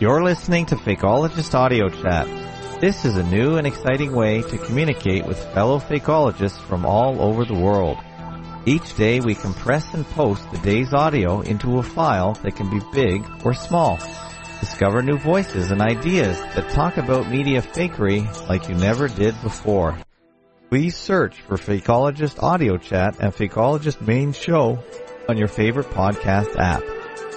You're listening to Fakeologist Audio Chat. This is a new and exciting way to communicate with fellow fakeologists from all over the world. Each day we compress and post the day's audio into a file that can be big or small. Discover new voices and ideas that talk about media fakery like you never did before. Please search for Fakeologist Audio Chat and Fakeologist Main Show on your favorite podcast app.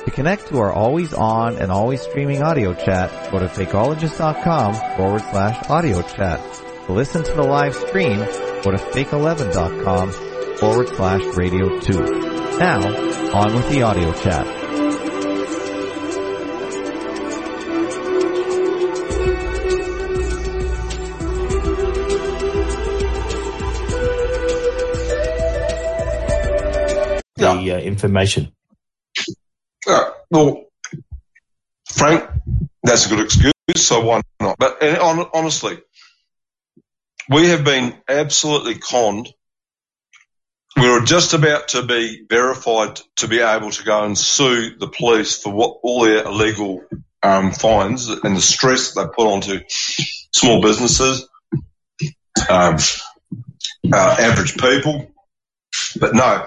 To connect to our always on and always streaming audio chat, go to fakeologist.com forward slash audio chat. To listen to the live stream, go to fake11.com forward slash radio 2. Now, on with the audio chat. Information. Uh, well, Frank, that's a good excuse, so why not? But hon- honestly, we have been absolutely conned. We were just about to be verified to be able to go and sue the police for what all their illegal um, fines and the stress they put onto small businesses, um, uh, average people. But no,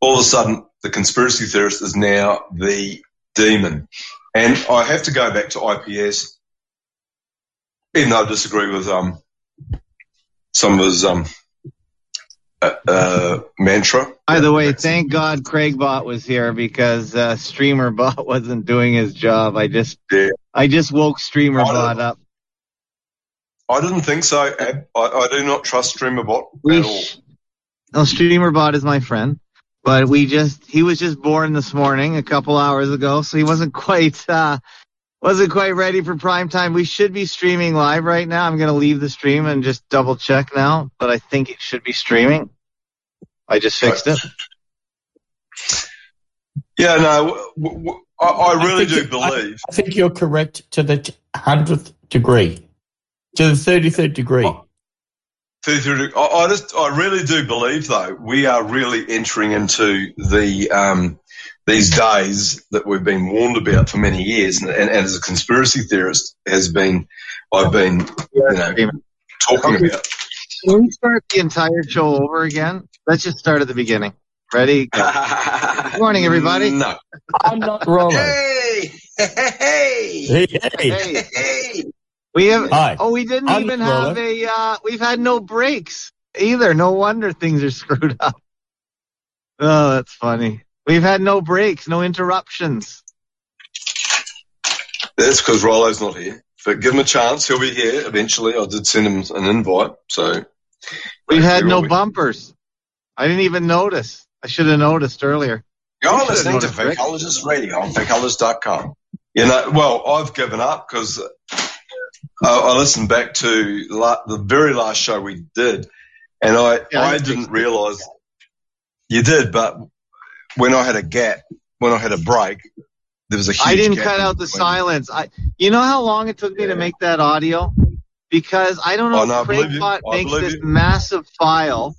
all of a sudden the conspiracy theorist is now the demon. And I have to go back to IPS, even though I disagree with um, some of his um, uh, uh, mantra. By the way, thank God Craigbot was here because uh, StreamerBot wasn't doing his job. I just Yeah. I just woke StreamerBot up. I didn't think so. I, I do not trust StreamerBot We at all. sh- no, StreamerBot is my friend, but we just he was just born this morning a couple hours ago, so he wasn't quite uh wasn't quite ready for prime time. We should be streaming live right now. I'm gonna leave the stream and just double check now, but I think it should be streaming. I just fixed it. Yeah, no, w- w- I, I really think do you- I- believe. I think you're correct to the hundredth degree, to the thirty-third degree. Oh. Through- through- I, I just, I really do believe though, we are really entering into the, um, these days that we've been warned about for many years. And, and, as a conspiracy theorist has been, I've been, you know, talking Okay. about. Can we start the entire show over again? Let's just start at the beginning. Ready? Go. Good morning, everybody. No. I'm not Rollo. Hey! Hey! Hey, hey. Hey, Hey! We have. Hi. Oh, we didn't I'm even Roller. have a. Uh, we've had no breaks either. No wonder things are screwed up. Oh, that's funny. We've had no breaks, no interruptions. That's because Rollo's not here. But give him a chance. He'll be here eventually. I did send him an invite. So We've had no We- bumpers. I didn't even notice. I should have noticed earlier. You're You should listening to have noticed, Rick. Fakeologist Radio on fakeologist.com. You know, well, I've given up because I, I listened back to la- the very last show we did, and I Yeah, I didn't realize you did, but when I had a gap, when I had a break, there was a huge. I didn't cut out the silence. I. You know how long it took me to make that audio? Because I don't know Oh, no, I if believe you. Craigbot makes this you. massive file,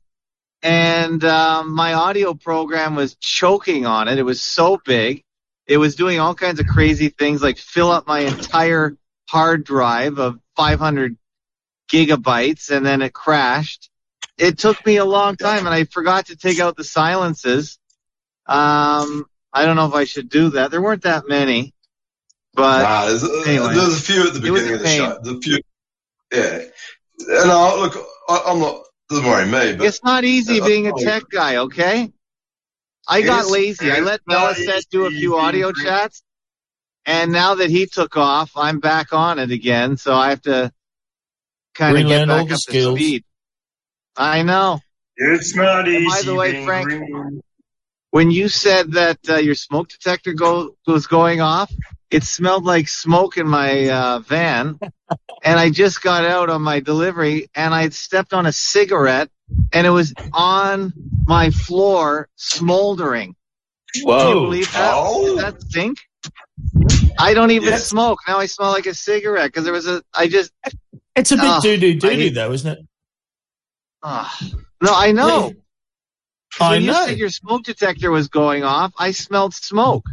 and um, my audio program was choking on it. It was so big. It was doing all kinds of crazy things, like fill up my entire hard drive of 500 gigabytes, and then it crashed. It took me a long time, and I forgot to take out the silences. Um, I don't know if I should do that. There weren't that many, but Nah, there's, anyway. there's a few at the beginning of the show. The few, yeah. And I, look, I, I'm not. Doesn't worry me, but it's not easy Uh, being a oh. tech guy, okay? I got lazy. I let Bella do a few audio chats, and now that he took off, I'm back on it again. So I have to kind of get back the up to speed. I know. it's not And easy. by the way, Frank, green. When you said that uh, your smoke detector go, was going off, it smelled like smoke in my uh, van. and I just got out on my delivery and I stepped on a cigarette and it was on my floor smoldering. Can you Whoa. believe that? Oh. Does that stink? I don't even Yes. smoke. Now I smell like a cigarette because there was a, I just, It's a bit Oh, doo doo I doo though, isn't it? ah. no, I know. I when you said your smoke detector was going off, I smelled smoke,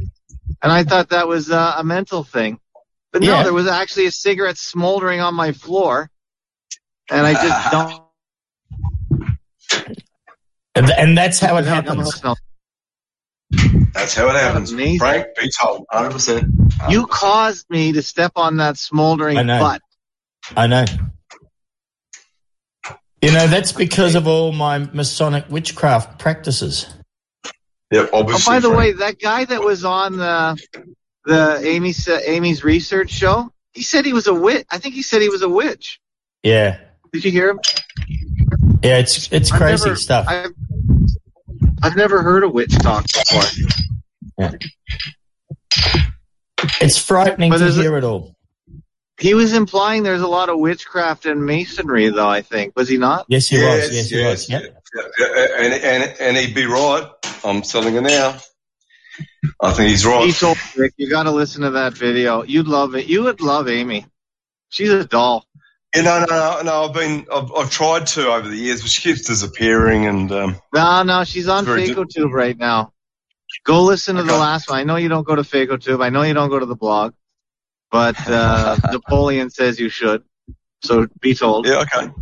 and I thought that was uh, a mental thing. But no, Yeah. there was actually a cigarette smoldering on my floor, and I just don't. And, and that's how it I don't happens. Smell. That's how it happens. Amazing. Frank, be told, 100%. You caused me to step on that smoldering I know. butt. I know. You know, that's because of all my Masonic witchcraft practices. Yep, Oh, obviously. by the Frank. way, that guy that was on the the Amy sa- Amy's research show, he said he was a witch. I think he said he was a witch. Yeah. Did you hear him? Yeah, it's it's I've crazy never- stuff. I've, I've never heard a witch talk before. It's frightening But to there's a- hear it all. He was implying there's a lot of witchcraft and masonry, though. I think was he not? Yes, he was. Yes, he was. yeah, yeah, yeah, and, and, and he'd be right. I'm telling you now. I think he's right. He told Rick, "You got to listen to that video. You'd love it. You would love Amy. She's a doll." Yeah, no, no, no, no. I've been, I've, I've tried to over the years, but she keeps disappearing. And um, No, no, she's on Very FacoTube right now. Go listen to the last one. I know you don't go to FacoTube. I know you don't go to the blog, but uh, Napoleon says you should. So be told. yeah, okay.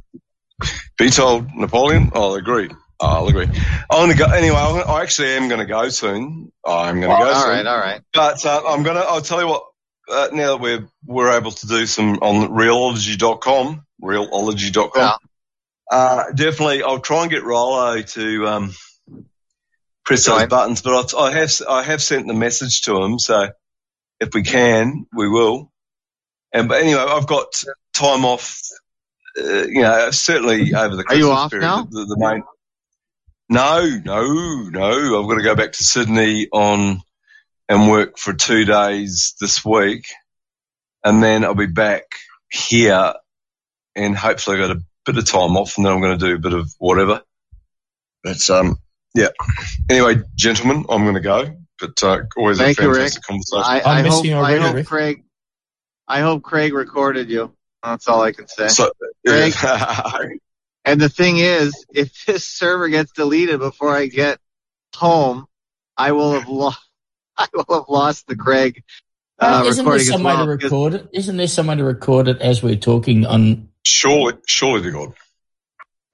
Be told, Napoleon. I'll agree. I'll agree. I'm gonna go anyway. I'm gonna, I actually am going to go soon. I'm going to go all soon. right, all right. But uh, I'm gonna. I'll tell you what. Uh, now that we're we're able to do some on realology.com, realology.com. Yeah. Uh, definitely, I'll try and get Rollo to um, press those buttons. But I, I have I have sent the message to him, so if we can, we will. And but anyway, I've got time off. Uh, you know, certainly over the Christmas Are you off period. now? The, the main. No, no, no. I've got to go back to Sydney on and work for two days this week, and then I'll be back here, and hopefully I got a bit of time off, and then I'm going to do a bit of whatever. But um, yeah. Anyway, gentlemen, I'm going to go. But uh, always Thank a you, Rick. fantastic conversation. I, I'm I missing hope, you I already, hope Rick. Craig. I hope Craig recorded you. That's all I can say. so, Greg? yeah. And the thing is, if this server gets deleted before I get home, I will have lost. I will have lost the Craig uh, Isn't there recording some way well. to record it? Isn't there some way to record it as we're talking on? surely, surely to God.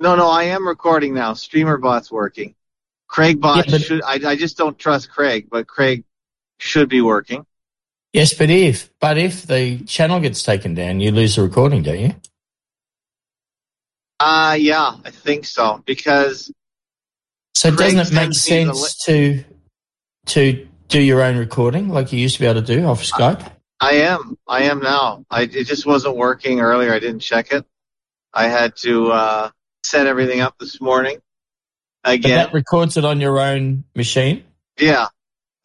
No, no, I am recording now. StreamerBot's working. Craig bot Yeah, but- should. I, I just don't trust Craig, but Craig should be working. Yes, but if but if the channel gets taken down, you lose the recording, don't you? Uh yeah, I think so because So Craig doesn't it make sends me the sense to to do your own recording like you used to be able to do off Skype? I am. I am now. I it just wasn't working earlier. I didn't check it. I had to uh, set everything up this morning. But that records it on your own machine. yeah,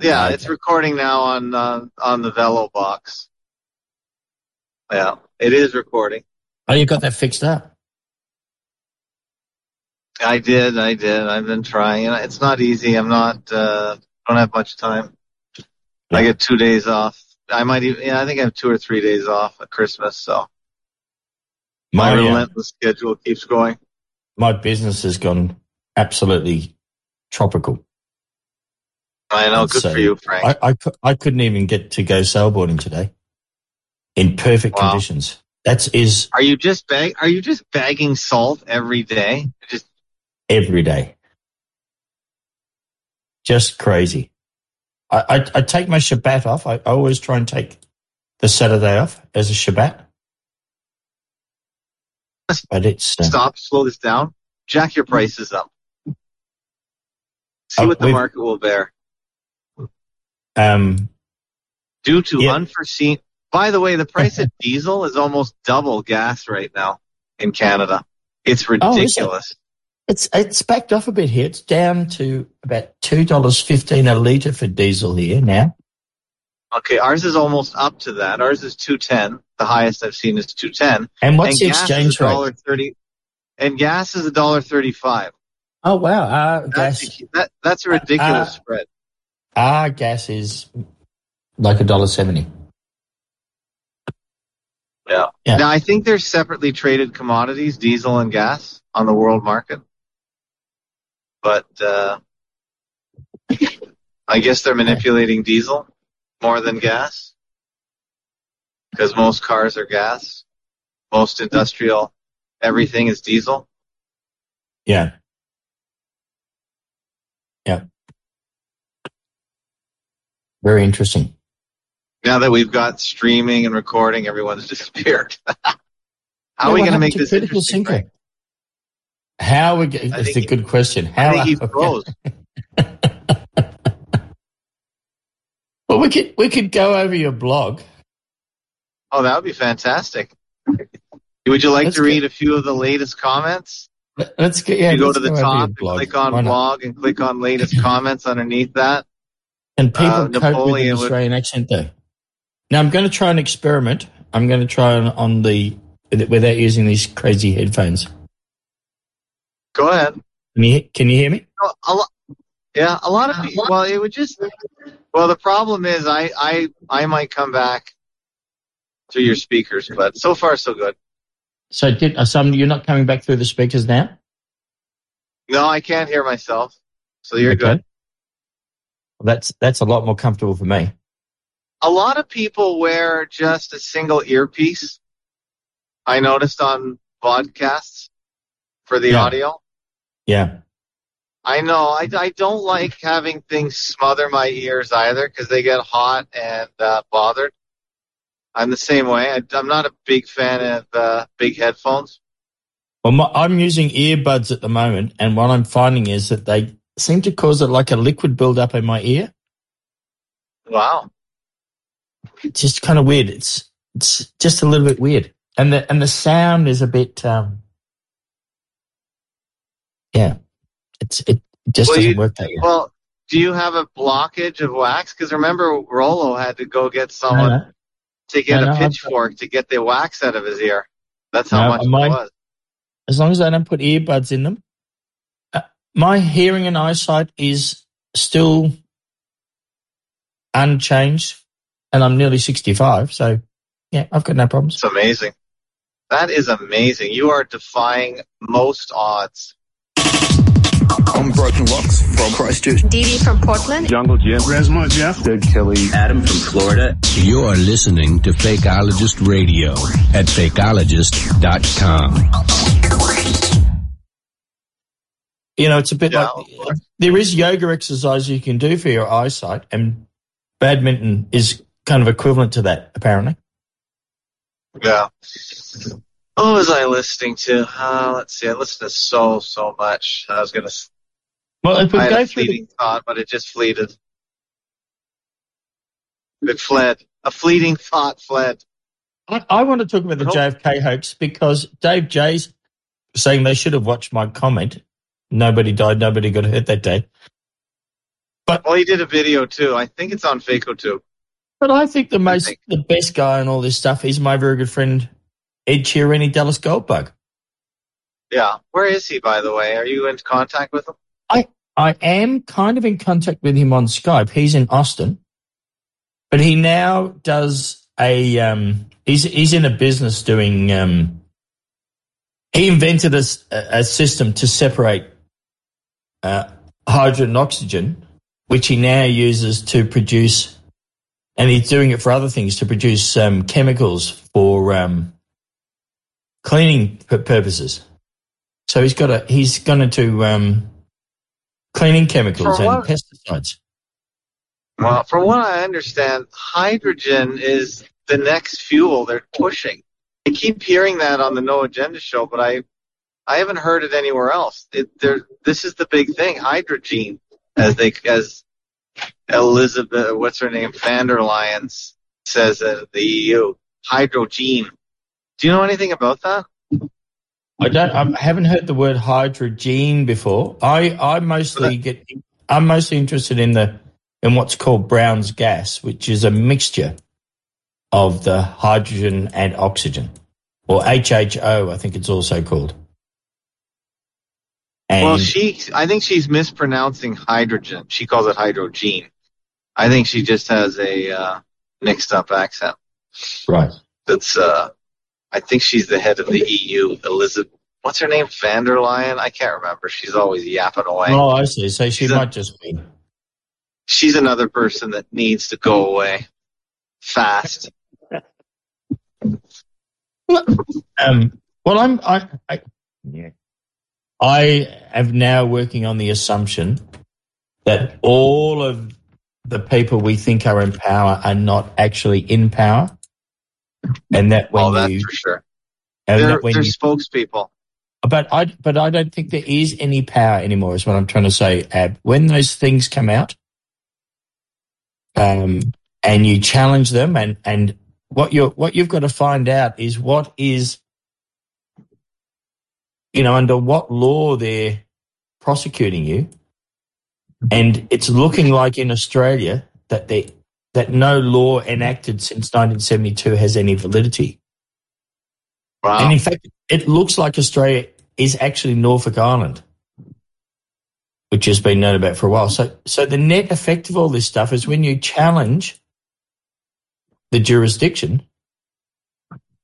yeah. Okay. It's recording now on uh, on the Velo box. Yeah, it is recording. Oh, you got that fixed up. I did. I did. I've been trying. It's not easy. I'm not. Uh, don't have much time. I get two days off. I might even. Yeah, I think I have two or three days off at Christmas. So my My uh, relentless schedule keeps going. my business has gone absolutely tropical. I know. Good So, for you, Frank. I, I, I couldn't even get to go sailboarding today in perfect Wow. conditions. That's is Are you just bag? Are you just bagging salt every day? Just every day. Just crazy. I, I, I take my Shabbat off. I, I always try and take the Saturday off as a Shabbat. But it's uh, stop, slow this down, jack your prices up. See Uh, what the market will bear um due to Yeah. unforeseen. By the way, the price of diesel is almost double gas right now in Canada. It's Oh, ridiculous. it's it's backed off a bit here. It's down to about two dollars fifteen a litre for diesel here now. okay, ours is almost up to that. Ours is two ten. The highest I've seen is two ten. And what's and gas exchange rate? dollar thirty. And gas is a dollar thirty-five. Oh wow, uh, That's gas a, that, that's a ridiculous Uh, spread. our gas is like a dollar seventy. Yeah. Yeah. Now I think there's separately traded commodities, diesel and gas, on the world market. But uh, I guess they're manipulating diesel more than gas because most cars are gas. Most industrial, everything is diesel. Yeah. Very interesting. Now that we've got streaming and recording, everyone's disappeared. How are we going to make this critical thinker? Frank? How we get, that's a he- good question. I How think he froze. well, we could we could go over your blog. Oh, that would be fantastic. Would you like Let's to get- read a few of the latest comments? Let- Let's get yeah. you go to the your top and click on blog and click on latest comments underneath that. Can people Uh, cope with Napoleon an would- Australian accent though? Now I'm going to try an experiment. I'm going to try on, on the without using these crazy headphones. Go ahead. Can you can you hear me? Lo- yeah, a lot of people. Well, it would just. Well, the problem is, I I I might come back to your speakers, but so far so good. So did uh, some you're not coming back through the speakers now? No, I can't hear myself, so you're Okay. good. That's that's a lot more comfortable for me. A lot of people wear just a single earpiece. I noticed on podcasts for the Yeah. audio. Yeah. I know. I, I don't like having things smother my ears either because they get hot and uh, bothered. I'm the same way. I, I'm not a big fan of uh, big headphones. Well, my, I'm using earbuds at the moment, and what I'm finding is that they seem to cause a, like a liquid buildup in my ear. Wow. It's just kind of weird. It's it's just a little bit weird, and the and the sound is a bit. Um, yeah, it's it just Well, doesn't you- work that way. Well, do you have a blockage of wax? Because remember, Rollo had to go get someone no. to get No, no, pitchfork to get the wax out of his ear. That's how No, much mine- it was. As long as I don't put earbuds in them, my hearing and eyesight is still unchanged, and I'm nearly 65. So, yeah, I've got no problems. It's amazing. That is amazing. You are defying most odds. Unbroken Locks from Christchurch. Dee Dee from Portland. Jungle Jim. Resmont Jeff. Doug Kelly. Adam from Florida. You're listening to Fakeologist Radio at fakeologist.com. You know, it's a bit Yeah, like there is yoga exercise you can do for your eyesight, and badminton is kind of equivalent to that, apparently. Yeah. What was I listening to? Uh, let's see. I listened to so, so much. I was going to, Well, if we I had a through the, fleeting thought, but it just fleeted. It fled. A fleeting thought fled. I, I want to talk about the JFK hoax because Dave J's saying they should have watched my comment. Nobody died, nobody got hurt that day. But well, he did a video too. I think it's on Faco too. But I think the most, think- the best guy in all this stuff is my very good friend Ed Chiarini, Dallas Goldbug. Yeah. Where is he, by the way? Are you in contact with him? I I am kind of in contact with him on Skype. He's in Austin, but he now does a. Um, he's he's in a business doing. Um, he invented a system to separate hydrogen and oxygen, which he now uses to produce, and he's doing it for other things to produce um, chemicals for um, cleaning purposes. So he's got a he's going to um, cleaning chemicals For and what? pesticides. Well, from what I understand, hydrogen is the next fuel they're pushing. I keep hearing that on the No Agenda show, but I I haven't heard it anywhere else. It, there, this is the big thing, hydrogen, as they as Elizabeth, what's her name, van der Lyons says in the EU, hydrogen. Do you know anything about that? I don't. I haven't heard the word hydrogen before. I I mostly get. I'm mostly interested in the in what's called Brown's gas, which is a mixture of the hydrogen and oxygen, or HHO. I think it's also called. And well, she, I think she's mispronouncing hydrogen. She calls it hydrogen. I think she just has a uh, mixed up accent. right. that's uh I think she's the head of the EU, Elizabeth what's her name? Van der Leyen? I can't remember. She's always yapping away. Oh, I see. So she She's a- might just be. she's another person that needs to go away fast. Um, well, I'm I, I yeah. I am now working on the assumption that all of the people we think are in power are not actually in power, and that when oh, that's you for sure. and They're, they're you, spokespeople. but I but I don't think there is any power anymore. Is what I'm trying to say. Ab, when those things come out, um, and you challenge them, and and what you're what you've got to find out is what is, you know, under what law they're prosecuting you, and it's looking like in Australia that they that no law enacted since 1972 has any validity. Wow. And in fact, it looks like Australia is actually Norfolk Island, which has been known about for a while. So, so the net effect of all this stuff is when you challenge the jurisdiction,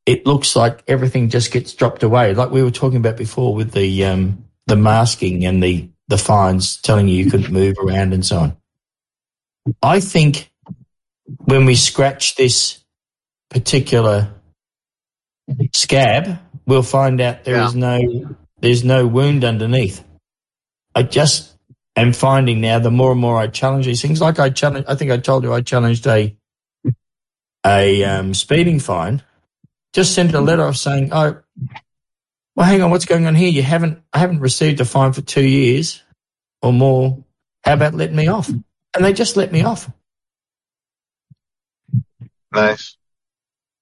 it looks like everything just gets dropped away. Like we were talking about before with the um, the masking and the the fines telling you you couldn't move around and so on. I think when we scratch this particular scab, we'll find out there is Yeah. no there's no wound underneath. I just am finding now the more and more I challenge these things, like I challenge I think I told you I challenged a a um, speeding fine. Just sent a letter off saying, "Oh, well, hang on, what's going on here? You haven't I haven't received a fine for two years or more. How about letting me off?" And they just let me off. Nice.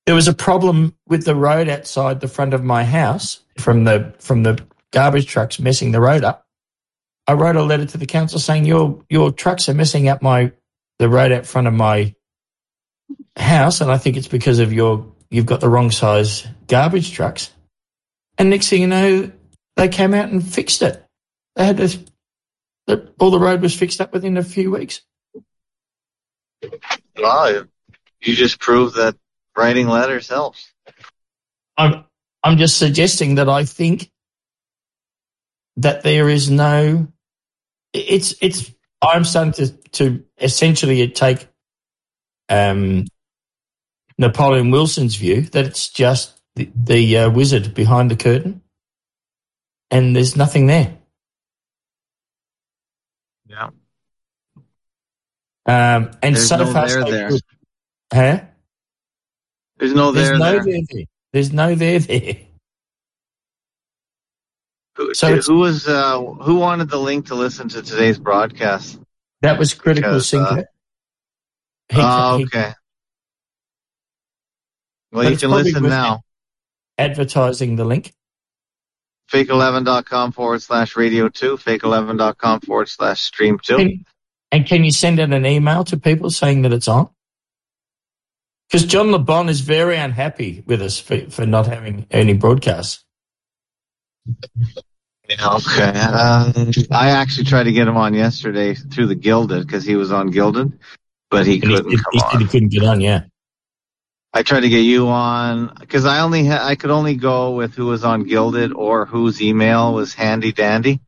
there was a problem with the road outside the front of my house from the from the garbage trucks messing the road up. I wrote a letter to the council saying your your trucks are messing up my the road out front of my house, and I think it's because of your you've got the wrong size garbage trucks. And next thing you know, they came out and fixed it. They had this, the, all the road was fixed up within a few weeks. Wow. You just proved that writing letters helps. I'm I'm just suggesting that I think that there is no it's it's I'm starting to to essentially take um Napoleon Wilson's view that it's just the, the uh, wizard behind the curtain and there's nothing there. Yeah. Um and There's so no far there so there. good. Huh? There's no There's there no there. there there. There's no there there. Who, So who was uh, who wanted the link to listen to today's broadcast? That was critical Because, uh. He- Oh, okay. Well, But you can listen now. advertising the link. Fake11.com forward slash radio two, fake11.com forward slash stream two. Can, and can you send out an email to people saying that it's on? Because John Le Bon is very unhappy with us for, for not having any broadcasts. Yeah, okay. Um, I actually tried to get him on yesterday through the Guilded because he was on Guilded, but he And couldn't he, come he he couldn't get on, yeah. I tried to get you on because I only ha- I could only go with who was on Guilded or whose email was handy dandy.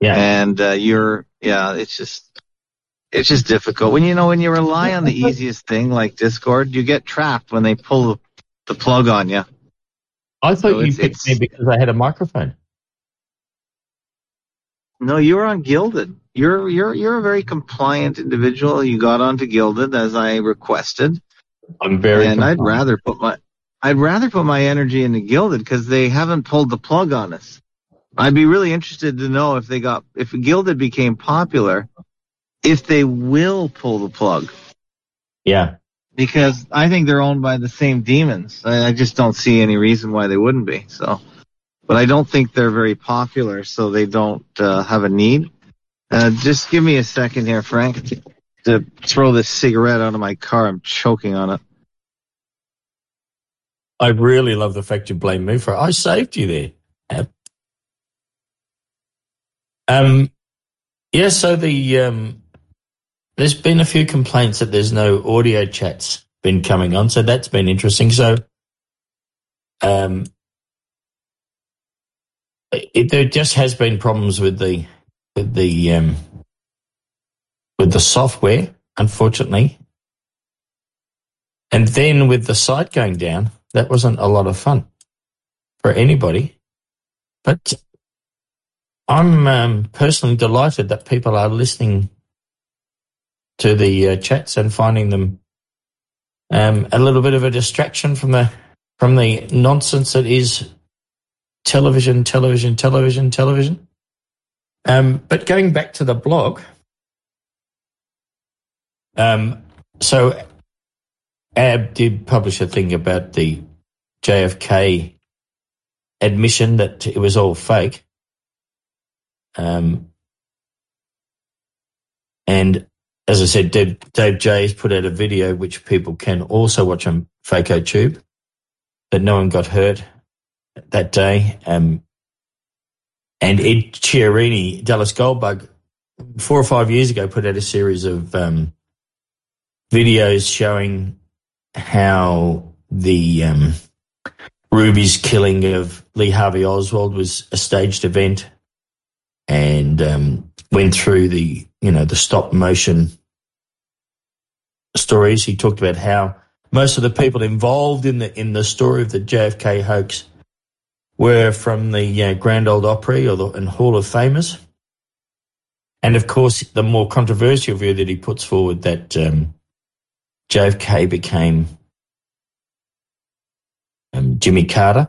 Yeah. And uh, you're yeah, it's just it's just difficult when you know when you rely on the easiest thing like Discord, you get trapped when they pull the, the plug on you. I thought So you picked it's- me because I had a microphone. No, you were on Guilded. You're you're you're a very compliant individual. You got onto Guilded as I requested, I'm very and I'd rather put my I'd rather put my energy into Guilded because they haven't pulled the plug on us. I'd be really interested to know if they got if Guilded became popular, if they will pull the plug Yeah. because I think they're owned by the same demons. I, I just don't see any reason why they wouldn't be. So, but I don't think they're very popular, so they don't uh, have a need. Uh, just give me a second here, Frank, to, throw this cigarette out of my car. I'm choking on it. I really love the fact you blame me for it. I saved you there. Um, yeah, so the um, there's been a few complaints that there's no audio chats been coming on, so that's been interesting. So, um, it, there just has been problems with the with the um, with the software, unfortunately. And then with the site going down, that wasn't a lot of fun for anybody. But I'm um, personally delighted that people are listening to the uh, chats and finding them um, a little bit of a distraction from the from the nonsense that is television, television, television, television. Um, but going back to the blog, um, so Ab did publish a thing about the JFK admission that it was all fake. Um, and as I said, Dave, Dave J put out a video which people can also watch on Faco Tube that no one got hurt that day. Um, and Ed Chiarini, Dallas Goldbug, four or five years ago, put out a series of um, videos showing how the um, Ruby's killing of Lee Harvey Oswald was a staged event, and um, went through the you know the stop motion stories. He talked about how most of the people involved in the in the story of the JFK hoax were from the uh, Grand Old Opry or the and Hall of Famers. And of course, the more controversial view that he puts forward that um, JFK became um, Jimmy Carter,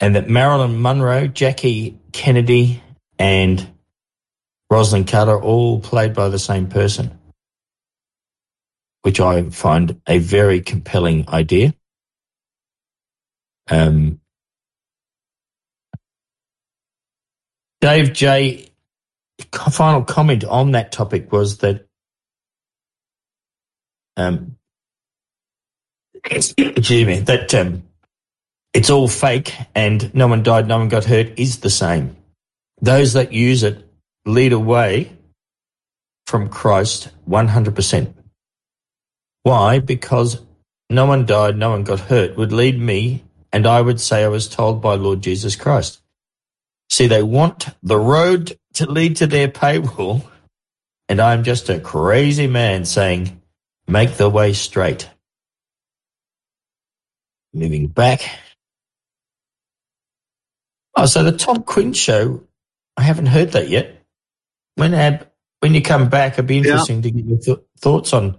and that Marilyn Monroe, Jackie Kennedy, and Rosalynn Carter all played by the same person, which I find a very compelling idea. Um, Dave J. Final comment on that topic was that um, excuse me, that um, it's all fake and no one died, no one got hurt is the same. Those that use it lead away from Christ 100%. Why? Because no one died, no one got hurt would lead me, and I would say I was told by Lord Jesus Christ. See, they want the road to lead to their paywall, and I'm just a crazy man saying, make the way straight. Moving back. Oh, so the Tom Quinn show, I haven't heard that yet. When Ab, when you come back, it'd be interesting yeah. to get your th- thoughts on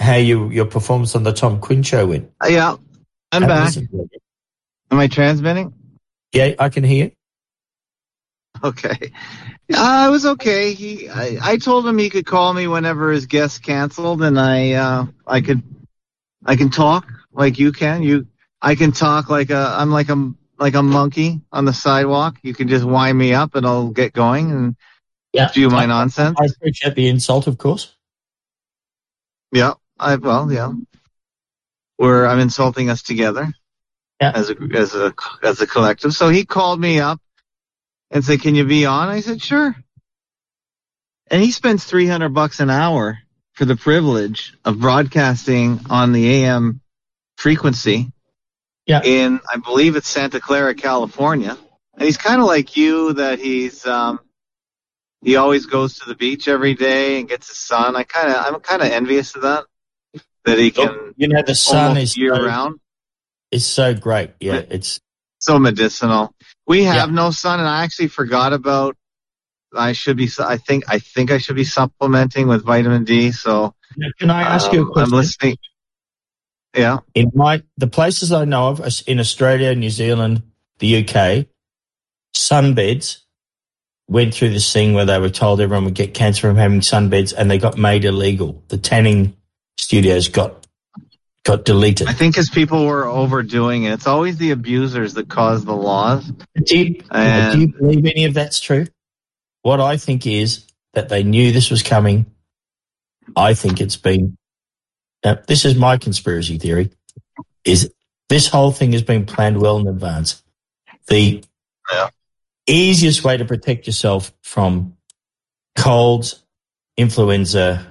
how you your performance on the Tom Quinn show went. Yeah, I'm back. Am I transmitting? Yeah, I can hear. Okay. Uh, it was okay. He, I, I told him he could call me whenever his guest canceled, and I, uh, I could, I can talk like you can. You, I can talk like a, I'm like a, like a monkey on the sidewalk. You can just wind me up, and I'll get going and yeah. do my nonsense. I appreciate the insult, of course. Yeah. I well, yeah. Where I'm insulting us together. Yeah. As a as a as a collective. So he called me up and said, "Can you be on?" I said, "Sure." And he spends 300 bucks an hour for the privilege of broadcasting on the AM frequency. Yeah. In I believe it's Santa Clara, California. And he's kind of like you that he's um he always goes to the beach every day and gets the sun. I kind of I'm kind of envious of that that he can you know the sun is year so, round. It's so great. Yeah, it's so medicinal. We have yeah. no sun, and I actually forgot about. I should be. I think. I think I should be supplementing with vitamin D. So can I ask um, you a question? I'm listening. Yeah. In my the places I know of in Australia, New Zealand, the UK, sunbeds went through this thing where they were told everyone would get cancer from having sunbeds, and they got made illegal. The tanning studios got got deleted. I think because people were overdoing it. It's always the abusers that cause the laws. Do you, and, do you believe any of that's true? What I think is that they knew this was coming. I think it's been. Uh, this is my conspiracy theory. Is this whole thing has been planned well in advance? The yeah. easiest way to protect yourself from colds, influenza,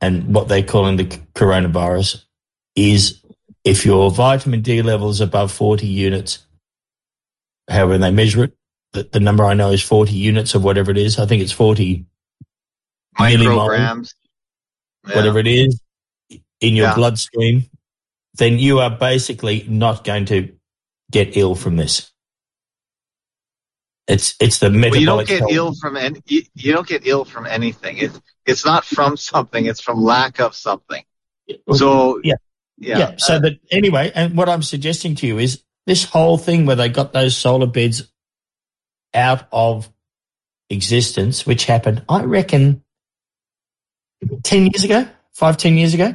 and what they call in the coronavirus is if your vitamin D level is above 40 units, however they measure it, the, the number I know is 40 units of whatever it is. I think it's 40 millimole, Micrograms. Yeah. whatever it is, in your Yeah. bloodstream, then you are basically not going to get ill from this. It's it's the metabolic. Well, you don't get health. ill from any. You, you don't get ill from anything. It's it's not from something. It's from lack of something. So Yeah. Yeah. yeah. So uh, that anyway, and what I'm suggesting to you is this whole thing where they got those solar beds out of existence, which happened, I reckon, ten years ago, five, ten years ago.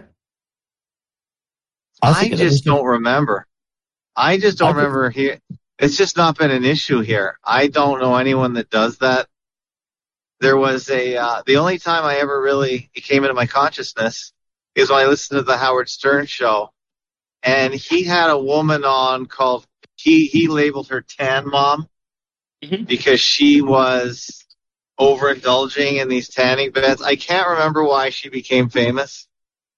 I, that just don't remember. I just don't I remember here. It's just not been an issue here. I don't know anyone that does that. There was a uh, the only time I ever really it came into my consciousness is when I listened to the Howard Stern show, and he had a woman on called he he labeled her tan mom Mhm. because she was overindulging in these tanning beds. I can't remember why she became famous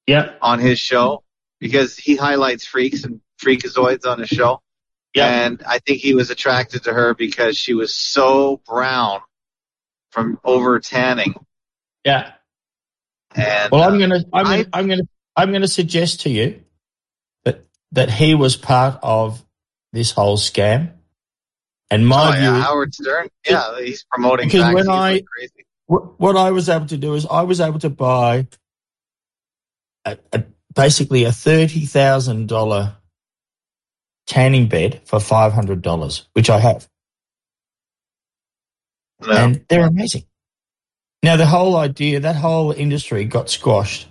Yeah, on his show because he highlights freaks and freakazoids on his show. yeah, And I think he was attracted to her because she was so brown from over tanning. yeah. And Well, I'm uh, gonna, I'm gonna, I'm gonna, I'm gonna suggest to you that that he was part of this whole scam. And oh, my yeah, view, Howard Stern, yeah, he's promoting Because when I- like crazy. what, what I was able to do is I was able to buy a, a, basically a thirty thousand dollar tanning bed for five hundred dollars, which I have, No. and they're amazing. Now the whole idea, that whole industry got squashed,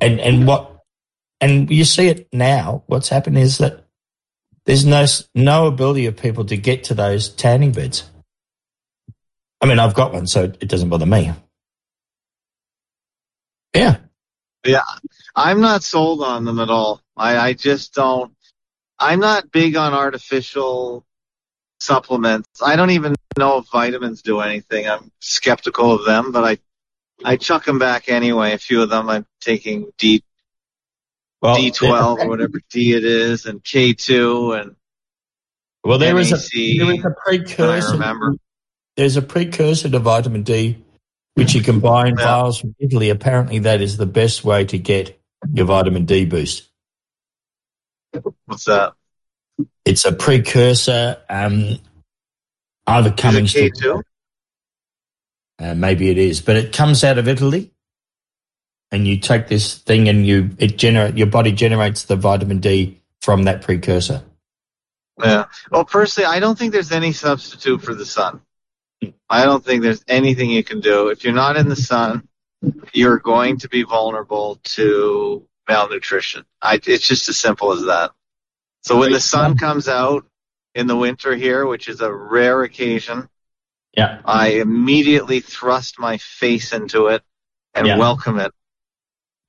and and what, and you see it now. What's happened is that there's no no ability of people to get to those tanning beds. I mean, I've got one, so it doesn't bother me. Yeah, yeah, I'm not sold on them at all. I, I just don't. I'm not big on artificial supplements. I don't even know if vitamins do anything. I'm skeptical of them, but I I chuck them back anyway. A few of them I'm taking D well, D12 or whatever D it is, and K2, and Well, there is a there is a I precursor. remember. There's a precursor to vitamin D, which you can buy in Yeah. vials from Italy. Apparently, that is the best way to get your vitamin D boost. What's that? It's a precursor. Um, either coming K2? uh, maybe it is, but it comes out of Italy, and you take this thing and you it generate your body generates the vitamin D from that precursor. Yeah. Well, personally, I don't think there's any substitute for the sun. I don't think there's anything you can do. If you're not in the sun, you're going to be vulnerable to malnutrition. I, it's just as simple as that. So when the sun comes out in the winter here, which is a rare occasion, Yeah, I immediately thrust my face into it and Yeah. welcome it.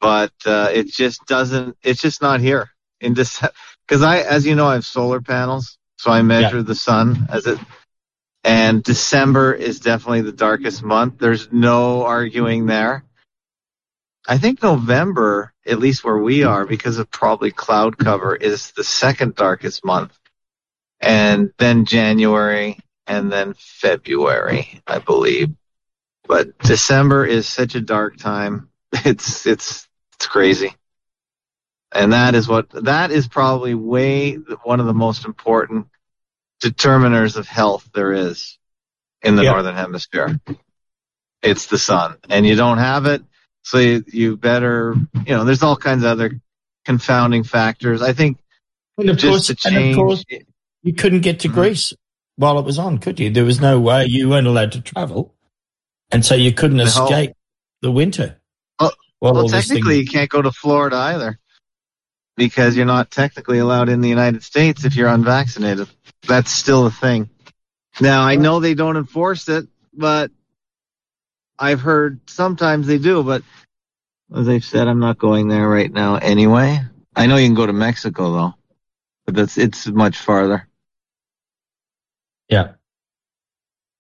But uh, it just doesn't. It's just not here in December. Because I, as you know, I have solar panels, so I measure the sun as it. And December is definitely the darkest month. There's no arguing there. I think November, at least where we are, because of probably cloud cover, is the second darkest month. And then January, and then February, I believe. But December is such a dark time. It's it's it's crazy. And that is what that is probably way one of the most important determiners of health there is in the Yeah. northern hemisphere. It's the sun, and you don't have it, so you, you better you know. There's all kinds of other confounding factors. I think and of course, and of course, you couldn't get to Mhm. Greece while it was on, could you? There was no way you weren't allowed to travel, and so you couldn't No. escape the winter. Well- Well, technically, you can't go to Florida either because you're not technically allowed in the United States if you're unvaccinated. That's still a thing. Now, I know they don't enforce it, but I've heard sometimes they do. But as I've said, I'm not going there right now anyway. I know you can go to Mexico though, but that's it's much farther. Yeah.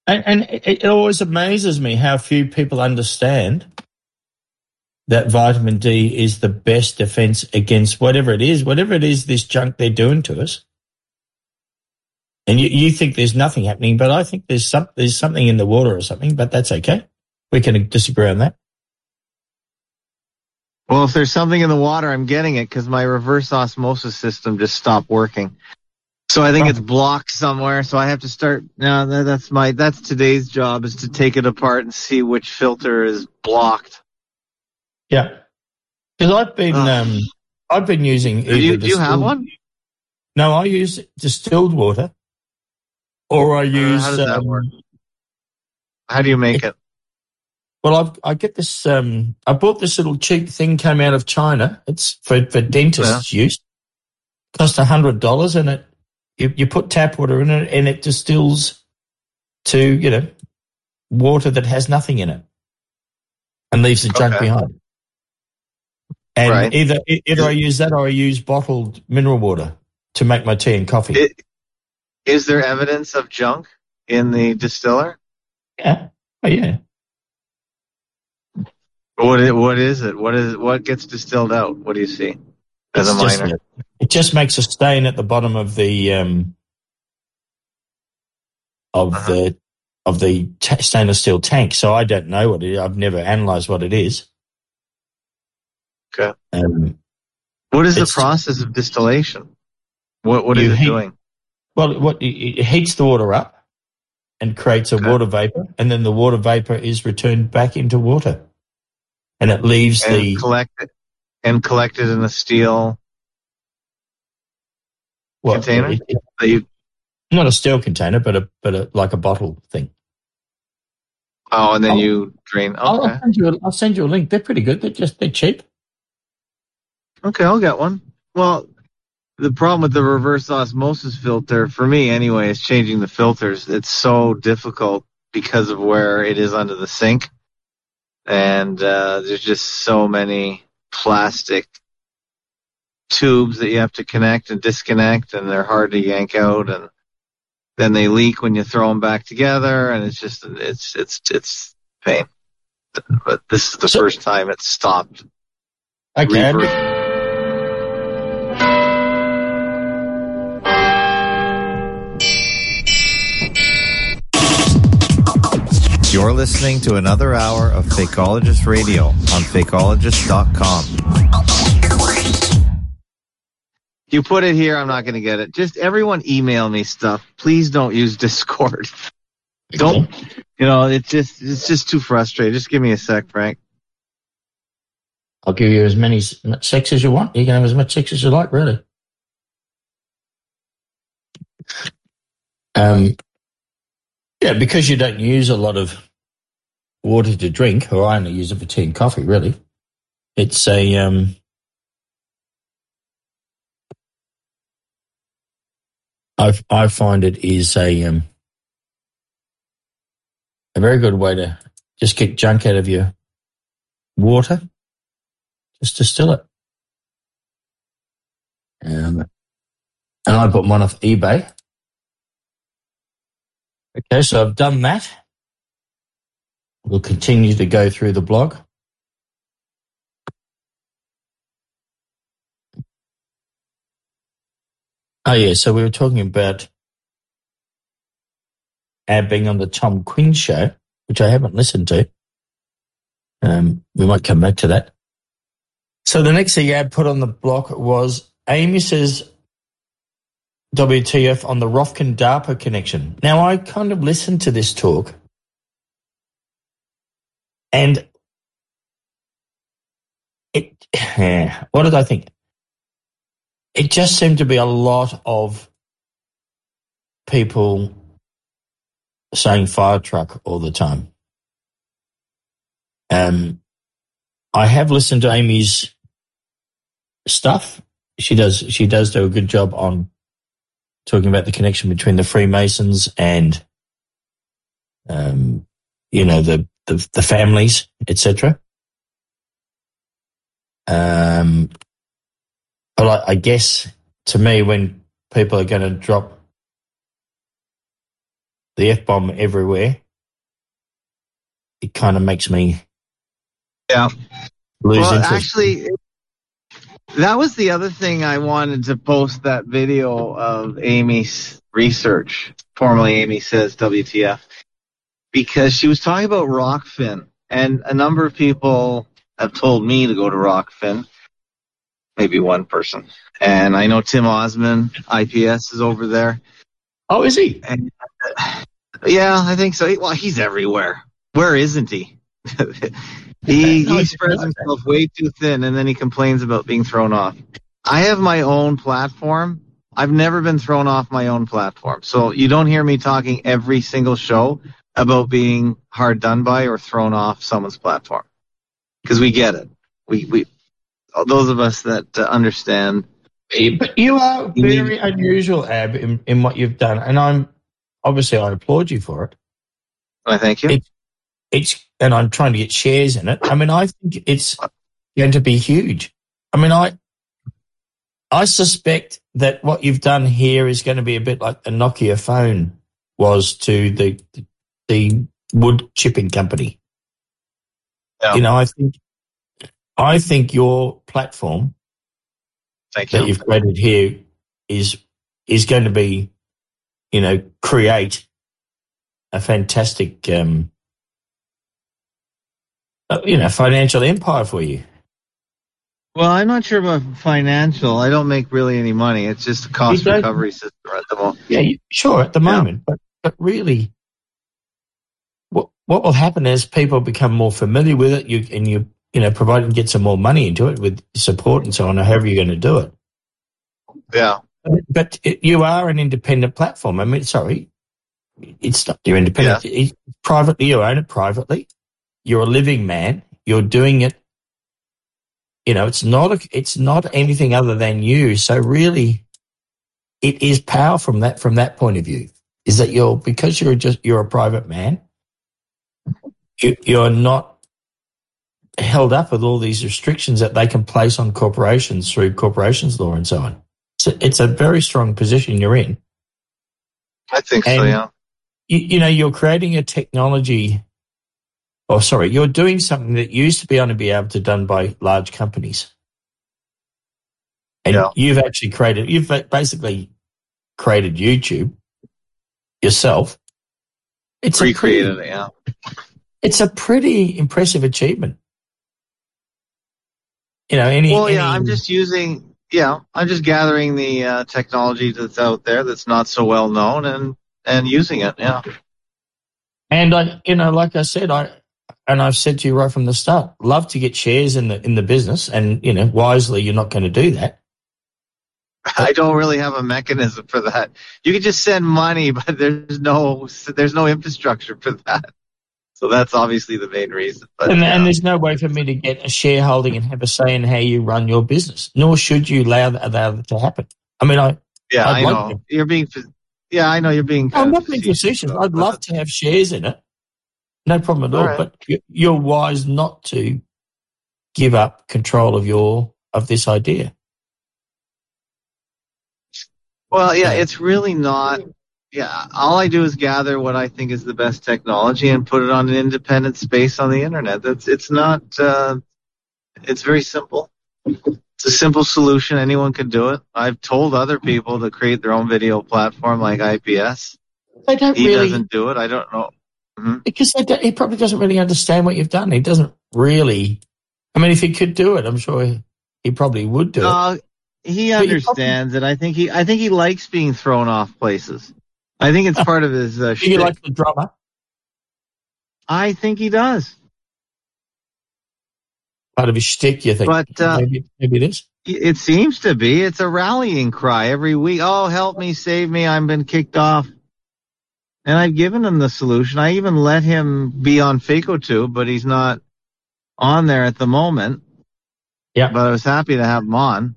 And, and it, it always amazes me how few people understand that vitamin D is the best defense against whatever it is, whatever it is, this junk they're doing to us. And you, you think there's nothing happening, but I think there's some, there's something in the water or something, but that's okay. We can disagree on that. Well, if there's something in the water, I'm getting it because my reverse osmosis system just stopped working. So I think it's blocked somewhere. So I have to start. now. that's my that's today's job is to take it apart and see which filter is blocked. Yeah, because I've been Ugh. um, I've been using. Do you, do you have one? No, I use distilled water, or I use. how does that um, work? How do you make it? Well, I've, I get this. Um, I bought this little cheap thing came out of China. It's for for dentists' use. Cost a hundred dollars, and it you, you put tap water in it, and it distills to you know water that has nothing in it, and leaves the junk Okay. behind. And Right. either either I use that or I use bottled mineral water to make my tea and coffee. It- Is there evidence of junk in the distiller? yeah, oh yeah. What i- what is it? What is what gets distilled out? What do you see as a It's just- it just makes a stain at the bottom of the um, of Uh-huh. the of the ta stainless steel tank. So I don't know what it is. I've never analysed what it is. Okay. Um, What is the process of distillation? What what You it heat- doing? well, what it it heats the water up and creates a Okay. water vapor, and then the water vapor is returned back into water, and it leaves And the collect it and collected in a steel what, container? it- it- you not a steel container, but a but a like a bottle thing. oh and then Oh. you drain. I'll, Okay. I'll send you a, I'll send you a link. They're pretty good. They're just they're cheap. Okay, I'll get one. Well, the problem with the reverse osmosis filter, for me anyway, is changing the filters. It's so difficult because of where it is under the sink. And uh, there's just so many plastic tubes that you have to connect and disconnect, and they're hard to yank out. And then they leak when you throw them back together, and it's just, it's, it's, it's pain. But this is the So- first time it's stopped. Okay. Reverse- You're listening to another hour of Fakeologist Radio on Fakeologist.com. you put it here, I'm not going to get it. Just everyone email me stuff. Please don't use Discord. Don't, you know, it's just, it's just too frustrating. Just give me a sec, Frank. I'll give you as many sex as you want. You can have as much sex as you like, really. Um, yeah, because you don't use a lot of water to drink, or I only use it for tea and coffee, really. It's a um, I I find it is a um, a very good way to just get junk out of your water just distill it. Um, and I put one off eBay. Okay, so I've done that. We'll continue to go through the blog. Oh yeah, so we were talking about Ab being on the Tom Quinn show, which I haven't listened to. Um, we might come back to that. So the next thing Ab put on the block was Amy says WTF on the Rokfin DARPA connection. Now I kind of listened to this talk and it what did I think? It just seemed to be a lot of people saying fire truck all the time. Um, I have listened to Amy's stuff. She does she does do a good job on talking about the connection between the Freemasons and um, you know the the, the families, etc. Um, but I, I guess to me, when people are going to drop the f bomb everywhere, it kind of makes me Yeah. lose well, interest. actually, that was the other thing I wanted to post that video of Amy's research, formerly Amy Says WTF, because she was talking about Rokfin, and a number of people have told me to go to Rokfin. Maybe one person. And I know Tim Osman, IPS, is over there. Oh, is he? And, uh, yeah, I think so. Well, he's everywhere. Where isn't he? he he spreads himself way too thin, and then he complains about being thrown off. I have my own platform. I've never been thrown off my own platform, so you don't hear me talking every single show about being hard done by or thrown off someone's platform because we get it. We we those of us that uh, understand. But you are very unusual, Ab, in, in what you've done, and I'm obviously I applaud you for it. I thank you. It, it's and I'm trying to get shares in it. I mean, I think it's going to be huge. I mean, I I suspect that what you've done here is going to be a bit like the Nokia phone was to the the wood chipping company. Yeah. You know, I think I think your platform Thank that you. you've created here is is going to be, you know, create a fantastic, um, uh, you know, financial empire for you. Well, I'm not sure about financial. I don't make really any money. It's just a cost recovery system at the moment. Yeah, you- sure at the Yeah. moment, but but really, what will happen as people become more familiar with it, you and you you know, provide and get some more money into it with support and so on, or however you're going to do it. Yeah. But it, you are an independent platform. I mean, sorry, it's not you're independent. It's privately, you own it privately. You're a living man. You're doing it. You know, it's not a, it's not anything other than you. So really, it is power from that from that point of view. Is that you're because you're just you're a private man. You, you're not held up with all these restrictions that they can place on corporations through corporations law and so on. So it's a very strong position you're in. I think so, yeah. You, you know, you're creating a technology, or sorry, you're doing something that used to be only be able to done by large companies. And Yeah. you've actually created, you've basically created YouTube yourself. It's a pretty, Recreated it, yeah. It's a pretty impressive achievement. You know, any, Well, yeah, any- I'm just using, yeah, I'm just gathering the uh, technology that's out there that's not so well known and, and using it, yeah. And I, you know, like I said, I, and I've said to you right from the start, love to get shares in the in the business, and you know, wisely, you're not going to do that. I don't really have a mechanism for that. You can just send money, but there's no there's no infrastructure for that. So that's obviously the main reason. But And, and there's no way for me to get a shareholding and have a say in how you run your business. Nor should you allow that, allow that to happen. I mean, I, yeah, I'd I know to. you're being. Yeah, I know you're being. I'm not being facetious. I'd love to have shares in it. No problem at all. All right. But you- you're wise not to give up control of your of this idea. Well, Yeah. it's really not. Yeah, all I do is gather what I think is the best technology and put it on an independent space on the internet. That's it's not. Uh, it's very simple. It's a simple solution. Anyone can do it. I've told other people to create their own video platform like IPS. They don't He really doesn't do it. I don't know. because don't, he probably doesn't really understand what you've done. He doesn't really. I mean, if he could do it, I'm sure he, he probably would do it. No, he But understands it. I think he. I think he likes being thrown off places. I think it's part of his. Uh, Do you shtick. like the drummer? I think he does. Part of his shtick, you think? But, uh, maybe, maybe it is. It seems to be. It's a rallying cry every week. Oh, help me, save me. I've been kicked off. And I've given him the solution. I even let him be on FakeoTube, but he's not on there at the moment. Yeah. But I was happy to have him on.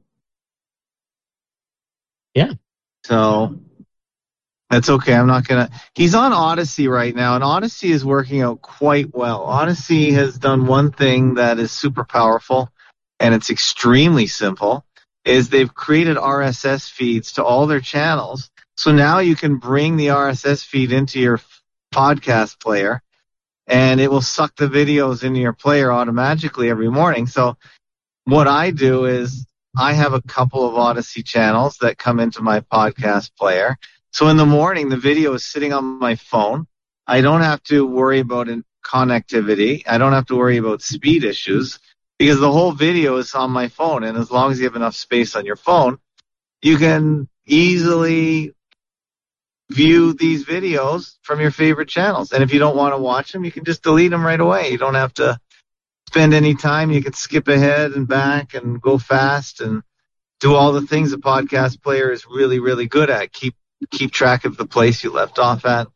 Yeah. So that's okay. I'm not gonna. He's on Odysee right now, and Odysee is working out quite well. Odysee has done one thing that is super powerful, and it's extremely simple. Is they've created RSS feeds to all their channels, so now you can bring the RSS feed into your podcast player, and it will suck the videos into your player automatically every morning. So what I do is I have a couple of Odysee channels that come into my podcast player. So in the morning, the video is sitting on my phone. I don't have to worry about connectivity. I don't have to worry about speed issues. because the whole video is on my phone. And as long as you have enough space on your phone, you can easily view these videos from your favorite channels. And if you don't want to watch them, you can just delete them right away. You don't have to spend any time. You can skip ahead and back and go fast and do all the things a podcast player is really, really good at. Keep keep track of the place you left off at.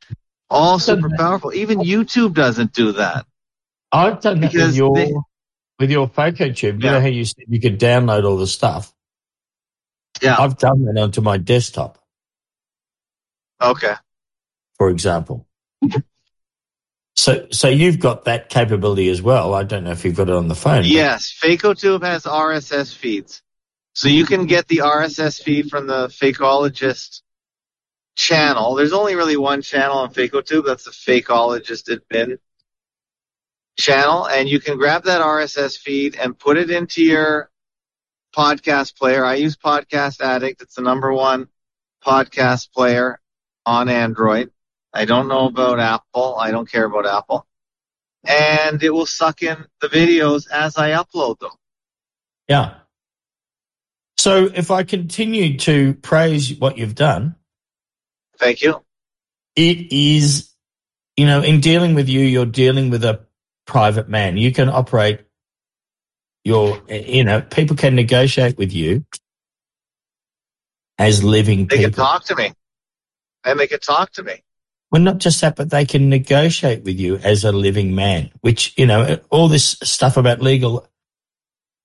All super powerful. Even YouTube doesn't do that. I've done that Because with your they- with your FakeoTube. You Yeah. know how you said you could download all the stuff. Yeah. I've done that onto my desktop, Okay. for example. So, so you've got that capability as well. I don't know if you've got it on the phone. Yes, FakeoTube has RSS feeds. So you can get the RSS feed from the Fakeologist channel. There's only really one channel on FakeoTube. That's the Fakeologist admin channel. And you can grab that RSS feed and put it into your podcast player. I use Podcast Addict. It's the number one podcast player on Android. I don't know about Apple. I don't care about Apple and it will suck in the videos as I upload them. Yeah. So if I continue to praise what you've done, Thank you. it is, you know, in dealing with you, you're dealing with a private man. You can operate your, you know, people can negotiate with you as living people. They people. can talk to me. And they can talk to me. Well, not just that, but they can negotiate with you as a living man, which, you know, all this stuff about legal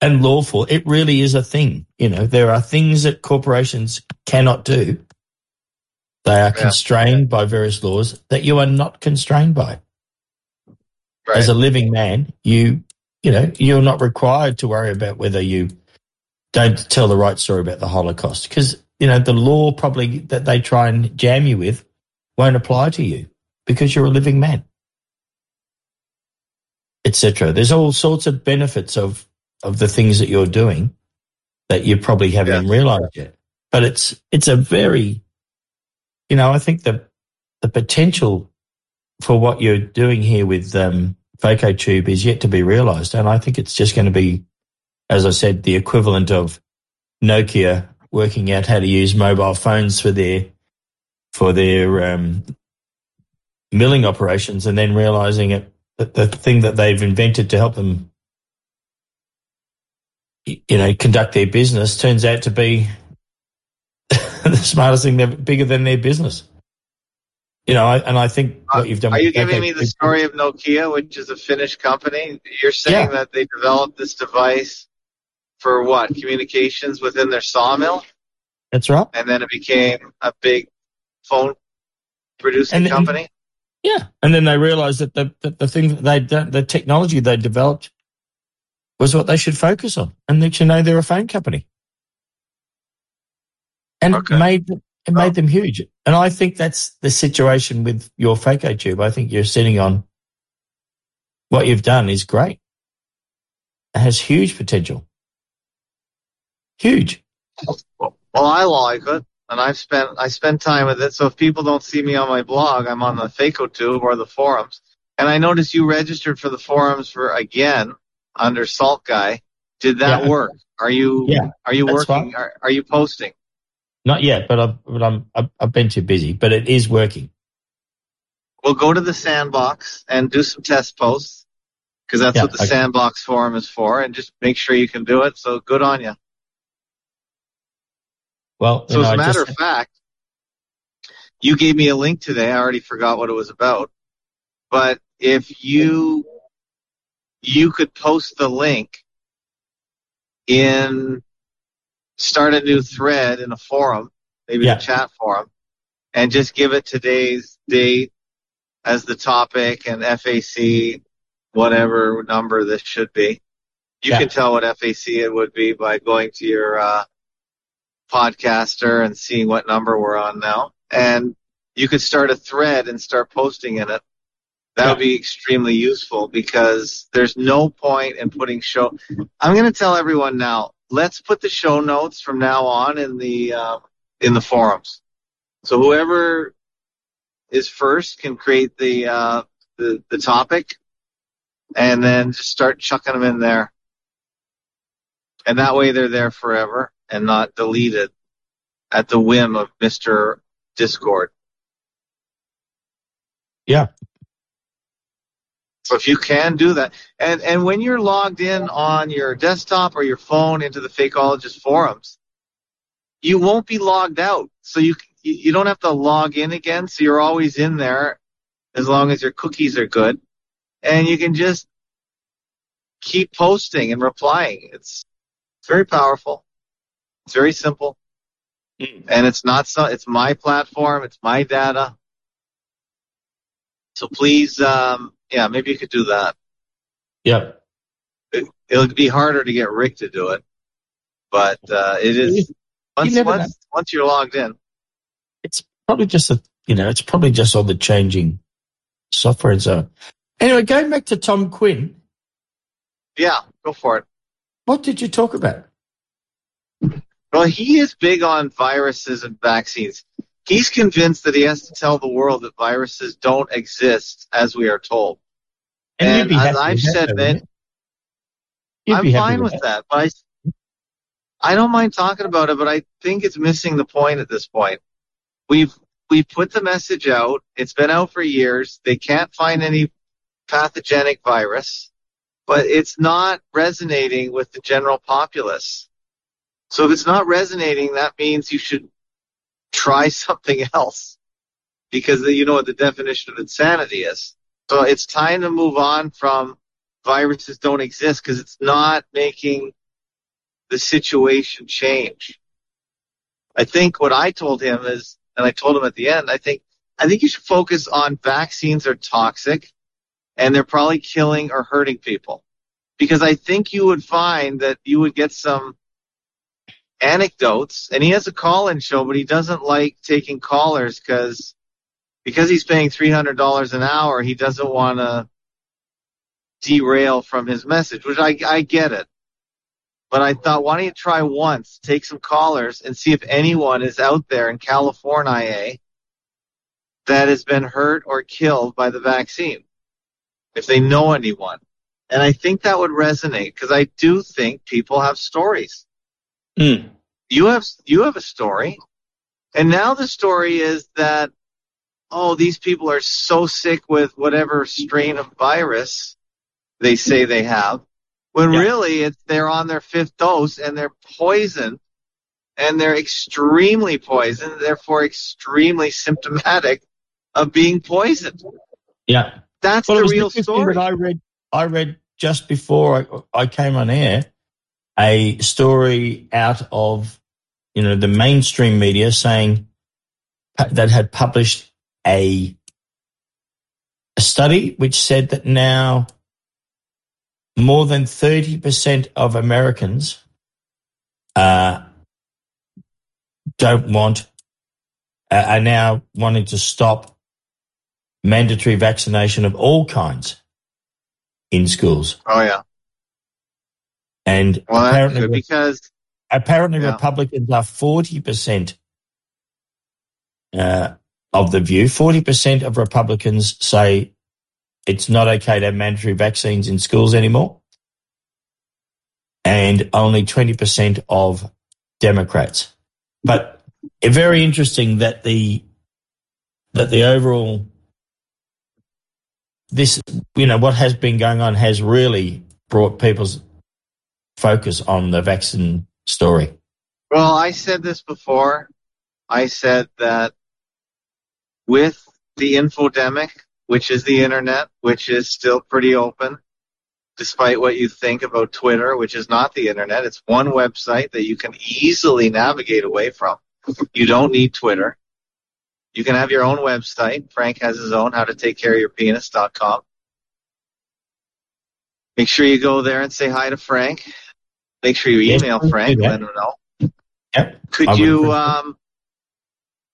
and lawful, it really is a thing. You know, there are things that corporations cannot do. They are Yeah. constrained by various laws that you are not constrained by. Right. As a living man, you, you know, you're not required to worry about whether you don't tell the right story about the Holocaust because, you know, the law probably that they try and jam you with won't apply to you because you're a living man, etc. There's all sorts of benefits of of the things that you're doing that you probably haven't Yeah. realized yet. But it's it's a very, you know, I think the the potential for what you're doing here with um, FakeoTube is yet to be realized, and I think it's just going to be, as I said, the equivalent of Nokia working out how to use mobile phones for their for their um, milling operations, and then realizing it that the thing that they've invented to help them, you know, conduct their business turns out to be the smartest thing, they're bigger than their business. You know, I, and I think what you've done. Uh, Are you giving me the story of Nokia, which is a Finnish company? You're saying Yeah. that they developed this device for what? Communications within their sawmill? That's right. And then it became a big phone producing And company? Yeah, and then they realized that the that the thing that they done, the technology they developed was what they should focus on, and that you know they're a phone company, and Okay. it made them- it made them huge. And I think that's the situation with your FakeoTube. I think you're sitting on what you've done is great. It has huge potential, huge. Well, I like it, and I've spent I spend time with it. So if people don't see me on my blog, I'm on the FakeoTube or the forums. And I noticed you registered for the forums for again under Salt Guy. Did that Yeah. work? Are you Yeah, are you working? Are, are you posting? Not yet, but I've but I'm I've, I've been too busy, but it is working. We'll go to the sandbox and do some test posts because that's Yeah, what the okay. sandbox forum is for, and just make sure you can do it. So good on you. Well, So you as a matter just- of fact, you gave me a link today. I already forgot what it was about. But if you you could post the link in start a new thread in a forum, maybe Yeah. a chat forum, and just give it today's date as the topic and FAC, whatever number this should be. You Yeah. can tell what FAC it would be by going to your uh, podcaster and seeing what number we're on now. And you could start a thread and start posting in it. That would be extremely useful because there's no point in putting show. I'm going to tell everyone now. Let's put the show notes from now on in the uh, in the forums. So whoever is first can create the uh, the the topic, and then just start chucking them in there. And that way they're there forever and not deleted at the whim of Mr. Discord. Yeah. So if you can do that, and and when you're logged in on your desktop or your phone into the Fakeologist forums, you won't be logged out. So you you don't have to log in again. So you're always in there as long as your cookies are good, and you can just keep posting and replying. It's it's very powerful. It's very simple, and it's not so. It's my platform. It's my data. So please, um, yeah, maybe you could do that. Yep. It, it'll be harder to get Rick to do it, but uh, it is once once, once you're logged in. It's probably just a, you know, it's probably just all the changing software and so. Anyway, going back to Tom Quinn, Yeah, go for it. what did you talk about? Well, he is big on viruses and vaccines. He's convinced that he has to tell the world that viruses don't exist as we are told. And you'd as I've that, said, man, wouldn't you? You'd I'm fine with that. But I, I don't mind talking about it, but I think it's missing the point at this point. We've we put the message out. It's been out for years. They can't find any pathogenic virus, but it's not resonating with the general populace. So if it's not resonating, that means you should try something else because you know what the definition of insanity is. So it's time to move on from viruses don't exist because it's not making the situation change. I think what I told him is, and I told him at the end, I think, I think you should focus on vaccines are toxic and they're probably killing or hurting people. Because I think you would find that you would get some anecdotes and he has a call-in show, but he doesn't like taking callers because, because he's paying $300 an hour, he doesn't want to derail from his message, which I, I get it. But I thought, why don't you try once, take some callers, and see if anyone is out there in California that has been hurt or killed by the vaccine, if they know anyone. And I think that would resonate because I do think people have stories. Mm. You have you have a story, and now the story is that oh, these people are so sick with whatever strain of virus they say they have, when Yeah. really it's they're on their fifth dose and they're poisoned, and they're extremely poisoned, therefore extremely symptomatic of being poisoned. Yeah. That's Well, the real interesting story. that I read. I read just before I, I came on air a story out of you know the mainstream media saying that had published a a study which said that now more than thirty percent of Americans uh, don't want uh, are now wanting to stop mandatory vaccination of all kinds in schools. oh yeah. And Well, apparently, because apparently Yeah. Republicans are 40% uh, of the view. 40% of Republicans say it's not okay to have mandatory vaccines in schools anymore. And only 20% of Democrats. But it's very interesting that the, that the overall, this, you know, what has been going on has really brought people's focus on the vaccine story. Well, I said this before. I said that with the infodemic, which is the internet, which is still pretty open, despite what you think about Twitter, which is not the internet, it's one website that you can easily navigate away from. You don't need Twitter. You can have your own website. Frank has his own, how to take care of your penis.com. Make sure you go there and say hi to Frank. Make sure you email Frank, let him know. Yep. Could I you, um,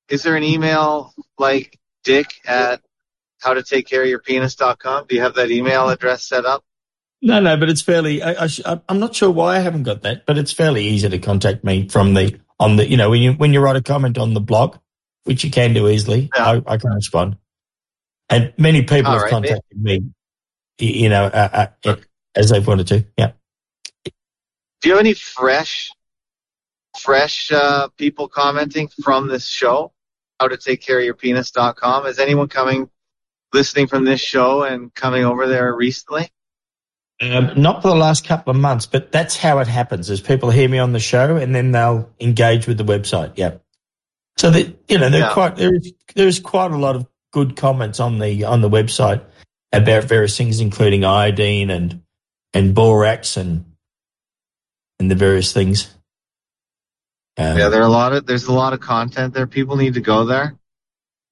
is there an email like dick at how to take care of your penis.com? Do you have that email address set up? No, no, but it's fairly. I, I, sh- I'm not sure why I haven't got that, but it's fairly easy to contact me from the on the. You know, when you when you write a comment on the blog, which you can do easily, Yeah. I, I can respond. And many people All have right, contacted me. You know, uh, uh, as they've wanted to. Yeah. Do you have any fresh, fresh uh, people commenting from this show? How to take care of your penis.com. Is anyone coming, listening from this show and coming over there recently? Um, not for the last couple of months, but that's how it happens. Is people hear me on the show and then they'll engage with the website. Yeah. So that you know, Yeah. quite there's there's quite a lot of good comments on the on the website about various things, including iodine and and borax and and the various things. Um, Yeah, there are a lot of there's a lot of content there. People need to go there.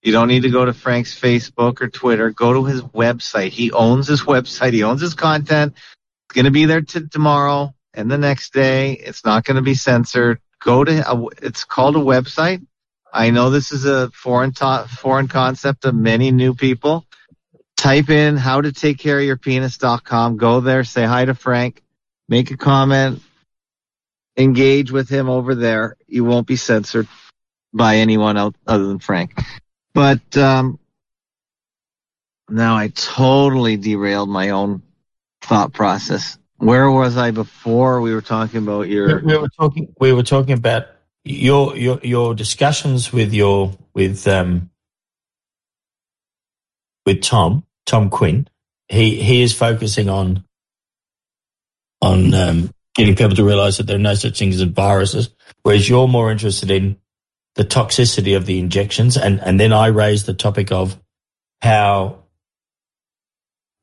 You don't need to go to Frank's Facebook or Twitter. Go to his website. He owns his website. He owns his content. It's going to be there t- tomorrow and the next day. It's not going to be censored. Go to a, it's called a website. I know this is a foreign to- foreign concept of many new people. Type in how to take care of your penis.com. Go there, say hi to Frank, make a comment, engage with him over there. You won't be censored by anyone else other than Frank. But um, now I totally derailed my own thought process. Where was I before we were talking about your? we were talking we were talking about your your your discussions with your with um with Tom Tom Quinn. He he is focusing on on um, getting people to realize that there are no such things as viruses, whereas you're more interested in the toxicity of the injections, and and then I raised the topic of how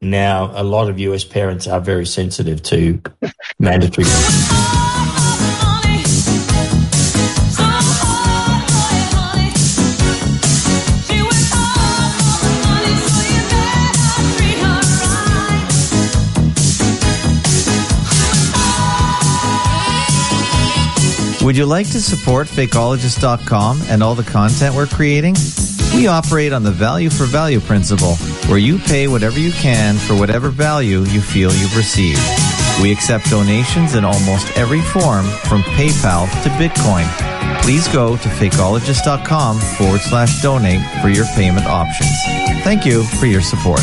now a lot of US parents are very sensitive to mandatory. Would you like to support Fakeologist.com and all the content we're creating? We operate on the value for value principle, where you pay whatever you can for whatever value you feel you've received. We accept donations in almost every form, from PayPal to Bitcoin. Please go to fakeologist.com forward slash donate for your payment options. Thank you for your support.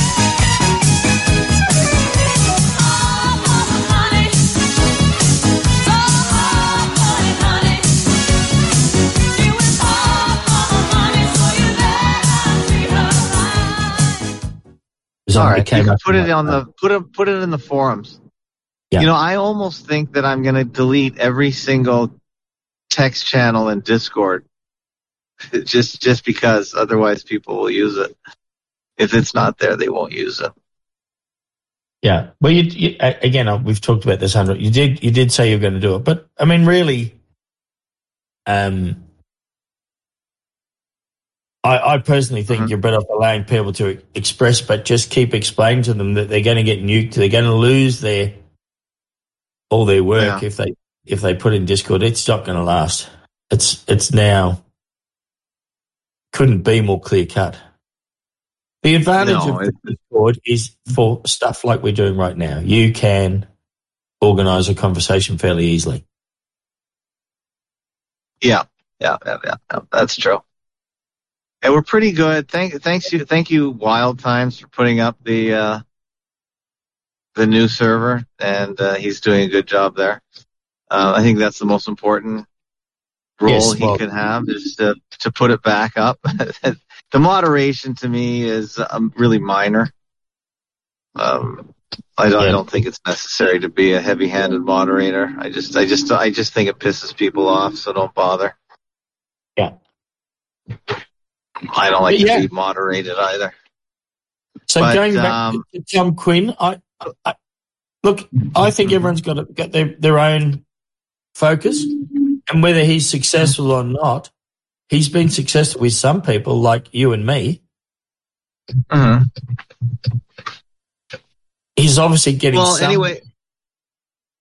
All right, you can put it on the put it put it in the forums. Yeah. You know, I almost think that I'm going to delete every single text channel in Discord, just just because otherwise people will use it. If it's not there, they won't use it. Yeah. Well, you, you again, uh, we've talked about this hundred. You did, you did say you're going to do it, but I mean, really, um, I, I personally think Mhm. you're better off allowing people to express, but just keep explaining to them that they're going to get nuked. They're going to lose their all their work Yeah. if they if they put in Discord. It's not going to last. It's it's now couldn't be more clear cut. The advantage No, of Discord is for stuff like we're doing right now. You can organize a conversation fairly easily. Yeah, yeah, yeah, yeah, yeah, that's true. And we're pretty good. Thank, thanks you, thank you, Wild Times, for putting up the uh, the new server, and uh, he's doing a good job there. Uh, I think that's the most important role Yes, he well- can have is to to put it back up. the moderation to me is um, really minor. Um, I don't, I don't think it's necessary to be a heavy-handed moderator. I just, I just, I just think it pisses people off, so don't bother. Yeah. I don't like Yeah. to be moderated either. So But, going back um, to Tom Quinn, I, I look. I think everyone's got to, got their, their own focus, and whether he's successful or not, he's been successful with some people like you and me. Mm-hmm. He's obviously getting Well, anyway,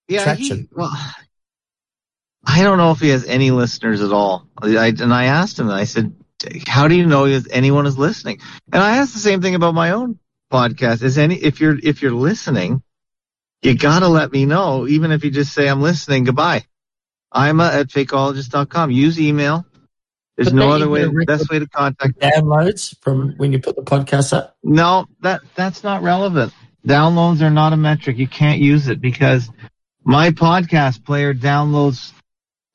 yeah, traction. He, well, I don't know if he has any listeners at all. I, and I asked him, I said, "How do you know if anyone is listening?" And I asked the same thing about my own podcast. Is any if you're if you're listening, you gotta let me know, even if you just say I'm listening. Goodbye. I'm at fakeologist.com. Use email. There's no other way. Best way to contact. downloads from when you put the podcast up. No, that that's not relevant. Downloads are not a metric. You can't use it because My podcast player downloads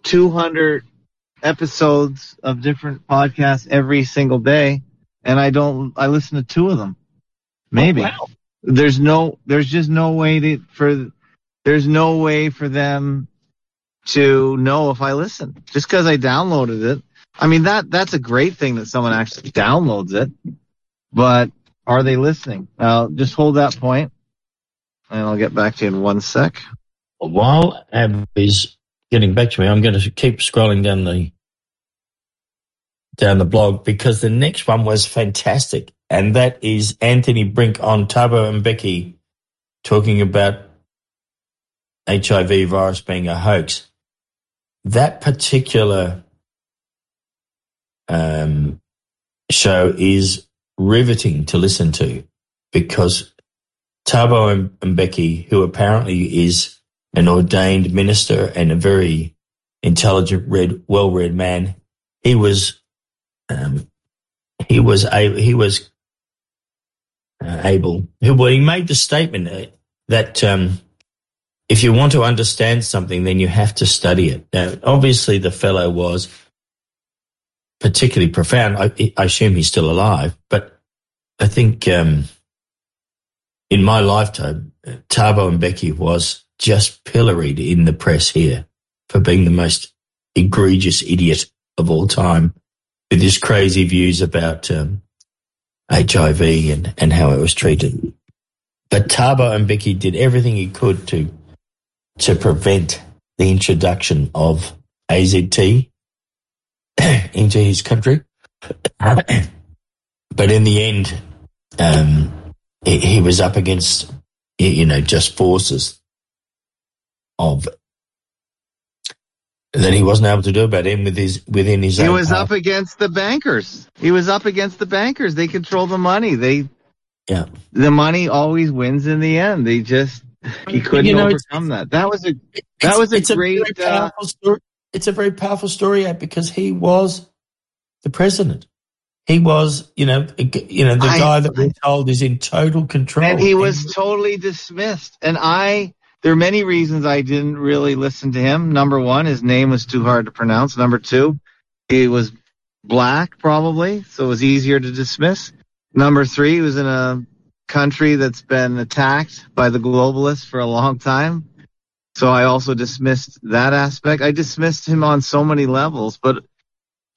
200 episodes of different podcasts every single day, and I don't. I listen to two of them, maybe. Oh, wow. There's no. There's just no way to for. There's no way for them to know if I listen just because I downloaded it. I mean that that's a great thing that someone actually downloads it, but are they listening? Uh, just hold that point, and I'll get back to you in one sec. While Abby's getting back to me, I'm going to keep scrolling down the down the blog because the next one was fantastic, and that is Anthony Brink on Thabo Mbeki talking about HIV virus being a hoax. That particular um, show is riveting to listen to because Thabo Mbeki, who apparently is an ordained minister and a very intelligent, read, well-read man, he was, um, he was a, he was uh, able. Well, he made the statement that um, if you want to understand something, then you have to study it. Now, obviously, the fellow was particularly profound. I, I assume he's still alive, but I think um, in my lifetime, Thabo Mbeki was just pilloried in the press here for being the most egregious idiot of all time with his crazy views about um, HIV and, and how it was treated. But Thabo Mbeki did everything he could to to prevent the introduction of AZT into his country. but in the end, um, he, he was up against, you know, just forces of that he wasn't able to do about him with his within his. He own was power. up against the bankers. He was up against the bankers. They control the money. They Yeah. the money always wins in the end. They just he couldn't You know, overcome that. That was a that was a it's great. very uh, powerful story. It's a very powerful story because he was the president. He was, you know, you know, the I- guy that we're told is in total control. and he was totally dismissed. And I, there are many reasons I didn't really listen to him. Number one, his name was too hard to pronounce. Number two, he was black probably, so it was easier to dismiss. Number three, he was in a country that's been attacked by the globalists for a long time. So I also dismissed that aspect. I dismissed him on so many levels, but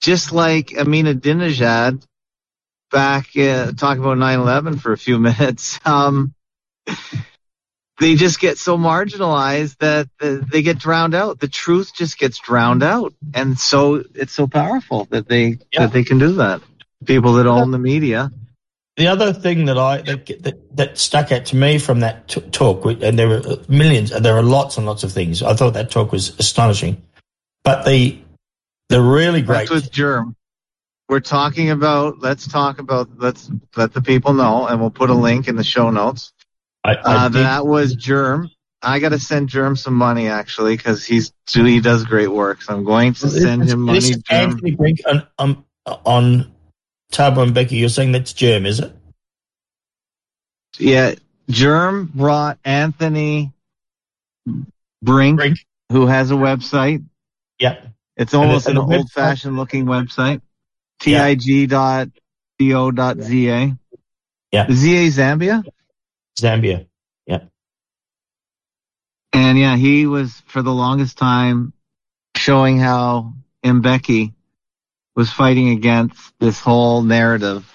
just like Ahmadinejad back uh, talking about 9/11 for a few minutes, um, they just get so marginalized that uh, they get drowned out. The truth just gets drowned out, and so it's so powerful that they Yeah. that they can do that. People that own the media. The other thing that I that, that, that stuck out to me from that t- talk, and there were millions, there are lots and lots of things. I thought that talk was astonishing, but the the really great That's with Germ. We're talking about. Let's talk about. Let's let the people know, and we'll put a link in the show notes. I, I Uh, did- that was Germ. I got to send Germ some money actually because he's he does great work. So I'm going to send him money. This Germ. Anthony Brink on on, on Thabo Mbeki. You're saying that's Germ, is it? Yeah, Germ brought Anthony Brink, Brink. who has a website. Yeah. It's almost And an the website- old fashioned looking website. Tig dot Yeah. z a. Yeah. ZA Zambia. Zambia. Yeah. And yeah, he was for the longest time showing how Mbeki was fighting against this whole narrative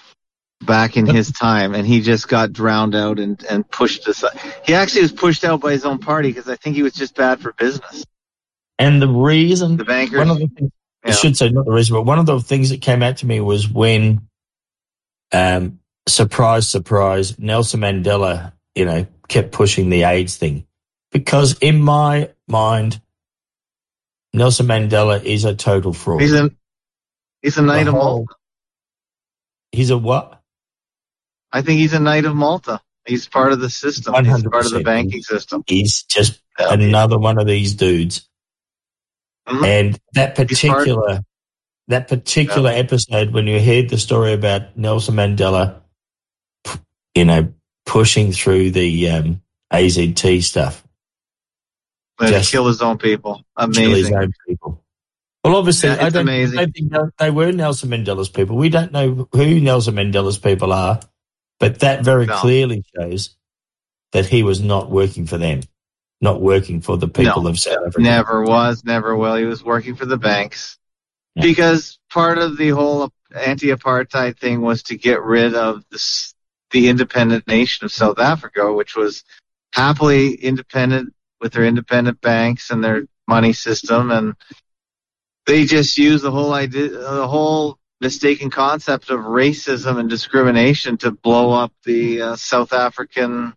back in his time, and he just got drowned out and, and pushed aside. He actually was pushed out by his own party because I think he was just bad for business. And the reason, The bankers. one of the things, I should say not the reason, but one of the things that came out to me was when, um, surprise, surprise, Nelson Mandela, you know, kept pushing the AIDS thing. Because in my mind, Nelson Mandela is a total fraud. He's a he's a knight The of whole- Malta. He's a what? I think he's a knight of Malta. He's part of the system. He's part of the banking system. He's just Yeah. another one of these dudes. Mhm. And that He's part- particular that particular episode when you heard the story about Nelson Mandela, p- you know, pushing through the um, AZT stuff, But Just kill his own people. kill his Amazing. own people. Well, obviously, Yeah, I don't. I don't think they were Nelson Mandela's people. We don't know who Nelson Mandela's people are, but that very No. clearly shows that he was not working for them, not working for the people No. of South Africa. Never was, never will. He was working for the banks. Yeah. Because part of the whole anti-apartheid thing was to get rid of this, the independent nation of South Africa, which was happily independent with their independent banks and their money system. And they just used the whole idea, the whole mistaken concept of racism and discrimination to blow up the uh, South African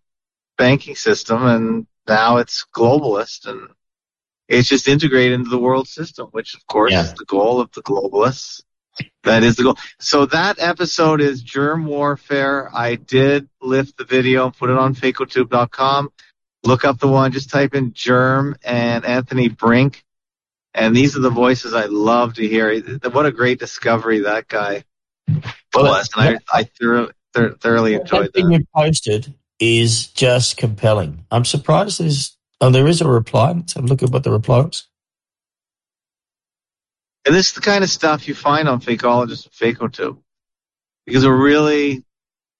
banking system. And now it's globalist and it's just integrated into the world system, which of course Yeah. is the goal of the globalists. That is the goal. So that episode is Jerm Warfare. I did lift the video and put it on fakeotube.com. Look up the one, just type in Jerm and Anthony Brink. And these are the voices I love to hear. What a great discovery that guy Well, was. And I, I thorough, thor- thoroughly enjoyed that thing you posted is just compelling. I'm surprised there's, oh, there is a reply. Let's have a look at what the reply was. And this is the kind of stuff you find on Fakeologist and FakeoTube. Because we're really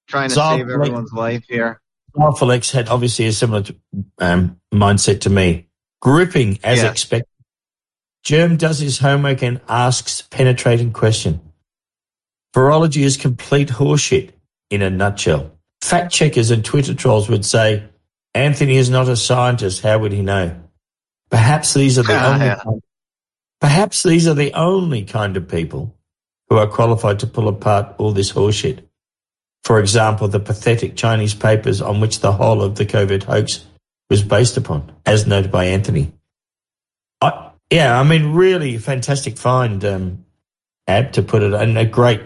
trying to save everyone's life here. Alpha had obviously a similar um, mindset to me. Gripping as Yeah. expected. Jerm does his homework and asks penetrating question. Virology is complete horseshit in a nutshell. Fact checkers and Twitter trolls would say, Anthony is not a scientist. How would he know? Perhaps these are the only perhaps these are the only kind of people who are qualified to pull apart all this horseshit. For example, the pathetic Chinese papers on which the whole of the COVID hoax was based upon, as noted by Anthony. I, yeah, I mean, really fantastic find, um, Ab, to put it, and a great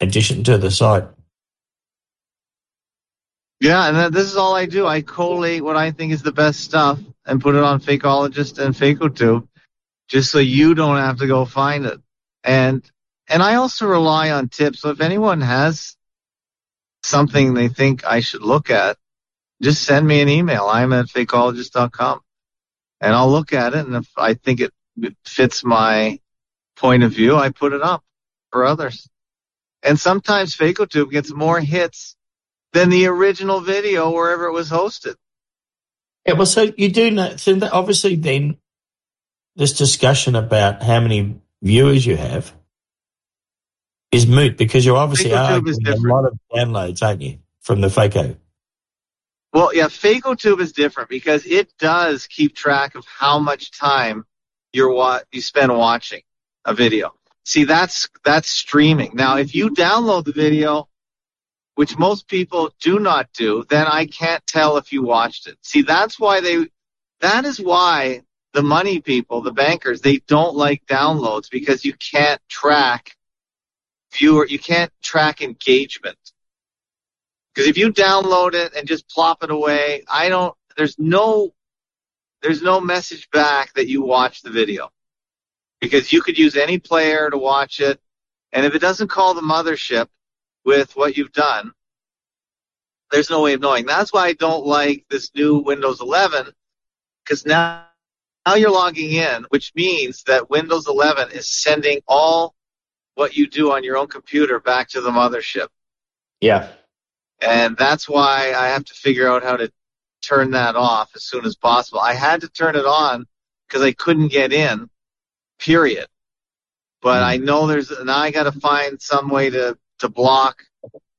addition to the site. Yeah, and this is all I do. I collate what I think is the best stuff and put it on Fakeologist and FakeoTube just so you don't have to go find it. And and I also rely on tips. So if anyone has something they think I should look at, just send me an email. I'm at fakeologist.com and I'll look at it. And if I think it fits my point of view, I put it up for others. And sometimes FakeoTube gets more hits than the original video wherever it was hosted. Yeah, well, so you do know, so obviously then this discussion about how many viewers you have is moot because you obviously are FakeoTube is getting a lot of downloads, aren't you, from the Faco? Well, yeah, FakeoTube is different because it does keep track of how much time you're wa- you spend watching a video. See, that's that's streaming. Now, if you download the video, which most people do not do, then I can't tell if you watched it. See, that's why they that is why the money people, the bankers, they don't like downloads because you can't track viewer, you can't track engagement. Because if you download it and just plop it away, I don't. There's no, there's no message back that you watch the video, because you could use any player to watch it, and if it doesn't call the mothership with what you've done, there's no way of knowing. That's why I don't like this new Windows 11, because now, now you're logging in, which means that Windows 11 is sending all what you do on your own computer back to the mothership. Yeah. And that's why I have to figure out how to turn that off as soon as possible. I had to turn it on because I couldn't get in, period. But I know there's, now I got to find some way to, to block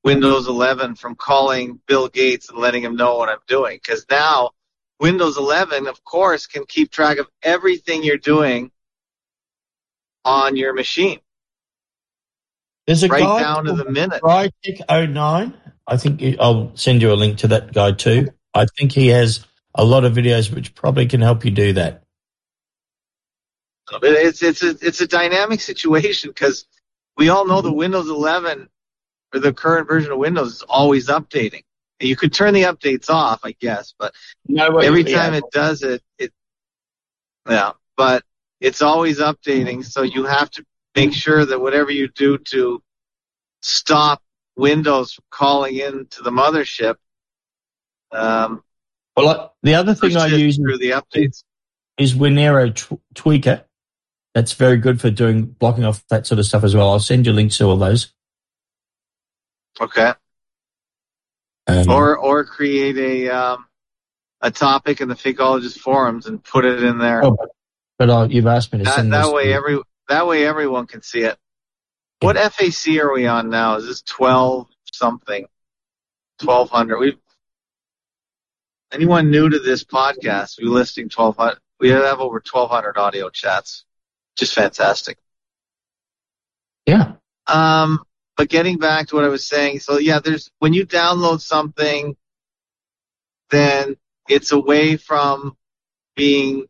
Windows 11 from calling Bill Gates and letting him know what I'm doing. Because now Windows 11, of course, can keep track of everything you're doing on your machine, There's a right guy down to the minute. Crytek09. I think you- I'll send you a link to that guy too. I think he has a lot of videos which probably can help you do that. But it's it's a it's a dynamic situation because we all know the Windows 11 or the current version of Windows is always updating. You could turn the updates off, I guess, but every time it does it, it yeah, but it's always updating. So you have to make sure that whatever you do to stop Windows from calling in to the mothership, um, Well, the other thing I use through the updates. is Winaero tw- Tweaker. That's very good for doing blocking off that sort of stuff as well. I'll send you links to all those. Okay. Um, Or or create a um, a topic in the Fakeologist forums and put it in there. Oh, but, but uh, you've asked me to that send that way to- every that way everyone can see it. What FAC are we on now? Is this twelve something? Twelve hundred. We anyone new to this podcast? We listing twelve hundred. We have over twelve hundred audio chats. Just fantastic. Yeah. Um, but getting back to what I was saying, so yeah, there's when you download something, then it's away from being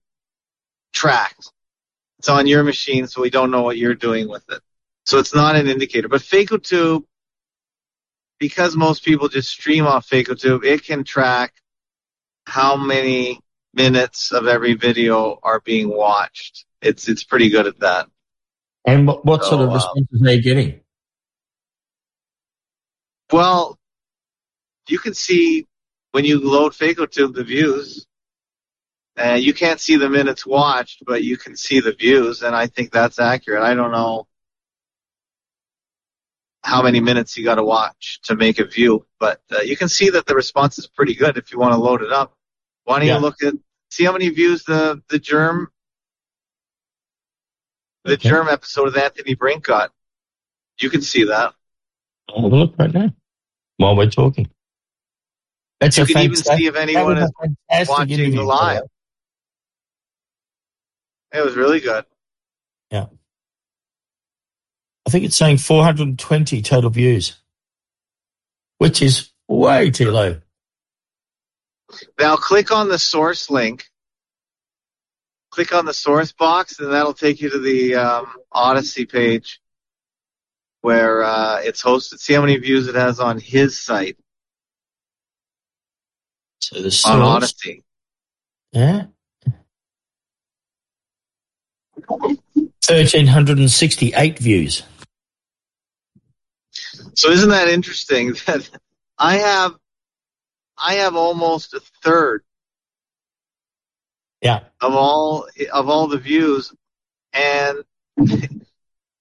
tracked. It's on your machine, so we don't know what you're doing with it. So it's not an indicator. But FakeoTube, because most people just stream off FakeoTube, it can track how many minutes of every video are being watched. It's it's pretty good at that. And what, what sort So, of uh, responses are you getting? Well, you can see when you load FakeoTube the views. Uh, you can't see the minutes watched, but you can see the views, and I think that's accurate. I don't know how many minutes you got to watch to make a view, but uh, you can see that the response is pretty good if you want to load it up. Why don't Yeah. you look at see how many views the the Jerm the Okay. Jerm episode of Anthony Brink got? You can see that. I'll look right now while we're talking. That's You a can even see if anyone is watching interview, live. It was really good. Yeah. I think it's saying 420 total views, which is way too low. Now click on the source link. Click on the source box, and that'll take you to the um, Odysee page where uh, it's hosted. See how many views it has on his site So the on source, Odysee. yeah, 1368 views. So isn't that interesting that I have I have almost a third Yeah. of all of all the views and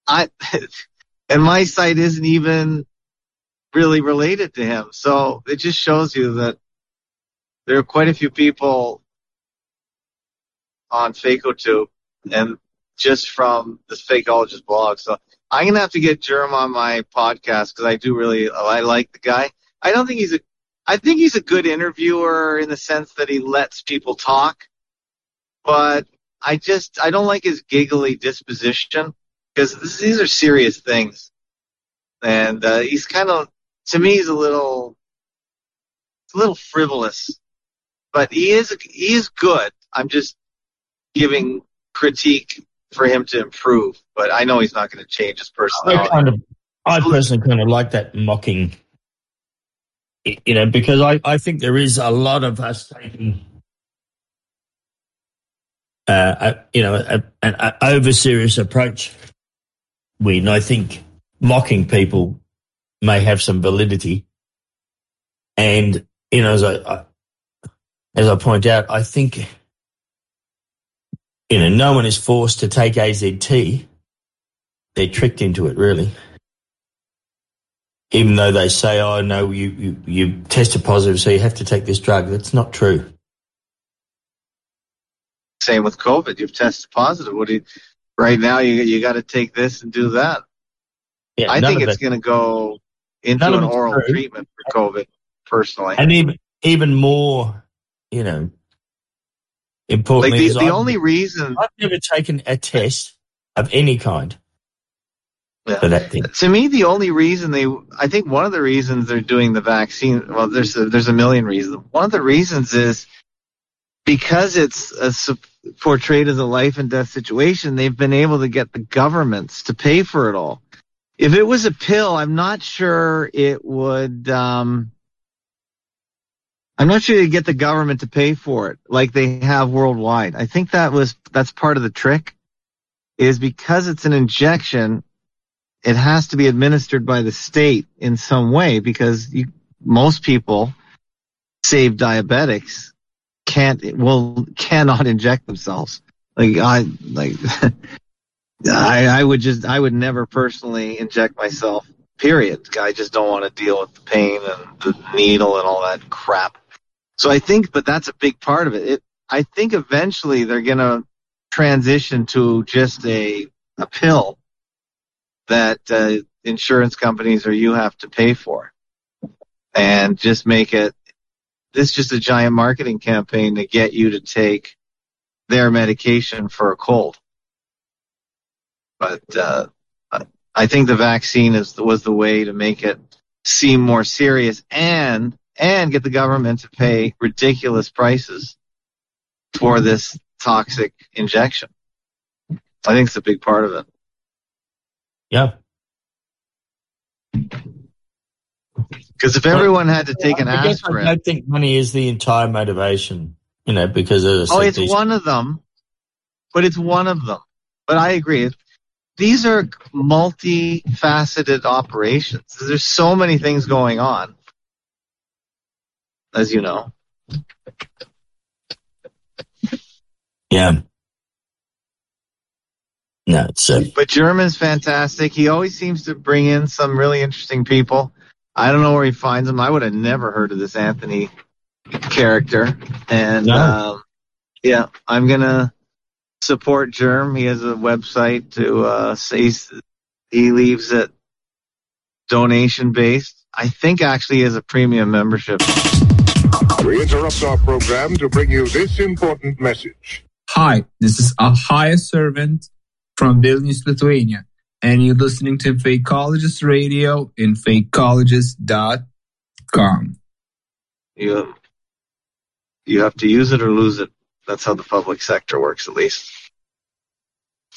I and my site isn't even really related to him. So it just shows you that there are quite a few people on FakeOtube and just from the Fakeologist blog. So I'm gonna have to get Jerm on my podcast because I do really I like the guy. I don't think he's a I think he's a good interviewer in the sense that he lets people talk, but I just I don't like his giggly disposition because these are serious things, and uh, he's kind of to me he's a little a little frivolous, but he is he is good. I'm just giving critique for him to improve, but I know he's not going to change his I personality. kind of, I personally kind of like that mocking, you know, because I, I think there is a lot of us taking, uh, a, you know, a, an over serious approach. When I think mocking people may have some validity, and you know, as I, I as I point out, I think you know, no one is forced to take AZT. They're tricked into it, really. Even though they say, "Oh no, you you, you tested positive, so you have to take this drug." That's not true. Same with COVID. You've tested positive. What do you, right now you you got to take this and do that. Yeah, I think it's going to go into None an oral true. treatment for COVID. Personally, and even even more, you know, like importantly, the, is the I've, only reason I've never taken a test of any kind Yeah. for that thing. to me the only reason they I think one of the reasons they're doing the vaccine well there's a, there's a million reasons. One of the reasons is because it's a, portrayed as a life and death situation, they've been able to get the governments to pay for it all. If it was a pill, I'm not sure it would. Um, I'm not sure you get the government to pay for it like they have worldwide. I think that was that's part of the trick, is because it's an injection, it has to be administered by the state in some way because you, most people, save diabetics, can't will cannot inject themselves. Like I like I I would just I would never personally inject myself. Period. I just don't want to deal with the pain and the needle and all that crap. So I think, but that's a big part of it. It I think eventually they're gonna transition to just a a pill that uh, insurance companies or you have to pay for, and just make it. This is just a giant marketing campaign to get you to take their medication for a cold. But uh, I think the vaccine is was the way to make it seem more serious and and get the government to pay ridiculous prices for this toxic injection. I think it's a big part of it. Yeah. Because if everyone had to take an I guess I don't think money is the entire motivation, you know, because I oh, it's these- one of them, but it's one of them. But I agree. These are multifaceted operations. There's so many things going on, as you know. yeah. No, it's uh, But German's fantastic. He always seems to bring in some really interesting people. I don't know where he finds them. I would have never heard of this Anthony character. And No. um, yeah, I'm gonna support Jerm. He has a website to uh, say he leaves it donation based. I think actually he has a premium membership. We interrupt our program to bring you this important message. Hi, this is a higher servant from Vilnius, Lithuania, and you're listening to Fakeologist Radio in fakeologist.com. You you have to use it or lose it. That's how the public sector works, at least.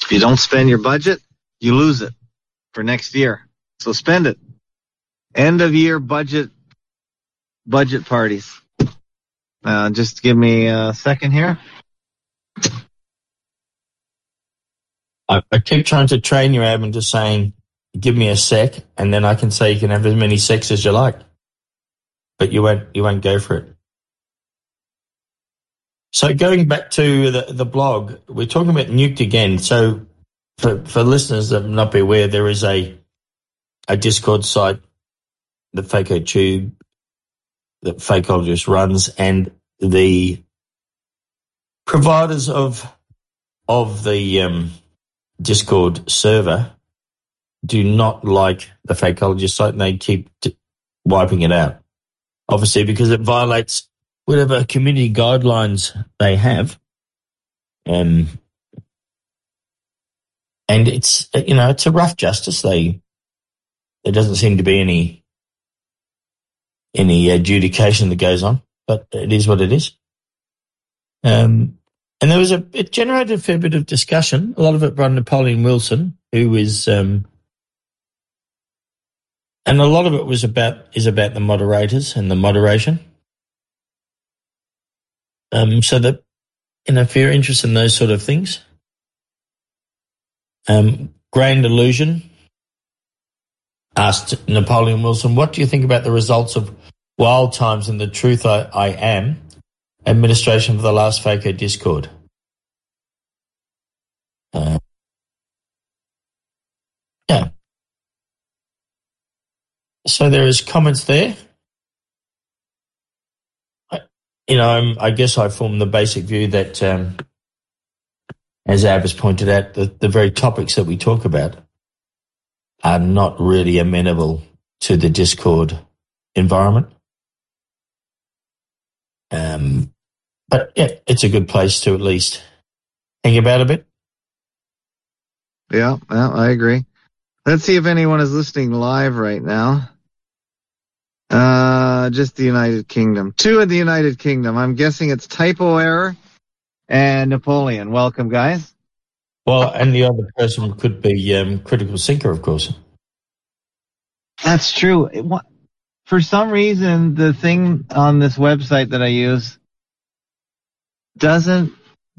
If you don't spend your budget, you lose it for next year. So spend it. End of year budget budget parties. Uh, just give me a second here. I, I keep trying to train you, Ab, into saying, "Give me a sec," and then I can say you can have as many secs as you like, but you won't. You won't go for it. So going back to the the blog, we're talking about nuked again. So for for listeners that not be aware, there is a a Discord site, the Faco Tube, that Fakeologist runs, and the providers of of the um, Discord server do not like the Fakeologist site, and they keep t- wiping it out. Obviously, because it violates whatever community guidelines they have. Um, and it's you know it's a rough justice. They there doesn't seem to be any any adjudication that goes on, but it is what it is. Um, and there was a it generated a fair bit of discussion. A lot of it by Napoleon Wilson, who is um, and a lot of it was about is about the moderators and the moderation. Um, so that you know, if you're interested in those sort of things, um, Grand Illusion asked Napoleon Wilson, "What do you think about the results of Wild Times and the Truth I, I Am administration for the last FACO Discord?" Uh, yeah. So there is comments there. You know, I'm, I guess I form the basic view that, um, as Ab has pointed out, the, the very topics that we talk about are not really amenable to the Discord environment. Um, but yeah, it's a good place to at least think about a bit. Yeah, yeah, I agree. Let's see if anyone is listening live right now. Uh, just the United Kingdom. Two in the United Kingdom. I'm guessing it's typo error and Napoleon. Welcome, guys. Well, and the other person could be um, Critical Sinker, of course. That's true. It, wa- for some reason, the thing on this website that I use doesn't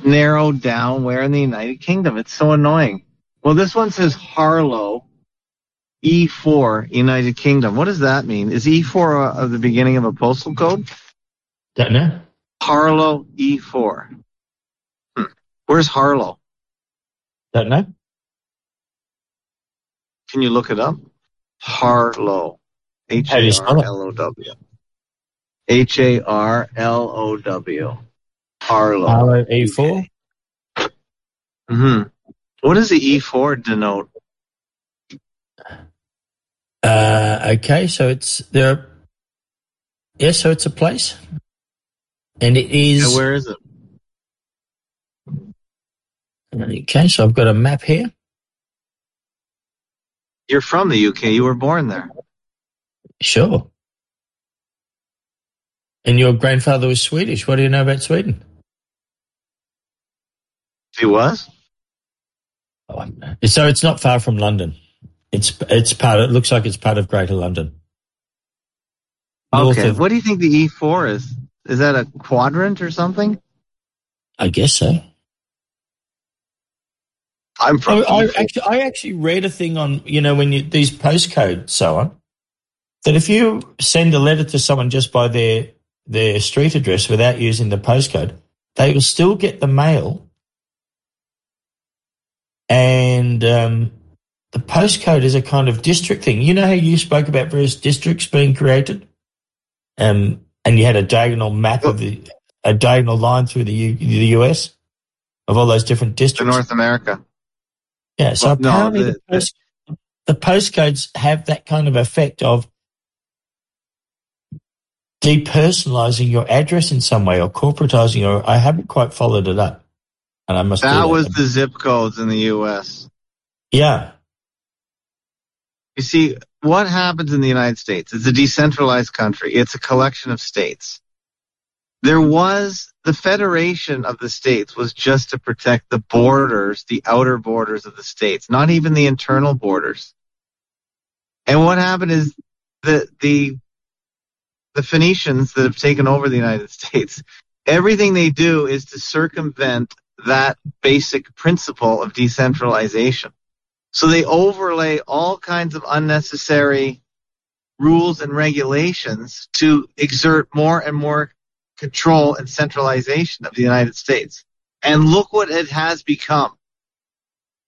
narrow down where in the United Kingdom. It's so annoying. Well, this one says Harlow, E4, United Kingdom. What does that mean? Is E4 a, a, the beginning of a postal code? Don't know. Harlow E4. Hmm. Where's Harlow? Don't know. Can you look it up? Harlow. H How do you A R? L O W. H A R L O W. Harlow. Harlow E4. hmm What does the E4 denote? Uh, okay, so it's there. Yeah, so it's a place, and it is. Yeah, where is it? Okay, so I've got a map here. You're from the UK. You were born there. Sure. And your grandfather was Swedish. What do you know about Sweden? He was? Oh, so it's not far from London. It's it's part. Of, it looks like it's part of Greater London. North Okay. of- What do you think the E4 is? Is that a quadrant or something? I guess so. I'm from I, I E4. actually, I actually read a thing on you know when you these postcodes so on that if you send a letter to someone just by their their street address without using the postcode, they will still get the mail. And um, the postcode is a kind of district thing. You know how you spoke about various districts being created, um, and you had a diagonal map of the a diagonal line through the U, the US of all those different districts. North America. Yeah, so Well, no, the- the, post, the postcodes have that kind of effect of depersonalizing your address in some way or corporatizing your. I haven't quite followed it up, and I must. That was the zip codes in the US. yeah, You see, what happens in the United States? It's a decentralized country. It's a collection of states. There was the federation of the states was just to protect the borders, the outer borders of the states, not even the internal borders. And what happened is the the the Phoenicians that have taken over the United States, everything they do is to circumvent that basic principle of decentralization. So they overlay all kinds of unnecessary rules and regulations to exert more and more control and centralization of the United States. And look what it has become.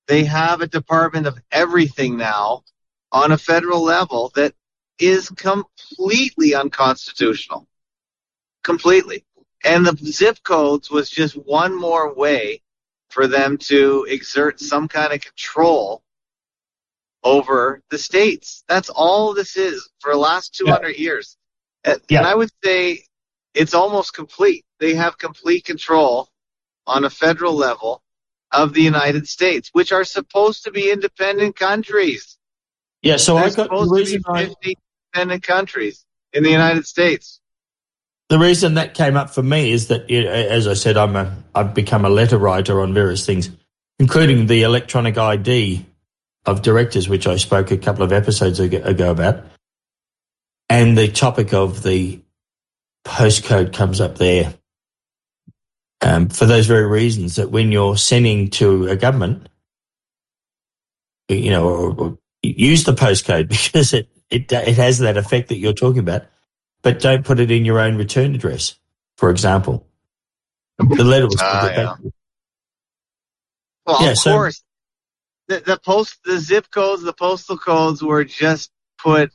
They have a department of everything now on a federal level that is completely unconstitutional. Completely. And the zip codes was just one more way for them to exert some kind of control over the states. That's all this is for the last 200 years. Uh, and, Yeah. and I would say it's almost complete. They have complete control on a federal level of the United States, which are supposed to be independent countries. yeah. So They're I got the supposed to be I, 50 independent countries in the United States. The reason that came up for me is that, as I said, I'm a I've become a letter writer on various things, including the electronic ID of directors, which I spoke a couple of episodes ago, about, and the topic of the postcode comes up there. Um, for those very reasons that when you're sending to a government, you know, use the postcode because it, it it has that effect that you're talking about but don't put it in your own return address, for example. The letter was ah, put yeah. Well, Yeah, of so- course, the, the post, the zip codes, the postal codes were just put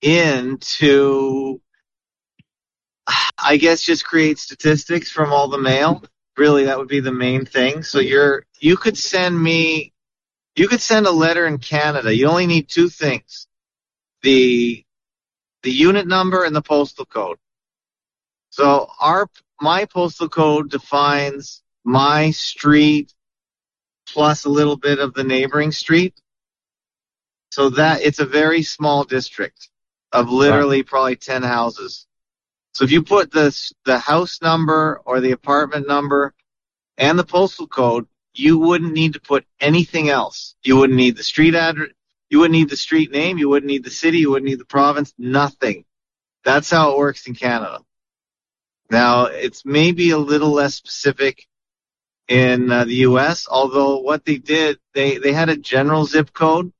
in to, I guess, just create statistics from all the mail. Really, that would be the main thing. So you're, you could send me, you could send a letter in Canada. You only need two things: the, the unit number and the postal code. So our, my postal code defines my street plus a little bit of the neighboring street. So that it's a very small district of literally probably 10 houses. So if you put the the house number or the apartment number and the postal code, you wouldn't need to put anything else. You wouldn't need the street address, you wouldn't need the street name, you wouldn't need the city, you wouldn't need the province, nothing. That's how it works in Canada. Now, it's maybe a little less specific in uh, the U.S. Although what they did, they they had a general zip code,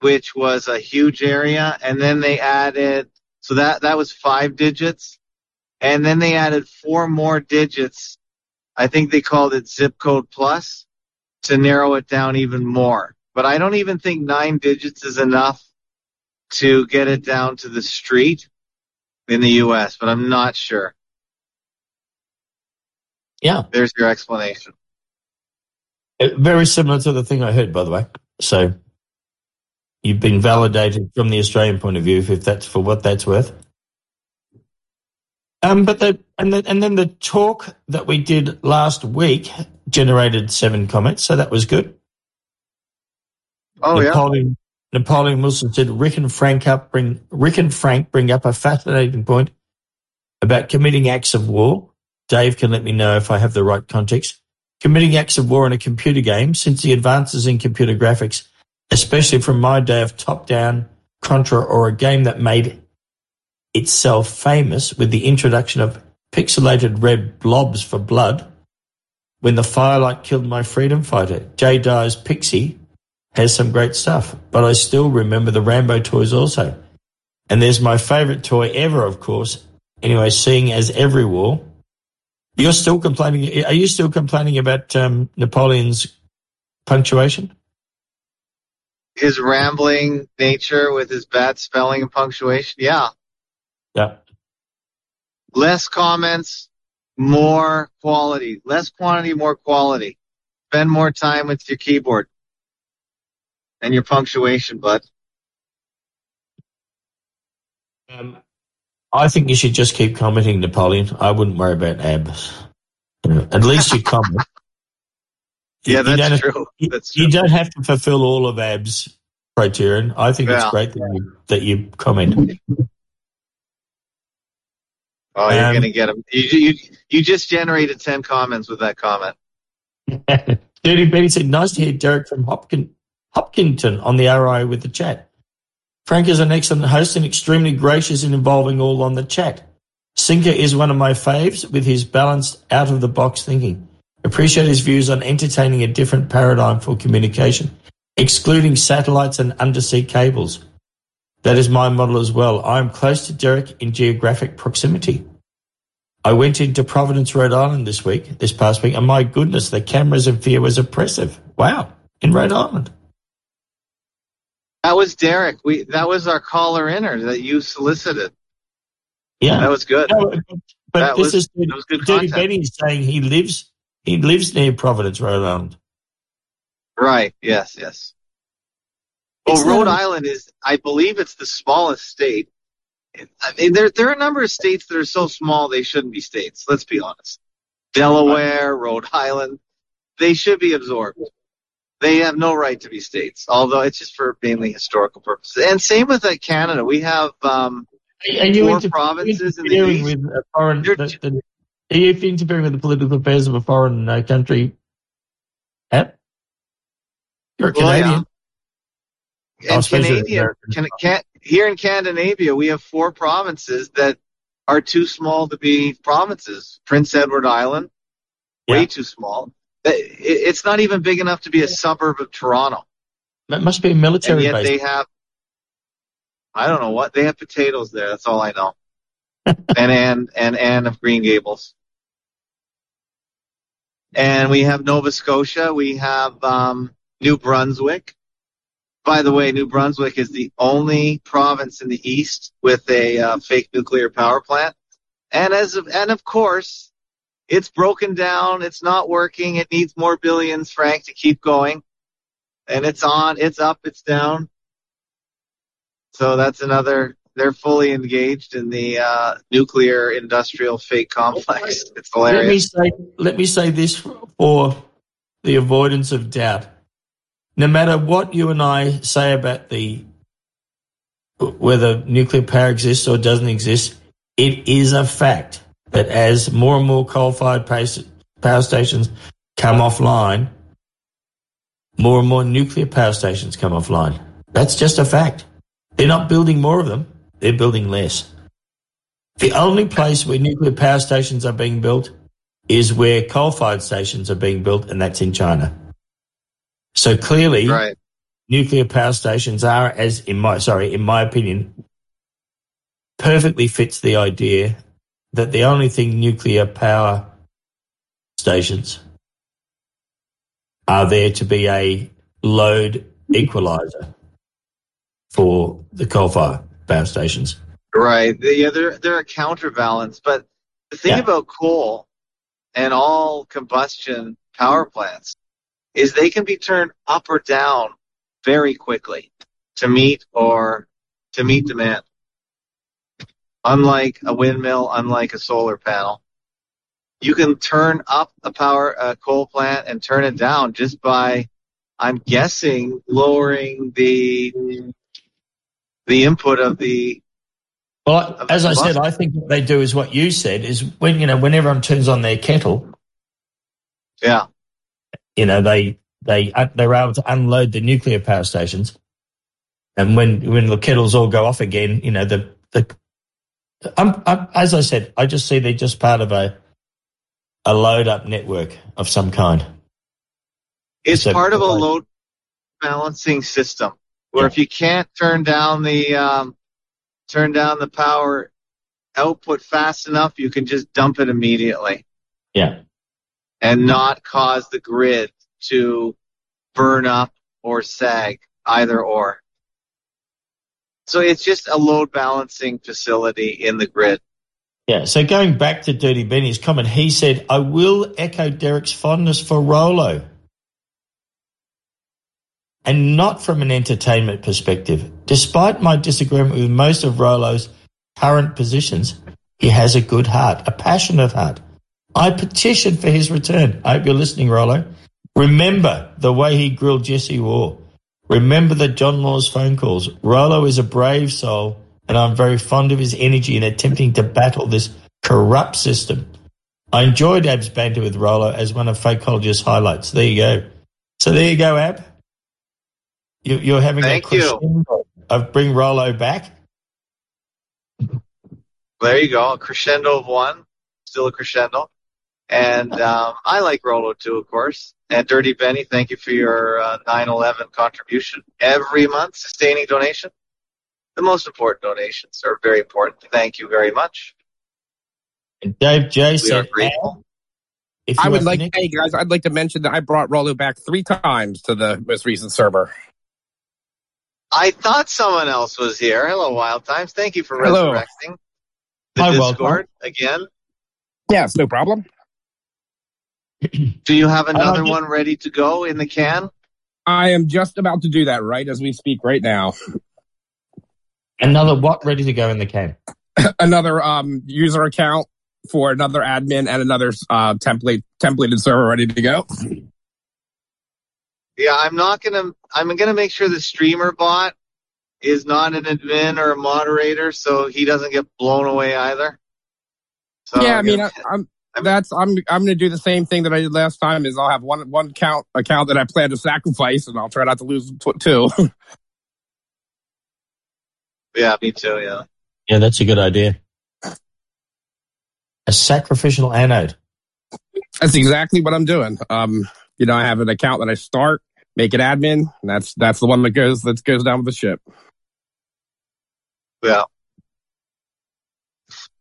which was a huge area, and then they added so that that was five digits, and then they added four more digits. I think they called it zip code plus to narrow it down even more. But I don't even think nine digits is enough to get it down to the street in the U.S., but I'm not sure. Yeah. There's your explanation. Uh, Very similar to the thing I heard, by the way. So you've been validated from the Australian point of view, if that's for what that's worth. Um, but the and the, and then the talk that we did last week generated seven comments, so that was good. Oh yeah. Napoleon, Napoleon Wilson said Rick and Frank up bring Rick and Frank bring up a fascinating point about committing acts of war. Dave can let me know if I have the right context. Committing acts of war in a computer game, since the advances in computer graphics, especially from my day of top-down Contra or a game that made itself famous with the introduction of pixelated red blobs for blood. When the firelight killed my freedom fighter, Jay Dyer's Pixie has some great stuff, but I still remember the Rambo toys also. And there's my favorite toy ever, of course. Anyway, seeing as every war. You're still complaining. Are you still complaining about um, Napoleon's punctuation? His rambling nature with his bad spelling and punctuation. Yeah. Yeah. Less comments, more quality. Less quantity, more quality. Spend more time with your keyboard and your punctuation, bud. Um, I think you should just keep commenting, Napoleon. I wouldn't worry about abs. You know, at least you comment. Yeah, You- you that's have- true. You, That's you true. don't have to fulfill all of abs criterion. I think it's great that you, that you comment. Oh, you're Um, gonna get them. You, you you just generated ten comments with that comment. Dirty Betty said, nice to hear Derek from Hopkin, Hopkinton on the RI with the chat. Frank is an excellent host and extremely gracious in involving all on the chat. Sinker is one of my faves with his balanced, out of the box thinking. Appreciate his views on entertaining a different paradigm for communication, excluding satellites and undersea cables. That is my model as well. I am close to Derek in geographic proximity. I went into Providence, Rhode Island this week, this past week, and my goodness, the cameras and fear was oppressive. Wow, in Rhode Island. That was Derek. We that was our caller inner that you solicited. Yeah. That was good. No, but That this was- is that was good Dirty content. Benny is saying he lives he lives near Providence, Rhode Island. Right. Yes. Yes. Well, It's Rhode not- Island is, I believe, it's the smallest state. I mean, there there are a number of states that are so small they shouldn't be states. Let's be honest. Delaware, Rhode Island, they should be absorbed. They have no right to be states, although it's just for mainly historical purposes. And same with uh, Canada. We have um, four provinces in the east. with a foreign? The, the, are you interfering with the political affairs of a foreign uh, country? At? You're a Well, yeah. Canadian. I And suppose you're Canadian, American. can, can, here in Scandinavia, we have four provinces that are too small to be provinces. Prince Edward Island, way too small. It- It's not even big enough to be a suburb of Toronto. That must be a military And yet base. they have, I don't know what, they have potatoes there. That's all I know. and Anne, and Anne of Green Gables. And we have Nova Scotia. We have um, New Brunswick. By the way, New Brunswick is the only province in the east with a uh, fake nuclear power plant. And as of, and of course, it's broken down. It's not working. It needs more billions, Frank, to keep going. And it's on. It's up. It's down. So that's another. They're fully engaged in the uh, nuclear industrial fake complex. It's hilarious. Let me say, let me say this for the avoidance of doubt. No matter what you and I say about the whether nuclear power exists or doesn't exist, it is a fact that as more and more coal-fired power stations come offline, more and more nuclear power stations come offline. That's just a fact. They're not building more of them; they're building less. The only place where nuclear power stations are being built is where coal-fired stations are being built, and that's in China. So clearly, Right. nuclear power stations are, as in my sorry, in my opinion, perfectly fits the idea that the only thing nuclear power stations are there to be a load equalizer for the coal fire power stations. Right. Yeah, they're they're a counterbalance. But the thing Yeah. about coal and all combustion power plants is they can be turned up or down very quickly to meet or to meet demand. Unlike a windmill, unlike a solar panel, you can turn up a power a coal plant and turn it down just by, I'm guessing, lowering the the input of the Well, as I said, I think what they do is what you said is when you know when everyone turns on their kettle, yeah. You know they they uh, they're able to unload the nuclear power stations, and when when the kettles all go off again, you know the the I'm, I'm as I said, I just see they're just part of a a load up network of some kind. It's So- part of a load balancing system where if you can't turn down the um, turn down the power output fast enough, you can just dump it immediately Yeah, and not cause the grid to burn up or sag, either or. So it's just a load balancing facility in the grid. yeah. So going back to Dirty Benny's comment, he said, "I will echo Derek's fondness for Rolo." and not from an entertainment perspective. Despite my disagreement with most of Rolo's current positions, he has a good heart, a passionate heart. I petition for his return. I hope you're listening, Rolo. Remember the way he grilled Jesse War. Remember the John Law's phone calls. Rolo is a brave soul, and I'm very fond of his energy in attempting to battle this corrupt system. I enjoyed Ab's banter with Rolo as one of Fakeologist's highlights. There you go. So there you go, Ab. You, you're having Thank a you. crescendo of bring Rolo back. There you go, a crescendo of one, still a crescendo. And um, I like Rolo too, of course. And Dirty Benny, thank you for your uh, 9/11 contribution every month, sustaining donation. The most important donations are very important. Thank you very much. And Dave J We are said, grateful. if I would like, connected- hey guys, I'd like to mention that I brought Rolo back three times to the most recent server. I thought someone else was here. Hello, Wild Times. Thank you for Hello. resurrecting the Hi, Wild Discord again. Yes, no problem. Do you have another get- one ready to go in the can? I am just about to do that right as we speak right now. another what ready to go in the can? another um, user account for another admin and another uh, template templated server ready to go. Yeah, I'm not gonna. I'm gonna make sure the streamer bot is not an admin or a moderator, so he doesn't get blown away either. So yeah, I I'm mean, gonna- I, I'm that's I'm I'm going to do the same thing that I did last time. Is I'll have one one account account that I plan to sacrifice, and I'll try not to lose two. yeah, me too. Yeah, Yeah, that's a good idea. A sacrificial anode. that's exactly what I'm doing. Um, you know, I have an account that I start, make it admin, and that's that's the one that goes that goes down with the ship. yeah.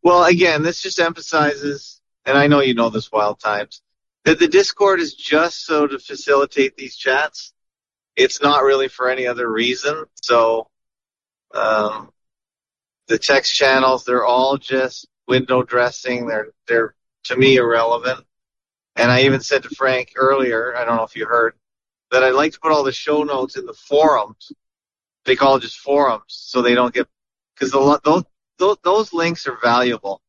Well, again, this just emphasizes, and I know you know this, Wild Times, that the Discord is just so to facilitate these chats. It's not really for any other reason. So, um, the text channels, they're all just window dressing. They're, they're to me irrelevant. And I even said to Frank earlier, I don't know if you heard, that I'd like to put all the show notes in the forums. They call it just forums so they don't get, cause the, those, those, those links are valuable.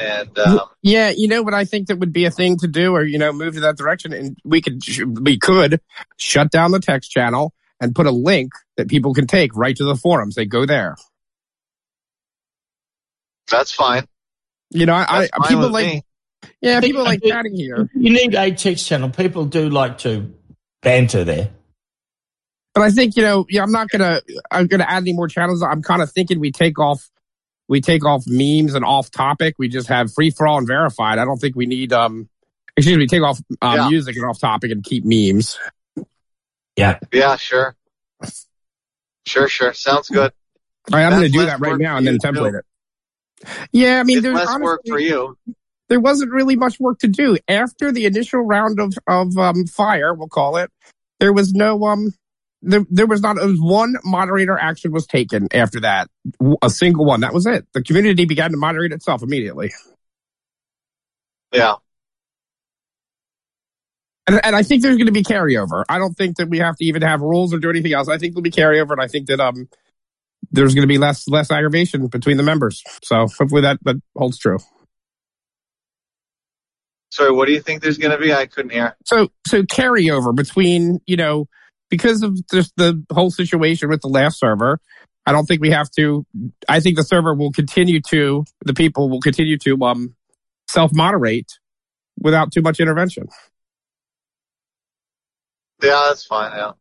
And, um, Yeah, you know what I think that would be a thing to do, or you know, move to that direction, and we could we could shut down the text channel and put a link that people can take right to the forums. They go there. that's fine. You know, I, I people like me. yeah, I think people like chatting here. You need a text channel. People do like to banter there. But I think you know, yeah, I'm not gonna I'm gonna add any more channels. I'm kind of thinking we take off we take off memes and off topic. We just have free for all and verified. I don't think we need um excuse me, take off um, Yeah. music and off topic and keep memes. Yeah, Yeah, sure. Sure, sure. Sounds good. All right, I'm That's gonna do that right now and then template do. it. Yeah, I mean, It's there's less honestly, work for you. there wasn't really much work to do after the initial round of of um, fire. We'll call it. There was no um. There, there was not was one moderator action was taken after that. A single one. That was it. The community began to moderate itself immediately. Yeah. And, and I think there's going to be carryover. I don't think that we have to even have rules or do anything else. I think there'll be carryover, and I think that um, there's going to be less less aggravation between the members. So hopefully that that holds true. Sorry, what do you think there's going to be? I couldn't hear. So so carryover between you know because of just the whole situation with the last server. I don't think we have to. I think the server will continue to the people will continue to um self moderate without too much intervention. Yeah, that's fine. Yeah.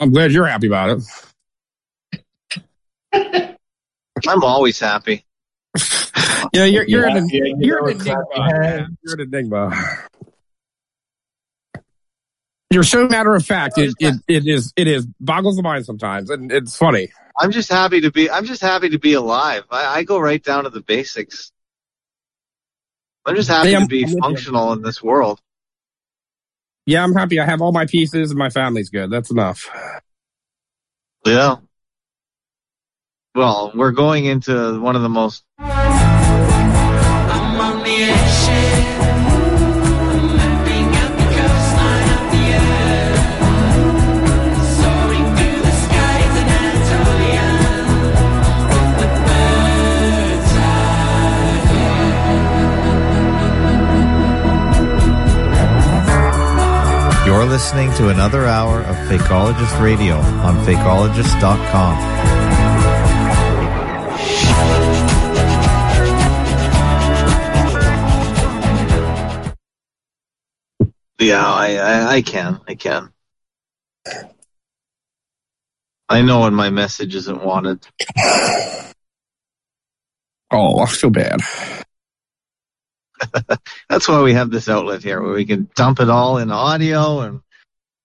I'm glad you're happy about it. I'm always happy. Yeah, you're you're Yeah, an, yeah, you you're an enigma. You're an enigma. You're so matter of fact. It, it it is it is boggles the mind sometimes, and it's funny. I'm just happy to be. I'm just happy to be alive. I, I go right down to the basics. I'm just happy Hey, I'm- to be I'm functional in this world. Yeah, I'm happy. I have all my pieces, and my family's good. That's enough. Yeah. Well, we're going into one of the most listening to another hour of Fakeologist Radio on fakeologist.com. Yeah, I, I, I can. I can. I know when my message isn't wanted. Oh, I feel bad. That's why we have this outlet here where we can dump it all in audio and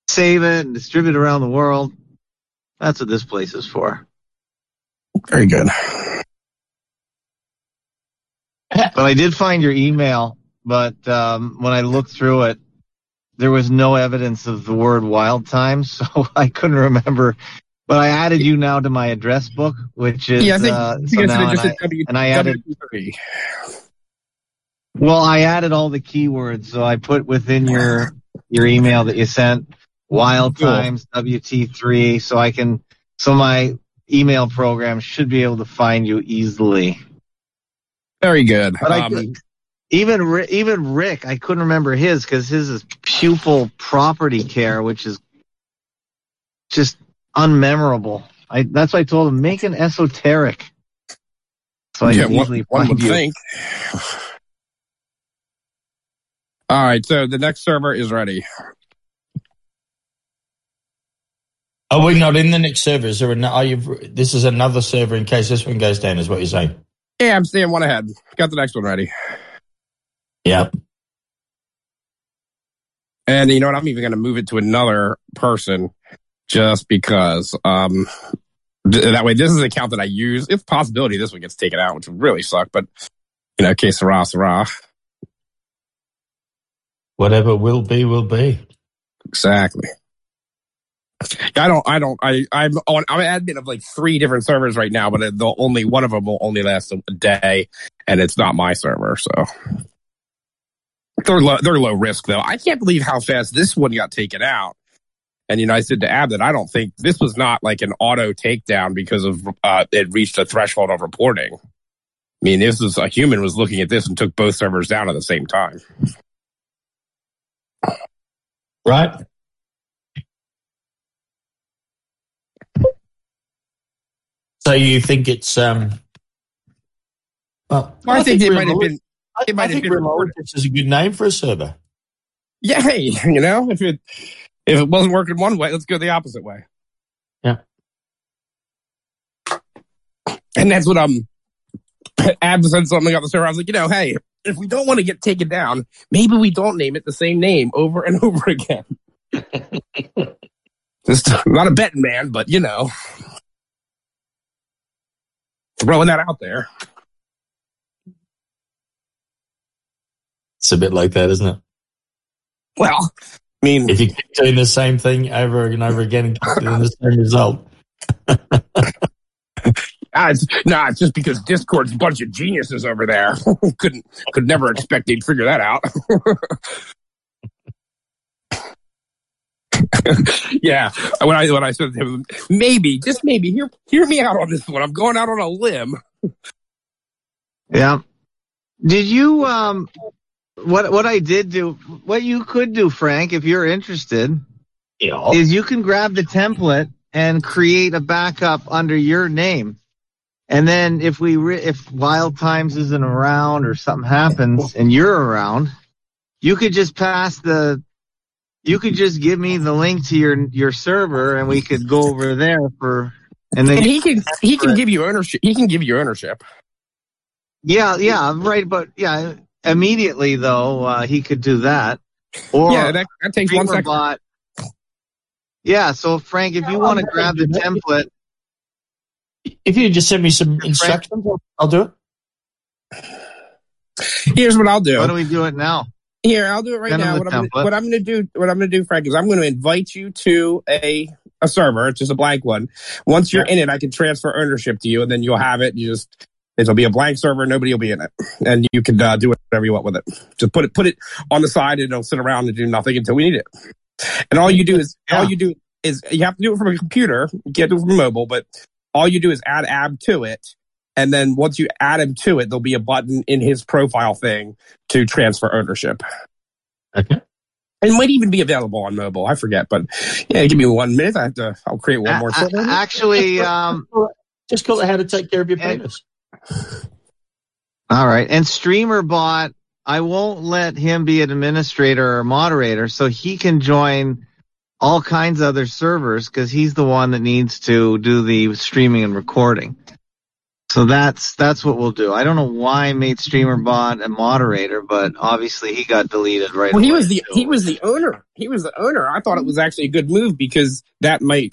save it and distribute it around the world. That's what this place is for. Very good. But I did find your email, but um, when I looked through it, there was no evidence of the word wild time, so I couldn't remember. But I added you now to my address book, which is Yeah, I think, uh, I so think now, it's and just I, a W. and I added W3. Well, I added all the keywords, so I put within your your email that you sent wild Cool. times WT3, so I can so my email program should be able to find you easily. Very good. But I Um, could- even even Rick, I couldn't remember his because his is pupil property care, which is just unmemorable. I that's why I told him make an esoteric, so I yeah, can one, easily one find would you. think. All right, so the next server is ready. Are we not in the next server? Is there an, are you, this is another server in case this one goes down, is what you're saying? Yeah, I'm staying one ahead. Got the next one ready. Yeah. And you know what? I'm even going to move it to another person just because. Um, th- that way, this is an account that I use. It's a possibility this one gets taken out, which would really suck. But you know, okay, Sarah, Sarah. Whatever will be, will be. Exactly. I don't. I don't. I. I'm on. I'm admin of like three different servers right now, but the only one of them will only last a day, and it's not my server. So they're low. They're low risk though. I can't believe how fast this one got taken out. And you know, I said to Ab that I don't think this was not like an auto takedown because of uh, it reached a threshold of reporting. I mean, this is a human was looking at this and took both servers down at the same time. Right? So you think it's, um, well, Well, I, think, it might have been. I, it might I have think been remote is a good name for a server. Yeah, hey, you know, if it if it wasn't working one way, let's go the opposite way. Yeah. And that's what um Ab said something on the server. I was like, you know, hey, if we don't want to get taken down, maybe we don't name it the same name over and over again. Just I'm not a betting man, but you know. throwing that out there. It's a bit like that, isn't it? Well, I mean, If you keep doing the same thing over and over again and keep getting the same result. ah, it's, nah, it's just because Discord's a bunch of geniuses over there. Couldn't, could never expect they'd figure that out. yeah, when I when I said to him, maybe, just maybe, hear hear me out on this one. I'm going out on a limb. Yeah. Did you um what what I did do what you could do, Frank, if you're interested, Yeah. is you can grab the template and create a backup under your name. And then if we re- if Wild Times isn't around or something happens and you're around, you could just pass the you could just give me the link to your your server and we could go over there for and then And he can he can give you ownership. He can give you ownership. Yeah, yeah, right. But yeah, immediately though, uh, he could do that. Or yeah, that, that takes one second. Streamerbot- Yeah, so Frank, if you want to grab the template, If you just send me some instructions, I'll- I'll do it. Here's what I'll do. why don't we do it now? Here, I'll do it right Send now. What I'm, gonna, what I'm gonna do, what I'm gonna do, Frank, is I'm gonna invite you to a a server. It's just a blank one. Once you're in it, I can transfer ownership to you, and then you'll have it. You just it'll be a blank server. Nobody will be in it, and you can uh, do whatever you want with it. Just put it put it on the side, and it'll sit around and do nothing until we need it. And all you do is all you do is you have to do it from a computer. You can't do it from mobile, but all you do is add ab to it. And then once you add him to it, there'll be a button in his profile thing to transfer ownership. Okay. It might even be available on mobile. I forget, but yeah, give me one minute. I have to. I'll create one more. A- server. actually, um, Just call ahead how to take care of your And- penis. all right. And Streamerbot, I won't let him be an administrator or moderator, so he can join all kinds of other servers because he's the one that needs to do the streaming and recording. So that's that's what we'll do. I don't know why I made Streamerbot a moderator, but obviously he got deleted right Well, he was the he was the owner. He was the owner. I thought it was actually a good move because that might,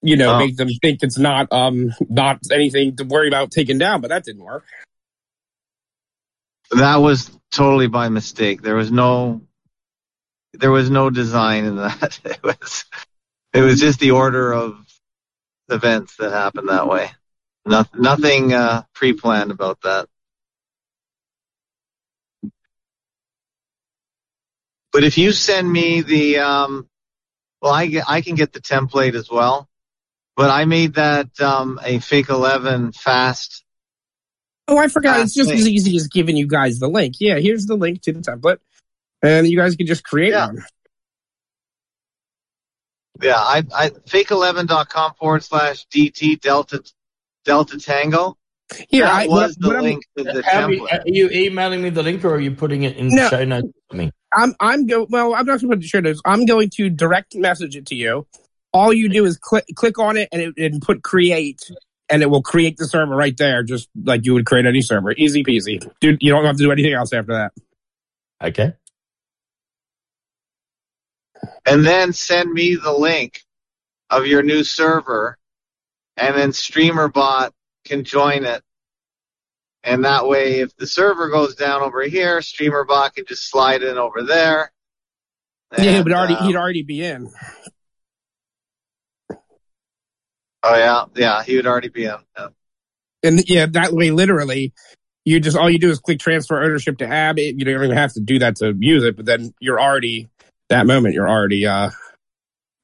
you know, Oh. make them think it's not um not anything to worry about taking down. But that didn't work. That was totally by mistake. There was no, there was no design in that. It was, it was just the order of events that happened that way. No, nothing uh, pre-planned about that. But if you send me the, um, well, I get, I can get the template as well. But I made that um, a fake eleven fast. Oh, I forgot. It's just thanks. as easy as giving you guys the link. Yeah, here's the link to the template, and you guys can just create Yeah. one. Yeah, I, I fake11.com forward slash DT Delta Delta Tango. Here, that I, was what, the what I'm- link to the How are, you, template. are you emailing me the link or are you putting it in No. show notes for me? I'm I'm go well. I'm not going to put the show notes. I'm going to direct message it to you. All you do is click click on it and it, and put create, and it will create the server right there, just like you would create any server. Easy peasy, dude. You don't have to do anything else after that. Okay. And then send me the link of your new server, and then StreamerBot can join it. And that way, if the server goes down over here, StreamerBot can just slide in over there. yeah, but already um, he'd already be in. oh yeah, yeah, he would already be in. Yeah. And yeah, that way, literally, you just all you do is click transfer ownership to Ab. It, you don't even have to do that to use it, but then you're already that moment. You're already uh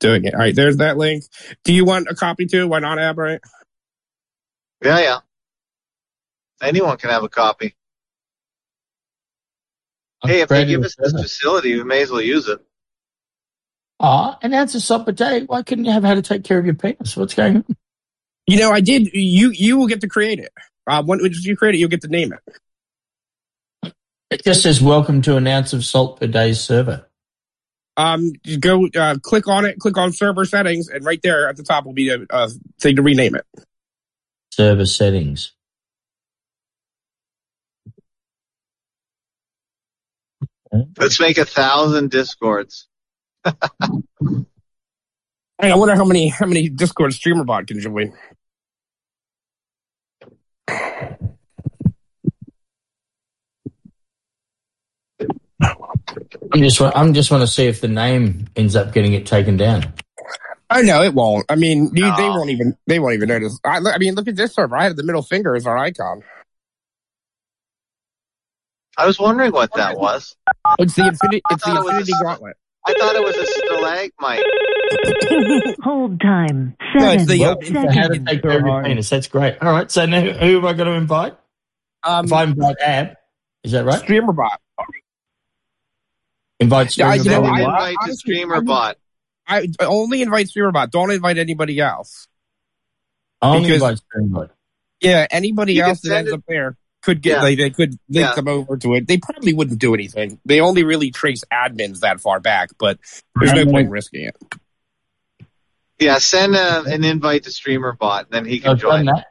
doing it. All right, there's that link. Do you want a copy too? Why not Ab? Right? Yeah, yeah. Anyone can have a copy. Hey, if they give us this facility, we may as well use it. Ah, and that's a sub a day. Why couldn't you have had to take care of your penis? What's going on? You know, I did. You you will get to create it. Uh, when, when you create it, you'll get to name it. It just says welcome to an ounce of salt per day server. Um, you go uh, click on it, click on server settings, and right there at the top will be a, a thing to rename it. Server settings. Let's make a thousand discords. Hey, I wonder how many how many Discord streamer bot can join. I'm just I'm just want to see if the name ends up getting it taken down. Oh no, it won't. I mean, you, they won't even they won't even notice. I, I mean, look at this server. I have the middle finger as our icon. I was wondering what that was. It's the infinity. It's the thought it infinity a- gauntlet. I thought it was a stalagmite. Hold time. No, Seven it's the, So how to take care of your penis? That's great. All right. So now who am I going to invite? Um, If I invite Ab, is that right? streamer bot. Invite streamer you know, bot. I- invite to honestly, streamer I'm- bot. I I only invite streamer bot. Don't invite anybody else. I only because- invite streamer bot. Yeah, anybody You else that ends it- up there could get Yeah. like they could link Yeah. them over to it. They probably wouldn't do anything. They only really trace admins that far back, but there's no point in risking it. Yeah, send a, an invite to streamer bot, and then he can I've join. that.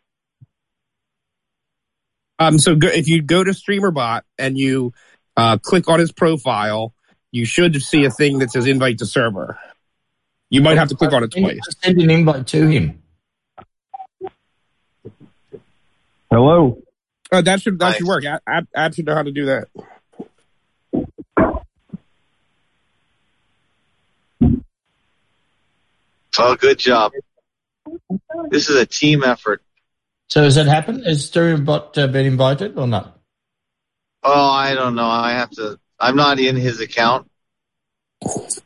Um, so go, if you go to StreamerBot and you uh, click on his profile, you should see a thing that says invite to server. You might have to click on it twice. just Send an invite to him. Hello. Uh, that should that Nice. should work. I, Ab, Ab should know how to do that. Oh, good job. This is a team effort. So has that happened? Has streamer bot uh, been invited or not? Oh, I don't know. I have to. I'm not in his account.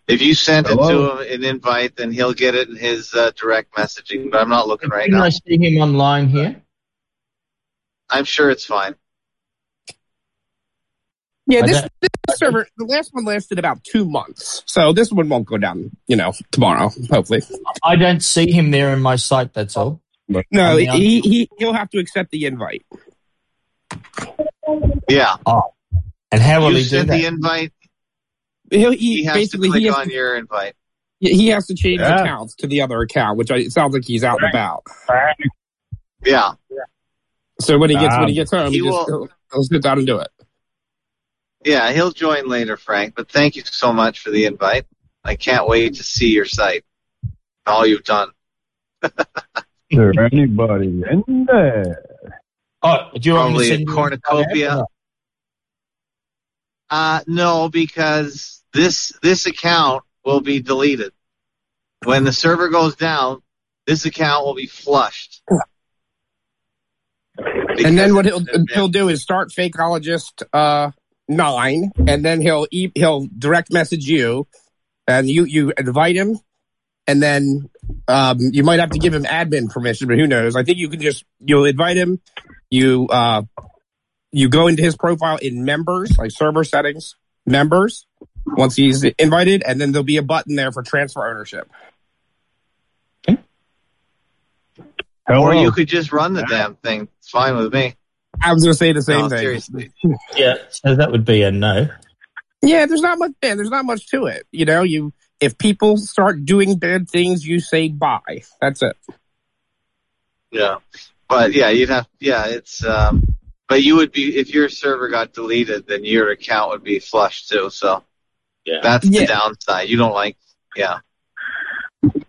If you sent it to him an invite, then he'll get it in his uh, direct messaging. But I'm not looking right Can now. I see him online here? I'm sure it's fine. Yeah, this, this server, the last one lasted about two months, so this one won't go down. You know, tomorrow, hopefully. I don't see him there in my site. That's all. No, I mean, he, he he'll have to accept the invite. Yeah, And how will you he do sent that? the invite. He'll, He he, has to basically click he has on to, your invite. he has to change Yeah. accounts to the other account, which I, it sounds like he's out and about. Yeah, So when he gets when he Um, gets home, he, he just will- he'll, he'll sit down and do it. yeah, he'll join later, Frank. But thank you so much for the invite. I can't wait to see your site. All you've done. Is there anybody in there? Oh, do you want me to Probably a send you cornucopia. Uh, no, because this this account will be deleted when the server goes down. This account will be flushed. and then what he'll he'll do is start fakeologist uh nine, and then he'll e- he'll direct message you, and you you invite him, and then um you might have to give him admin permission, but who knows? I think you can just you'll invite him, you uh you go into his profile in members like server settings members once he's invited, and then there'll be a button there for transfer ownership. Hello. Or you could just run the damn thing. It's fine with me. I was gonna say the same No, thing. seriously. Yeah, so that would be a no. Yeah, there's not much. Yeah, there's not much to it. You know, you if people start doing bad things, you say bye. That's it. Yeah. But yeah, you'd have yeah, it's um but you would be if your server got deleted, then your account would be flushed too. So Yeah. that's Yeah. the downside. You don't like yeah.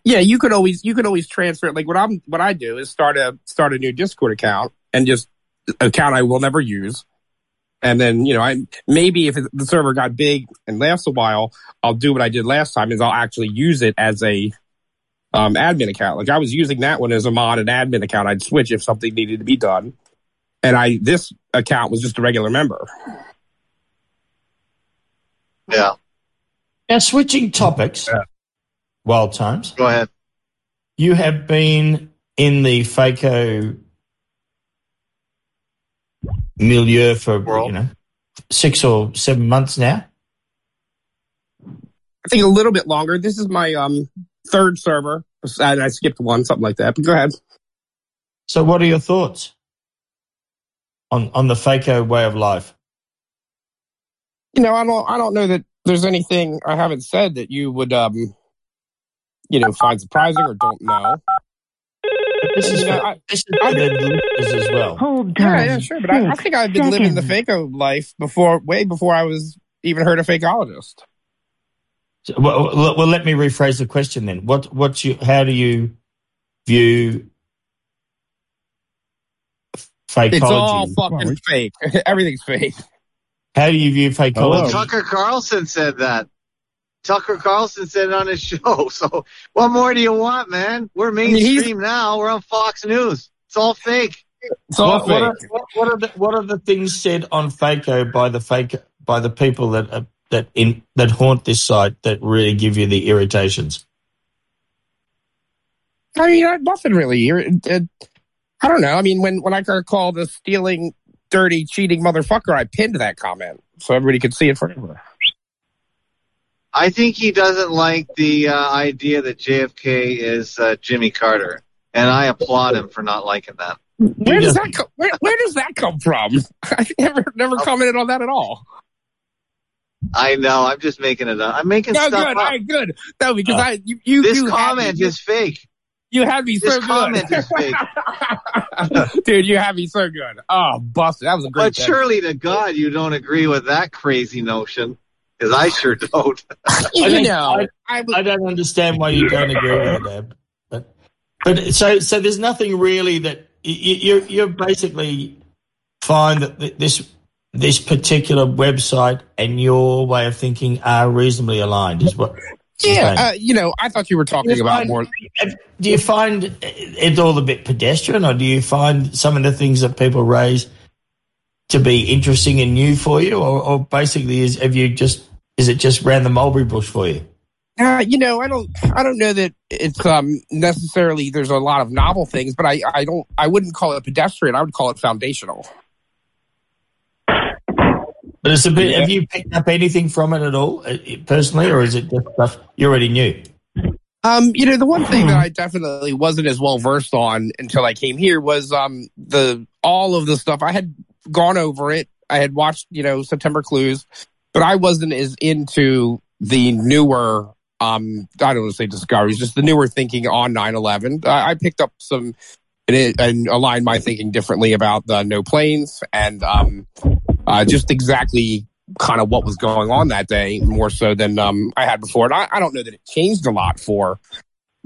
Yeah, you could always you could always transfer it. Like what I'm what I do is start a start a new Discord account and just account I will never use. And then you know I maybe if the server got big and lasts a while, I'll do what I did last time is I'll actually use it as a um, admin account. Like I was using that one as a mod and admin account. I'd switch if something needed to be done. And I this account was just a regular member. Yeah. Now, switching topics, wild times. Go ahead. You have been in the FACO milieu for World. you know six or seven months now. I think a little bit longer. This is my um third server. I, I skipped one, something like that. But go ahead. So, what are your thoughts on on the FACO way of life? You know, I don't I don't know that there's anything I haven't said that you would um you know find surprising or don't know. This is You know, for, I- this is for the as well. Hold Yeah, yeah, sure. But I, I think I've been living the seconds. Faco life before, way before I was even heard a fakeologist. So, well, well, well, let me rephrase the question then. What what's you? How do you view fakeology? It's all fucking fake. Everything's fake. How do you view fakeology? Well, Tucker Carlson said that. Tucker Carlson said it on his show. So what more do you want, man? We're mean, he's- mainstream now. We're on Fox News. It's all fake. It's all what, what, are, fake. what, what are the what are the things said on Faco by the fake by the people that are, that in that haunt this site that really give you the irritations? I mean, uh, nothing really. You're- It, it, I don't know. I mean, when when I got called a stealing, dirty, cheating motherfucker, I pinned that comment so everybody could see it forever. I think he doesn't like the uh, idea that JFK is uh, Jimmy Carter, and I applaud him for not liking that. Where does that come? Where, where does that come from? I never never commented on that at all. I know. I'm just making it up. I'm making No, stuff good. up. Good. No, because I you you, this you comment is fake. You had me This so comment good, is fake. dude. You had me so good. Oh, busted. That was a great. But bit. surely to God, you don't agree with that crazy notion, because I sure don't. you think- know, I, I don't understand why you don't agree with it, Deb. But but so so there's nothing really that you you you're basically find that this this particular website and your way of thinking are reasonably aligned. Is what? You're yeah, uh, you know, I thought you were talking you about find- more. Do you find it all a bit pedestrian, or do you find some of the things that people raise to be interesting and new for you, or, or basically is have you just is it just round the mulberry bush for you? Uh, you know, I don't, I don't know that it's um necessarily there's a lot of novel things, but I, I don't, I wouldn't call it pedestrian. I would call it foundational. But it's a bit. Have you picked up anything from it at all, uh, personally, or is it just stuff you already knew? Um, you know, the one thing that I definitely wasn't as well versed on until I came here was um the all of the stuff I had gone over it. I had watched, you know, September Clues, but I wasn't as into the newer um I don't want to say discoveries, just the newer thinking on 9/11. I, I picked up some and, it, and aligned my thinking differently about the no planes and um uh, just exactly kind of what was going on that day more so than um, I had before. And I, I don't know that it changed a lot for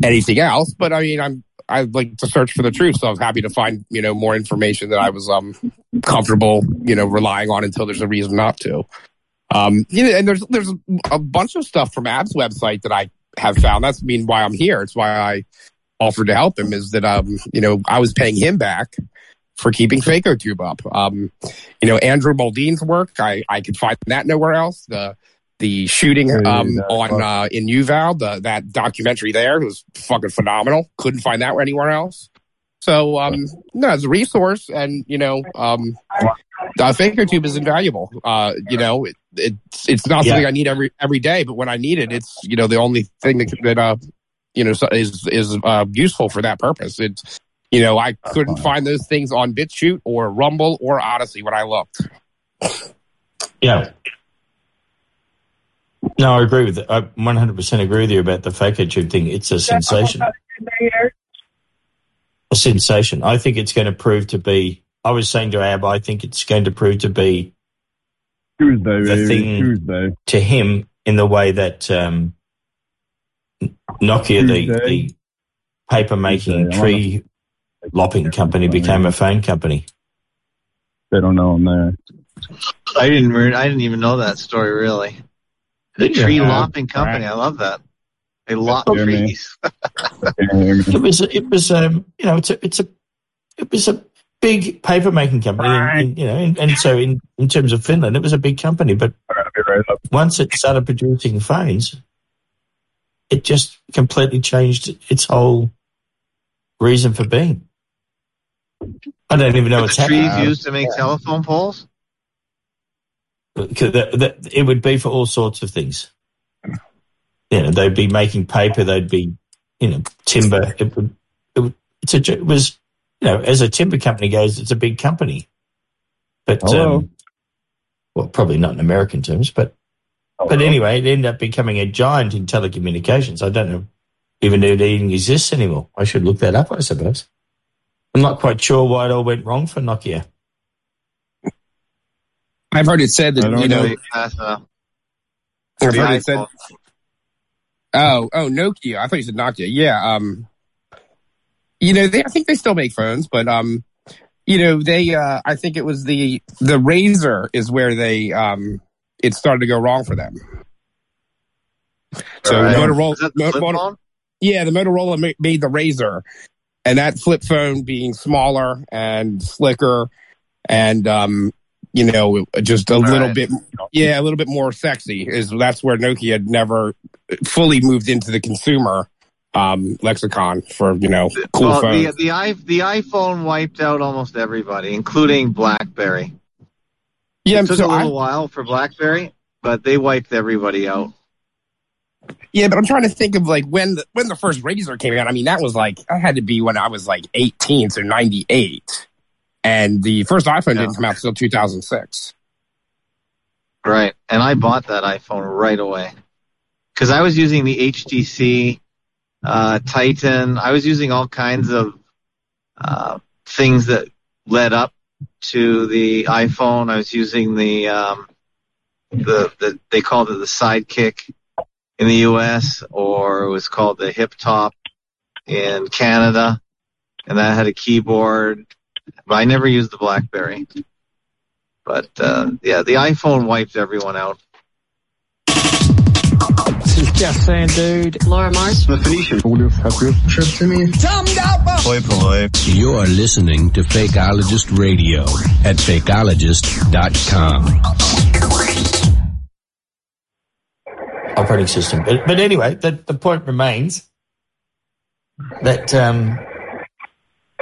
anything else, but I mean, I'm I like to search for the truth, so I was happy to find you know more information that I was um comfortable you know relying on until there's a reason not to. Um, you know, and there's there's a bunch of stuff from Ab's website that I have found. That's mean why I'm here. It's why I offered to help him. Is that um you know I was paying him back for keeping FakeoTube up. Um, you know, Andrew Muldine's work, I, I could find that nowhere else. The the shooting um, on uh, in Uval, the, that documentary there was fucking phenomenal. Couldn't find that anywhere else. So um, no, it's a resource, and you know, um, uh, FakeoTube is invaluable. Uh, you know, it, it's it's not Yeah. something I need every every day, but when I need it, it's you know the only thing that that uh, you know is is uh, useful for that purpose. It's you know I couldn't find those things on BitChute or Rumble or Odysee when I looked. Yeah. No, I agree with it. I 100% agree with you about the fake tube thing. It's a sensation. A sensation. I think it's going to prove to be. I was saying to Ab, I think it's going to prove to be Tuesday, The baby. thing- Tuesday. to him in the way that um, Nokia, the, Tuesday. the paper making tree lopping company, became a phone company. They don't know I'm there. I didn't. Re- I didn't even know that story. Really, the Didn't you? tree lopping company. I love that. They lop Yeah, trees. Can you hear me? It was it was um you know it's a it's a it was a big paper making company and, and, you know and, and so in in terms of Finland it was a big company but right once it started producing phones it just completely changed its whole reason for being. I don't even know Are what's the happening. trees used to make telephone poles. that- that- it would be for all sorts of things. You know, they'd be making paper. They'd be, you know, timber. It would. It, would, it's a, it was, you know, as a timber company goes, it's a big company. But um, well, probably not in American terms, but Oh, but anyway, it ended up becoming a giant in telecommunications. I don't know even if it even exists anymore. I should look that up, I suppose. I'm not quite sure why it all went wrong for Nokia. I've heard it said that you know. They uh, I've the heard it said. Oh, oh, Nokia. I thought you said Nokia. Yeah. Um, you know, they, I think they still make phones, but um, you know, they, uh, I think it was the, the Razr is where they, um, it started to go wrong for them. So Right. Motorola, Is the Mo- flip Motor- phone? yeah, the Motorola made the Razr, and that flip phone being smaller and slicker, and um, you know, just a little Right. bit, yeah, a little bit more sexy. Is that's where Nokia had never fully moved into the consumer um, lexicon for you know cool well, phones. the the i the iPhone wiped out almost everybody, including BlackBerry. yeah, It took so a I, little while for BlackBerry, but they wiped everybody out. Yeah, but I'm trying to think of like when the, when the first Razr came out. I mean, that was like I had to be when I was like 18, so 98, and the first iPhone Yeah. didn't come out until 2006. Right. And I bought that iPhone right away because I was using the HTC uh, Titan. I was using all kinds of uh, things that led up to the iPhone. I was using the um, the, the they called it the Sidekick in the U.S. or it was called the Hiptop in Canada, and that had a keyboard. But I never used the BlackBerry. But uh, yeah, the iPhone wiped everyone out. This is Jeff saying, dude. Laura Mars. The Phoenician. Trip to me. Tom Boy, boy. You're listening to Fakeologist Radio at fakeologist.com. operating system. But, but anyway, the, the point remains that, um,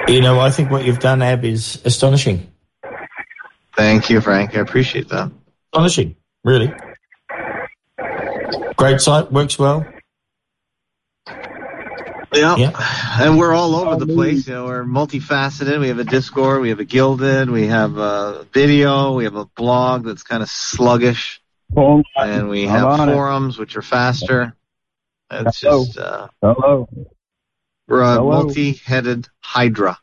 you know, I think what you've done, Ab, is astonishing. Thank you, Frank. I appreciate that. Astonishing, really. Great site, works well. Yeah. Yeah. And we're all over the place. You know, we're multifaceted. We have a Discord, we have a Guilded, we have a video, we have a blog that's kind of sluggish, and we have on it. forums which are faster. It's Hello. just uh, Hello. we're a Hello. multi-headed hydra.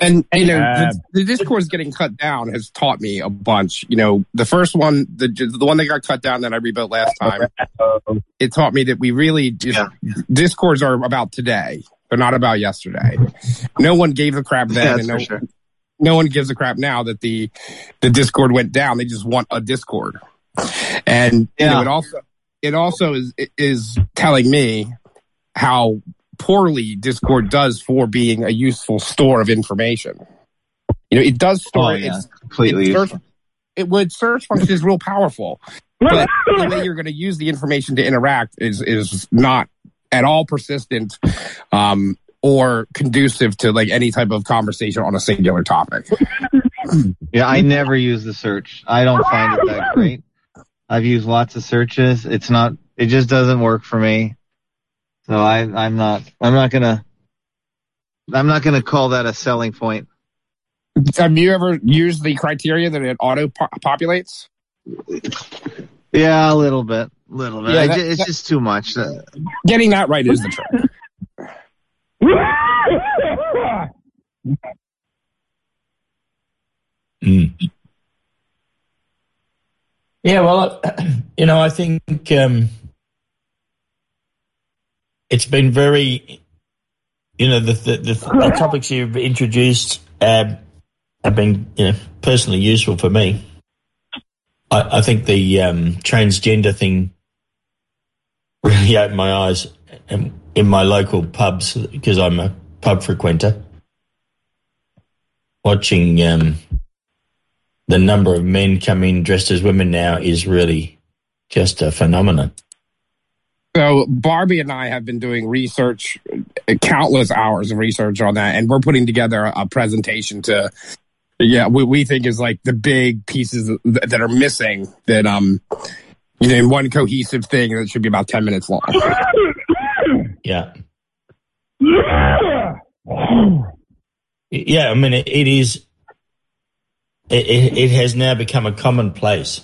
And you know, Uh, the, the Discord's getting cut down has taught me a bunch. You know, the first one, the the one that got cut down that I rebuilt last time, it taught me that we really just Yeah. Discords are about today. They're not about yesterday. No one gave a crap then, That's and for no, sure. no one gives a crap now that the the Discord went down. They just want a Discord, and you know, it also it also is is telling me how poorly Discord does for being a useful store of information. You know, it does store Oh, yeah. it's Completely. it search, it would search function is real powerful, but the way you're going to use the information to interact is is not at all persistent um, or conducive to like any type of conversation on a singular topic. Yeah, I never use the search. I don't find it that great. I've used lots of searches. It's not. It just doesn't work for me. So I, I'm not. I'm not gonna. I'm not gonna call that a selling point. Have you ever used the criteria that it auto po- populates? Yeah, a little bit, little bit. Yeah, that- ju- it's that- just too much. Uh, Getting that right is the trick. Mm. Yeah, well, you know, I think um, it's been very, you know, the the, the, the topics you've introduced um, have been, you know, personally useful for me. I, I think the um, transgender thing really opened my eyes in, in my local pubs because I'm a pub frequenter. Watching um, the number of men coming dressed as women now is really just a phenomenon. So Barbie and I have been doing research, countless hours of research on that, and we're putting together a presentation to, yeah, we, we think is like the big pieces th- that are missing that, um, you know, in one cohesive thing that should be about 10 minutes long. Yeah. Yeah, I mean, it, it is, it, it, it has now become a commonplace.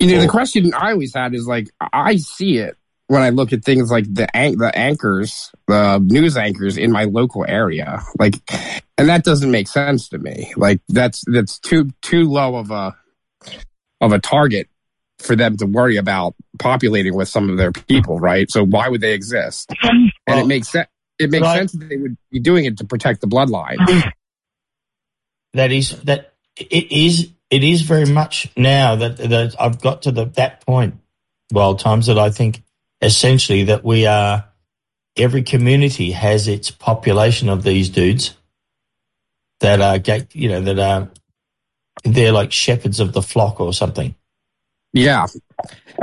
You know, the question I always had is like, I see it when I look at things like the an- the anchors, the news anchors in my local area, like, and that doesn't make sense to me. Like, that's that's too too low of a of a target for them to worry about populating with some of their people, right? So why would they exist? And it makes sense. It makes Right. sense that they would be doing it to protect the bloodline. that is that it is it is very much now that that I've got to the that point, wild times that I think essentially that we are every community has its population of these dudes that are you know that are they're like shepherds of the flock or something. Yeah.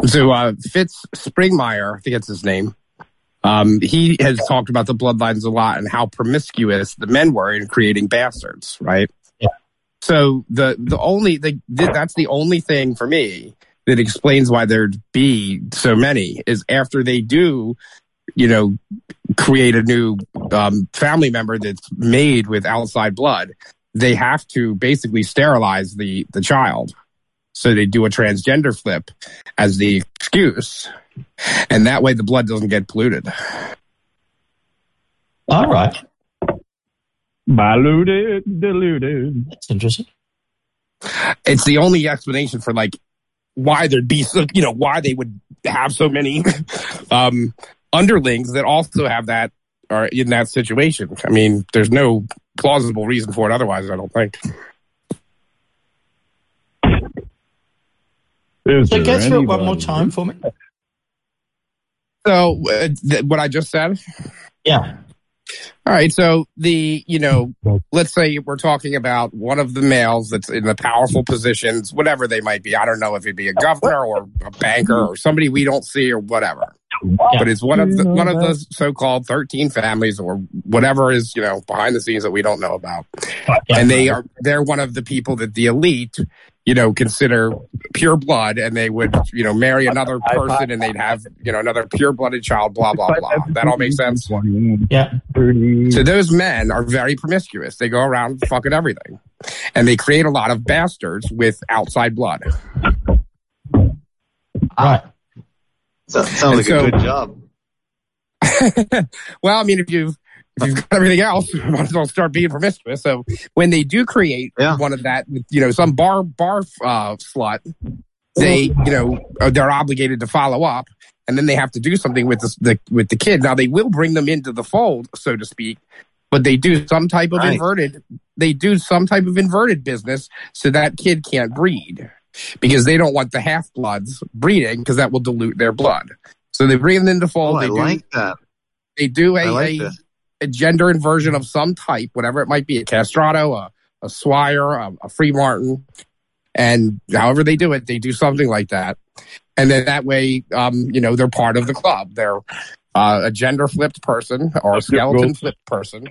So uh, Fitz Springmeier, I think that's his name. Um, he has talked about the bloodlines a lot and how promiscuous the men were in creating bastards, right? So the the only the, that's the only thing for me that explains why there'd be so many is after they do, you know, create a new um, family member that's made with outside blood, they have to basically sterilize the the child. So they do a transgender flip as the excuse, and that way the blood doesn't get polluted. All right, Diluted, diluted. that's interesting. It's the only explanation for like why there'd be so you know why they would have so many um underlings that also have that are in that situation. I mean, there's no plausible reason for it otherwise. I don't think. Is So there go through it one more time for me. So uh, th- what I just said. Yeah. All right. So the, you know, let's say we're talking about one of the males that's in the powerful positions, whatever they might be. I don't know if it'd be a governor or a banker or somebody we don't see or whatever. But it's one of the, one of the so-called 13 families or whatever is, you know, behind the scenes that we don't know about. And they are, they're one of the people that the elite, you know, consider pure blood and they would, you know, marry another person and they'd have, you know, another pure blooded child, blah, blah, blah. That all makes sense? Yeah. So those men are very promiscuous. They go around fucking everything. And they create a lot of bastards with outside blood. Right. So, sounds And like so- a good job. well, I mean, if you've if you've got everything else, you might as well start being promiscuous. So when they do create Yeah. one of that, you know, some bar bar uh, slut, they you know uh, they're obligated to follow up, and then they have to do something with the, the with the kid. Now they will bring them into the fold, so to speak, but they do some type of Right. inverted. They do some type of inverted business so that kid can't breed because they don't want the half bloods breeding because that will dilute their blood. So they bring them into Oh, fold. I they do like that. they do a, I like a. a gender inversion of some type, whatever it might be, a castrato, a, a swire, a, a free martin, and however they do it, they do something like that. And then that way, um, you know, they're part of the club. They're uh, a gender flipped person or a skeleton flipped person.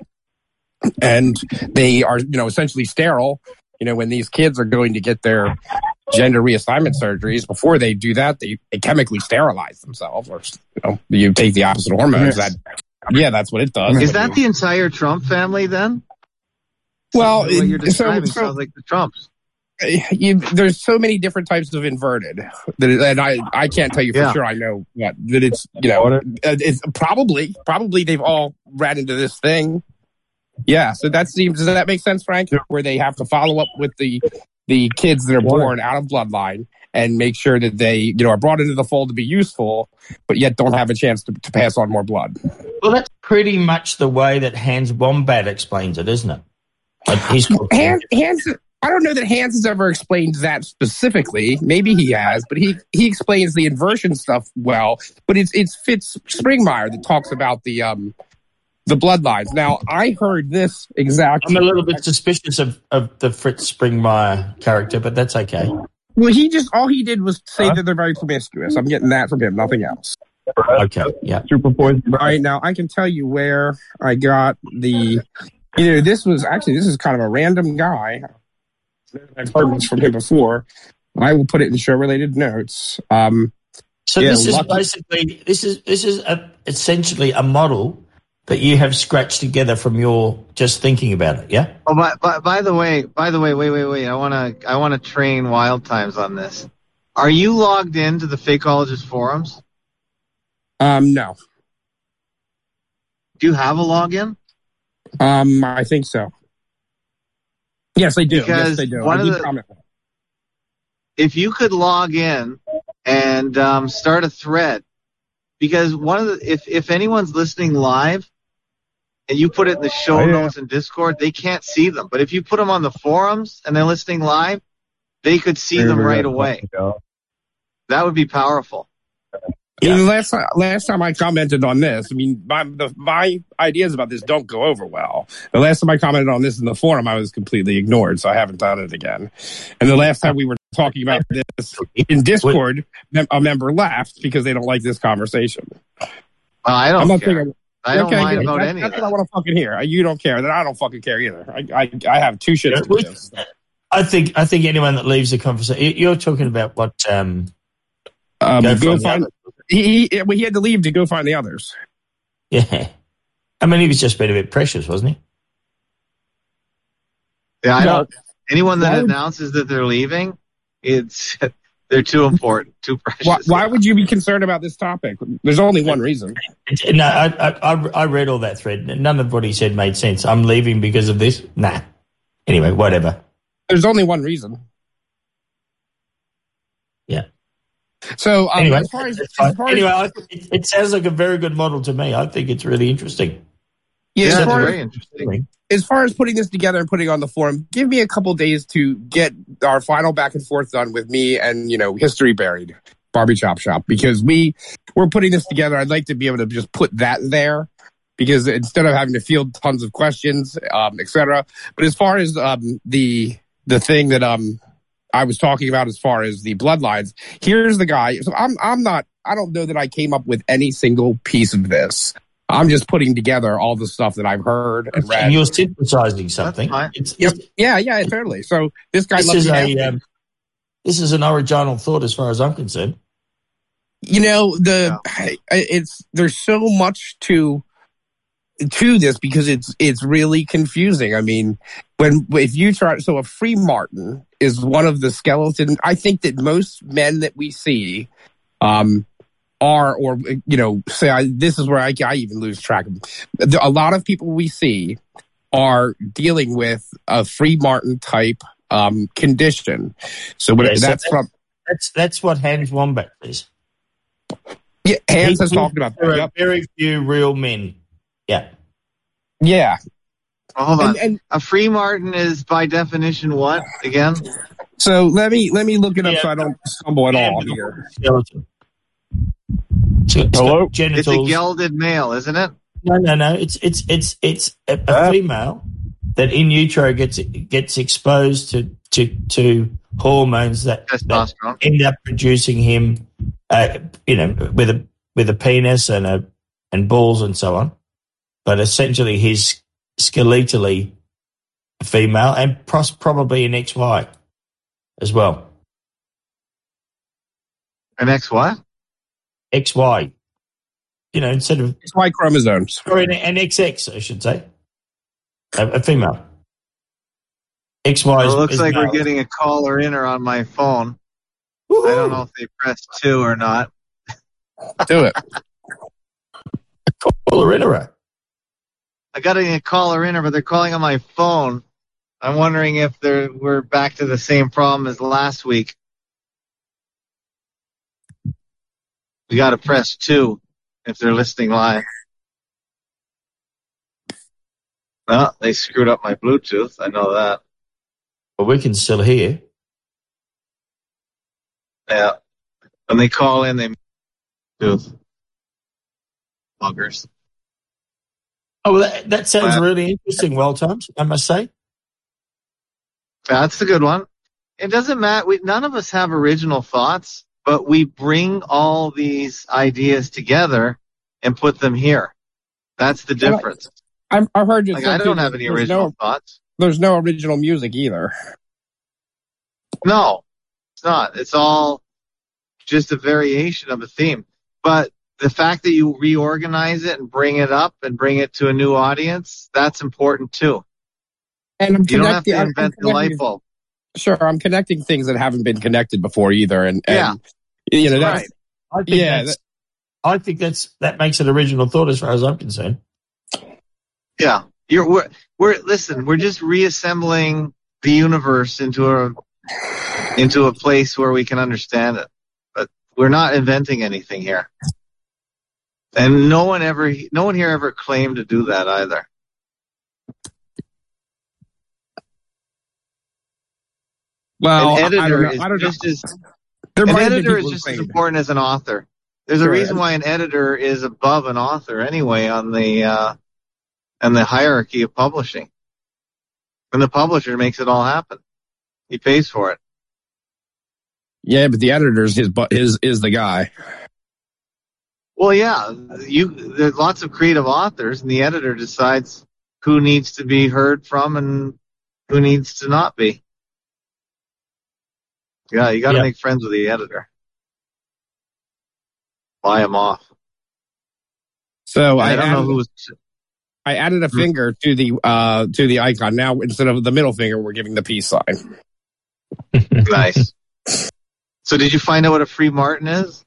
And they are, you know, essentially sterile. You know, when these kids are going to get their gender reassignment surgeries, before they do that, they, they chemically sterilize themselves, or you know, you take the opposite hormones. That, yeah, that's what it does. Is that the entire Trump family then? Well, what you're describing so- sounds like the Trumps. you, there's so many different types of inverted that, and I, I can't tell you for Yeah. sure. I know what that it's, you know, uh, it's probably, probably they've all ran into this thing. Yeah. So that seems, does that make sense, Frank? Where they have to follow up with the, the kids that are born out of bloodline and make sure that they, you know, are brought into the fold to be useful, but yet don't have a chance to, to pass on more blood. Well, that's pretty much the way that Hans Wombat explains it, isn't it? Like he's Hans, Hans, I don't know that Hans has ever explained that specifically. Maybe he has, but he he explains the inversion stuff well. But it's it's Fitz Springmeier that talks about the um the bloodlines. Now I heard this exactly. I'm a little bit suspicious of, of the Fritz Springmeier character, but that's okay. Well, he just all he did was say that they're very promiscuous. I'm getting that from him, nothing else. Okay, yeah. Super poison. Right now, I can tell you where I got the. You know, this was actually this is kind of a random guy. I've heard this from him before. I will put it in show related notes. Um, So Yeah, this is lucky- basically this is this is a, essentially a model that you have scratched together from your just thinking about it. Yeah. Oh, by, by, by the way, by the way, wait, wait, wait. I want to, I want to train Wild Times on this. Are you logged into the Fakeologist forums? um, no. Do you have a login? Um, I think so. Yes, they do. yes, Because they do. one I of do the- comment. If you could log in and um, start a thread, because one of the, if if anyone's listening live, and you put it in the show Oh, yeah. notes and Discord, they can't see them. But if you put them on the forums and they're listening live, they could see them right away. That would be powerful. You know, last last time I commented on this, I mean, my the, my ideas about this don't go over well. The last time I commented on this in the forum, I was completely ignored, so I haven't done it again. And the last time we were talking about this in Discord, a member left because they don't like this conversation. Uh, I don't I'm not care. thinking- I don't Okay, mind good. about That's- any of That's that. what I want to fucking hear. You don't care, then I don't fucking care either. I I, I have two shits to this. I think I think anyone that leaves the conversation, you're talking about what um, Um, Go go find find. He, he he had to leave to go find the others. yeah. I mean, he was just being a bit precious, wasn't he? Yeah, I No. don't. Anyone that Why would- announces that they're leaving, it's they're too important, too precious. Why, why would you be concerned about this topic? There's only one reason. No, I, I I I read all that thread. None of what he said made sense. I'm leaving because of this. Nah. Anyway, whatever. There's only one reason. Yeah. So um, Anyway, as far as, as far anyway, I think it, it sounds like a very good model to me. I think it's really interesting. yeah, Yeah, it's very as, interesting. As far as putting this together and putting on the forum, give me a couple days to get our final back and forth done with me and you know history buried Barbie Chop Shop because we we're putting this together. I'd like to be able to just put that there because instead of having to field tons of questions, um, etc. But as far as um, the the thing that um I was talking about as far as the bloodlines, here's the guy. So I'm I'm not I don't know that I came up with any single piece of this. I'm just putting together all the stuff that I've heard and read. And you're synthesizing something. It's, Yep. it's- Yeah, yeah, totally. So this guy this loves is a um, this is an original thought as far as I'm concerned. you know the I- it's there's so much to to this because it's it's really confusing. I mean, when if you try so a freemartin is one of the skeleton. I think that most men that we see um are or you know say I, this is where I, I even lose track of The- a lot of people we see are dealing with a freemartin type um condition. So what Yeah, so that's from That's that's what Hans Wormhat is. yeah, Hans has He- talked about There that. are Yep. very few real men. Yeah. Yeah. Oh, hold on. And, and a freemartin is by definition what again? so let me let me look it up Yeah. so I don't stumble at all here. Skeleton. So it's? It's a gelded male, isn't it? No, no, no. It's it's it's it's a, a Uh. female that in utero gets gets exposed to to to hormones that, that end up producing him, uh, you know, with a with a penis and a and balls and so on. But essentially, he's skeletally female and pros- probably an XY as well. An X what? XY. You know, instead of XY chromosomes. or an, an XX, I should say, a, a female. XY. Well, is, it looks is like we're getting a caller in or on my phone. I don't know if they pressed two or not. Do it. Caller in her. I got a caller inner, but they're calling on my phone. I'm wondering if they're we're back to the same problem as last week. We got to press two if they're listening live. No, they screwed up my Bluetooth. I know that. But we can still hear. Yeah. When they call in, they Bluetooth. Buggers. Oh, well, that, that sounds Wow. really interesting. Well timed, I must say. That's a good one. It doesn't matter. We, none of us have original thoughts, but we bring all these ideas together and put them here. That's the difference. I've, I've heard you Like, I don't have any original No, thoughts. there's no original music either. No, it's not. It's all just a variation of a theme. But the fact that you reorganize it and bring it up and bring it to a new audience, that's important too. And I'm You don't have connecting. to I'm- I'm invent the light bulb. Sure, I'm connecting things that haven't been connected before either, and, and you know, that's, I think yeah, that's, that, I think that's that makes it original thought as far as I'm concerned. Yeah, you're we're, we're listen. We're just reassembling the universe into a into a place where we can understand it, but we're not inventing anything here. And no one ever, no one here ever claimed to do that either. Well, editor I don't know. I don't know. As, there an might have been editor is just as important as an author. There's a Sure. reason why an editor is above an author anyway on the uh, on the hierarchy of publishing. And the publisher makes it all happen. He pays for it. Yeah, but the editor's his bu- is is the guy. Well, yeah, you there's lots of creative authors, and the editor decides who needs to be heard from and who needs to not be. Yeah, you got to Yeah. make friends with the editor. Buy him off. So I, I don't know who who's. I added a finger to the uh to the icon. Now instead of the middle finger, we're giving the peace sign. nice. So, did you find out what a freemartin is?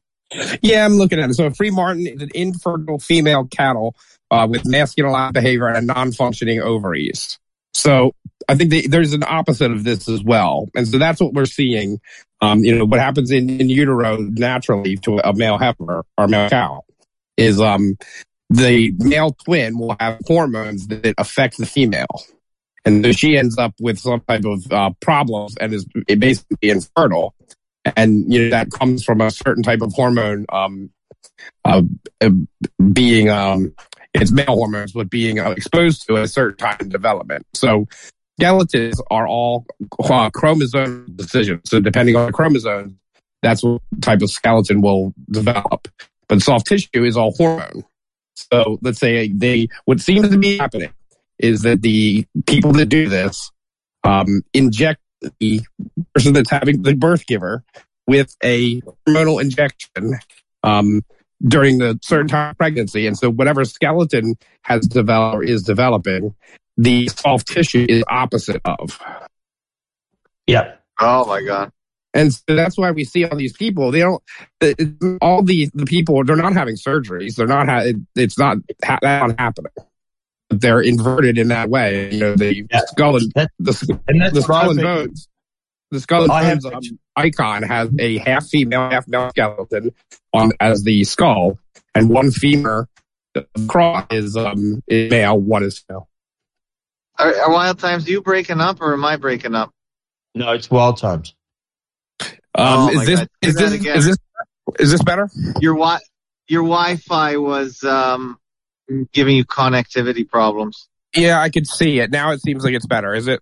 Yeah, I'm looking at it. So a freemartin is an infertile female cattle uh, with masculine behavior and non-functioning ovaries. So I think they, there's an opposite of this as well, and so that's what we're seeing. Um, you know, what happens in, in utero naturally to a male heifer or male cow is um, the male twin will have hormones that affect the female. And so she ends up with some type of uh, problems and is basically infertile and you know that comes from a certain type of hormone um uh, uh, being um it's male hormones but being uh, exposed to a certain time in development. So skeletons are all uh, chromosome decisions. So depending on the chromosome that's what type of skeleton will develop. But soft tissue is all hormone. So let's say they what seems to be happening is that the people that do this um inject the person that's having the birth giver with a hormonal injection um, during the certain time of pregnancy. And so whatever skeleton has developed or is developing, the soft tissue is opposite of. Yeah. Oh my god. And so that's why we see all these people. They don't. it- it- All the the people they're not having surgeries. They're not. Ha- it, it's not ha- that not happening. They're inverted in that way. You know, the Yeah. skull and That- the, And that's the what skull I've and been- bones. The skull and bones icon has a half female, half male skeleton on as the skull, and one femur cross is um is male, one is female. Are, are Wild Times you breaking up or am I breaking up? No, it's wild times. Um, Oh is this God. Do is this is this is this better? Your wi your Wi-Fi was um, giving you connectivity problems. Yeah, I could see it now. It seems like it's better. Is it?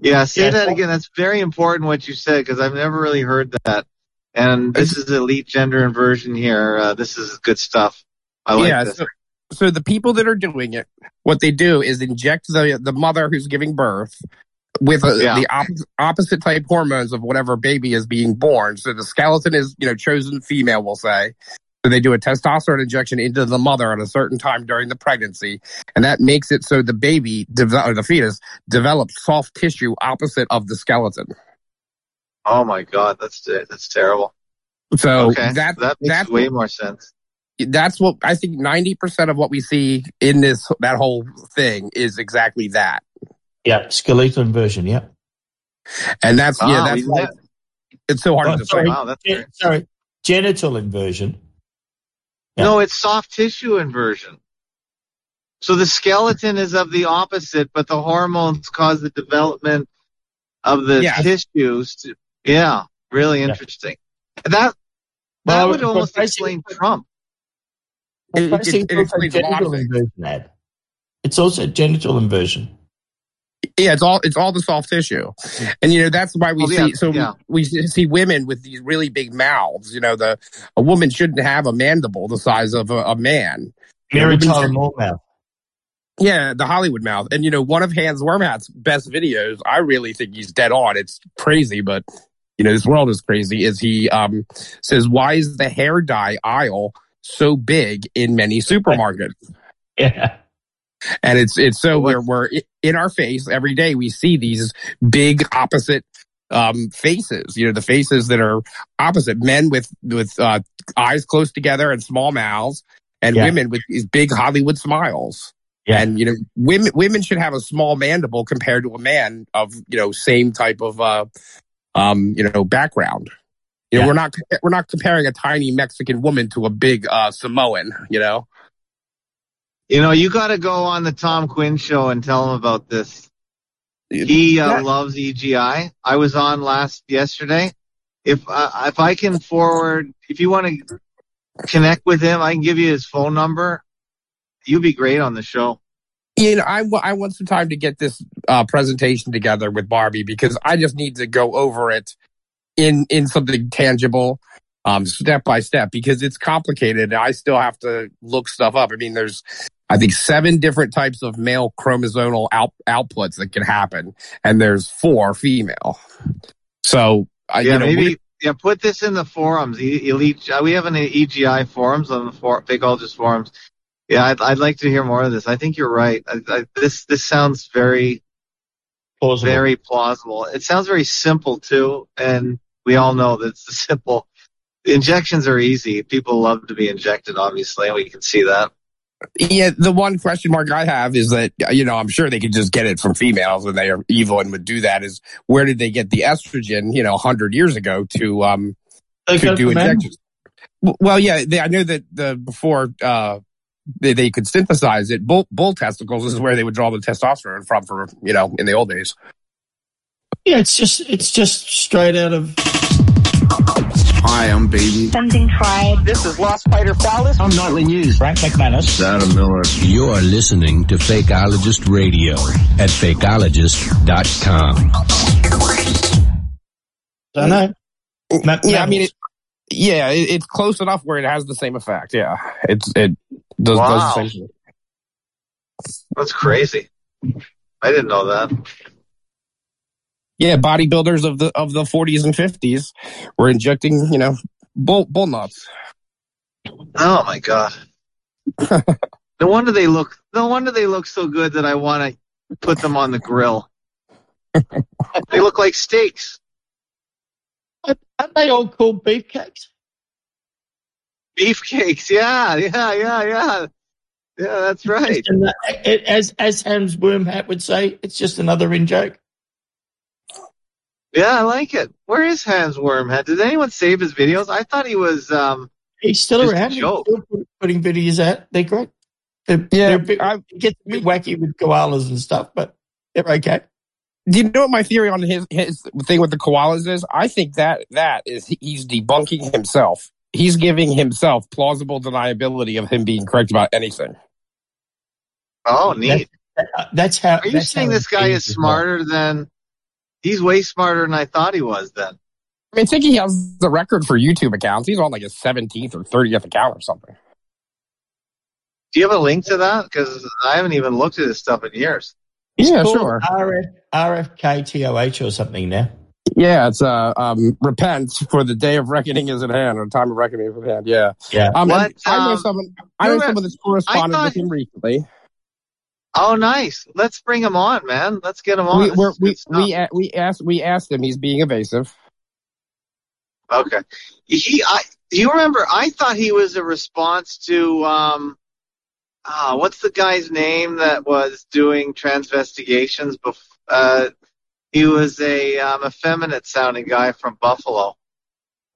Yeah, say that again. That's very important what you said because I've never really heard that. And this is elite gender inversion here. Uh, this is good stuff. I like yeah. this. So, so the people that are doing it, what they do is inject the the mother who's giving birth with a, Yeah. the opposite, opposite type hormones of whatever baby is being born. So the skeleton is, you know, chosen female, we'll say. So they do a testosterone injection into the mother at a certain time during the pregnancy, and that makes it so the baby or the fetus develops soft tissue opposite of the skeleton. Oh my god, that's that's terrible. So okay, that that makes that's way more sense. that's what I think. Ninety percent of what we see in this that whole thing is exactly that, Yeah, skeletal inversion. Yeah. and that's yeah, Ah, that's we- why it's so hard Oh, to sorry. define. Wow, that's Gen- great. sorry, genital inversion. Yeah. No, it's soft tissue inversion. So the skeleton is of the opposite, but the hormones cause the development of the Yeah. tissues. To, yeah, really Yeah. interesting. That that Well, would almost basically- explain Trump. It- it- Basically, it it's also explains a lot of things. It's also genital inversion. Yeah, it's all it's all the soft tissue, and you know that's why we Oh, yeah, see so yeah. we see women with these really big mouths. You know, the a woman shouldn't have a mandible the size of a, a man. Mary Tyler Moore mouth. Yeah, the Hollywood mouth, and you know one of Hans Wormhat's best videos. I really think he's dead on. It's crazy, but you know this world is crazy. Is he um says why is the hair dye aisle so big in many supermarkets? Yeah. And it's it's so we're we're in our face every day. We see these big opposite um faces. You know, the faces that are opposite men with with uh, eyes close together and small mouths, and Yeah. women with these big Hollywood smiles. Yeah. And you know, women women should have a small mandible compared to a man of you know same type of uh um you know background. You know, Yeah. we're not we're not comparing a tiny Mexican woman to a big uh Samoan. You know. You know, you got to go on the Tom Quinn show and tell him about this. He uh, loves EGI. I was on last yesterday. If uh, if I can forward, if you want to connect with him, I can give you his phone number. You'd be great on the show. you know, I, I want some time to get this uh, presentation together with Barbie because I just need to go over it in in something tangible, um, step by step because it's complicated. I still have to look stuff up. I mean, there's I think seven different types of male chromosomal out, outputs that can happen, and there's four female. So I, Yeah, you know, maybe we- yeah. Put this in the forums. E- Elite. uh, We have an EGI forums on the for, Fakeologist forums. Yeah, I'd, I'd like to hear more of this. I think you're right. I, I, this this sounds very Plausible. very plausible. It sounds very simple too, and we all know that it's simple. Injections are easy. People love to be injected, obviously, and we can see that. Yeah, the one question mark I have is that you know I'm sure they could just get it from females and they are evil and would do that. Is where did they get the estrogen? You know, hundred years ago to um They to do the men. injections. Well, yeah, they, I know that the before uh they, they could synthesize it. Bull, bull testicles is where they would draw the testosterone from for you know in the old days. Yeah, it's just it's just straight out of Hi, I'm Baby. Something fried. This is Lost Fighter Phallus. I'm Nightly News. Frank McManus. Adam Miller. You're listening to Fakeologist Radio at fakeologist.com. don't know. Ma- yeah, I mean, it, yeah, it, it's close enough where it has the same effect. Yeah, it's it does, Wow. does the same thing. That's crazy. I didn't know that. Yeah, bodybuilders of the of the 40s and 50s were injecting, you know, bull bull nuts. Oh my god. no wonder they look. No wonder they look so good that I want to put them on the grill. they look like steaks. Aren't they all called beefcakes? Beefcakes. Yeah, yeah, yeah, yeah. Yeah, that's right. Just an- it- as as Wormhat would say, it's just another in joke. Yeah, I like it. Where is Hans Wormhat? Did anyone save his videos? I thought he was. um He's still around. He's still putting videos out. They're great. They're, Yeah, they're a bit, it gets a bit wacky with koalas and stuff, but they're okay. Do you know what my theory on his his thing with the koalas is? I think that that is he's debunking himself. He's giving himself plausible deniability of him being correct about anything. Oh, neat. That's how. Are you saying this guy is as well. smarter than? He's way smarter than I thought he was. Then. I mean, I think he has the record for YouTube accounts. He's on like his 17th or 30th account or something. Do you have a link to that? Because I haven't even looked at his stuff in years. It's Yeah, called sure. RF, RFKTOH or something now. Yeah, it's uh um repent for the day of reckoning is at hand or time of reckoning is at hand. Yeah. Yeah. Um, What, and I know um, someone I know you're someone that's corresponded I with him recently. Oh, nice. Let's bring him on, man. Let's get him on. We we we we asked we asked him. He's being evasive. Okay. He, I, you remember? I thought he was a response to, um, ah, what's the guy's name that was doing transvestigations? Bef- uh, he was a um, effeminate sounding guy from Buffalo.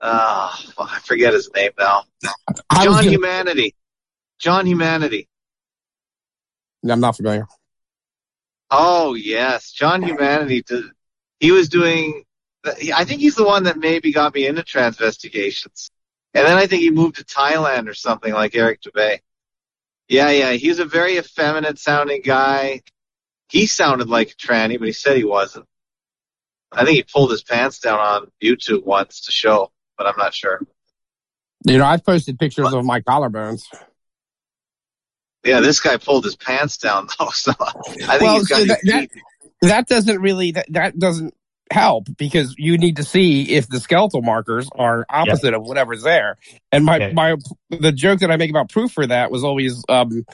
Ah, I forget his name now. John gonna- Humanity. John Humanity. I'm not familiar. Oh yes, John Humanity. Did, he was doing. I think he's the one that maybe got me into transvestigations, and then I think he moved to Thailand or something like Eric Dubay. Yeah, yeah, he was a very effeminate sounding guy. He sounded like a tranny, but he said he wasn't. I think he pulled his pants down on YouTube once to show, but I'm not sure. You know, I've posted pictures of my collarbones. Yeah, this guy pulled his pants down though, so I think Well, he's got see, his that, that, that doesn't really that, that doesn't help because you need to see if the skeletal markers are opposite of whatever's there. And my Yeah. my the joke that I make about proof for that was always um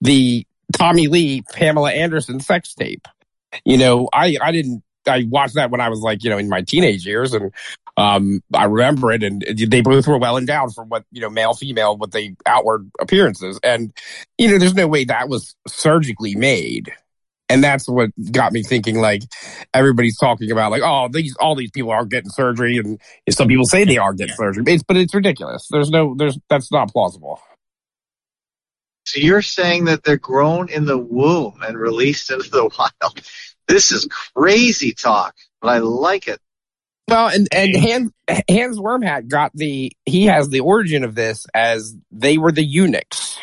the Tommy Lee Pamela Anderson sex tape. You know, I I didn't I watched that when I was like you know in my teenage years and um I remember it and they both were well endowed for what you know male female what they outward appearances. And you know there's no way that was surgically made. And that's what got me thinking like everybody's talking about like oh these all these people are getting surgery and some people say they are getting surgery it's, but it's ridiculous. There's no there's that's not plausible. So you're saying that they're grown in the womb and released into the wild. This is crazy talk, but I like it. Well, and and Hans Hans Wormhat got the he has the origin of this as they were the eunuchs.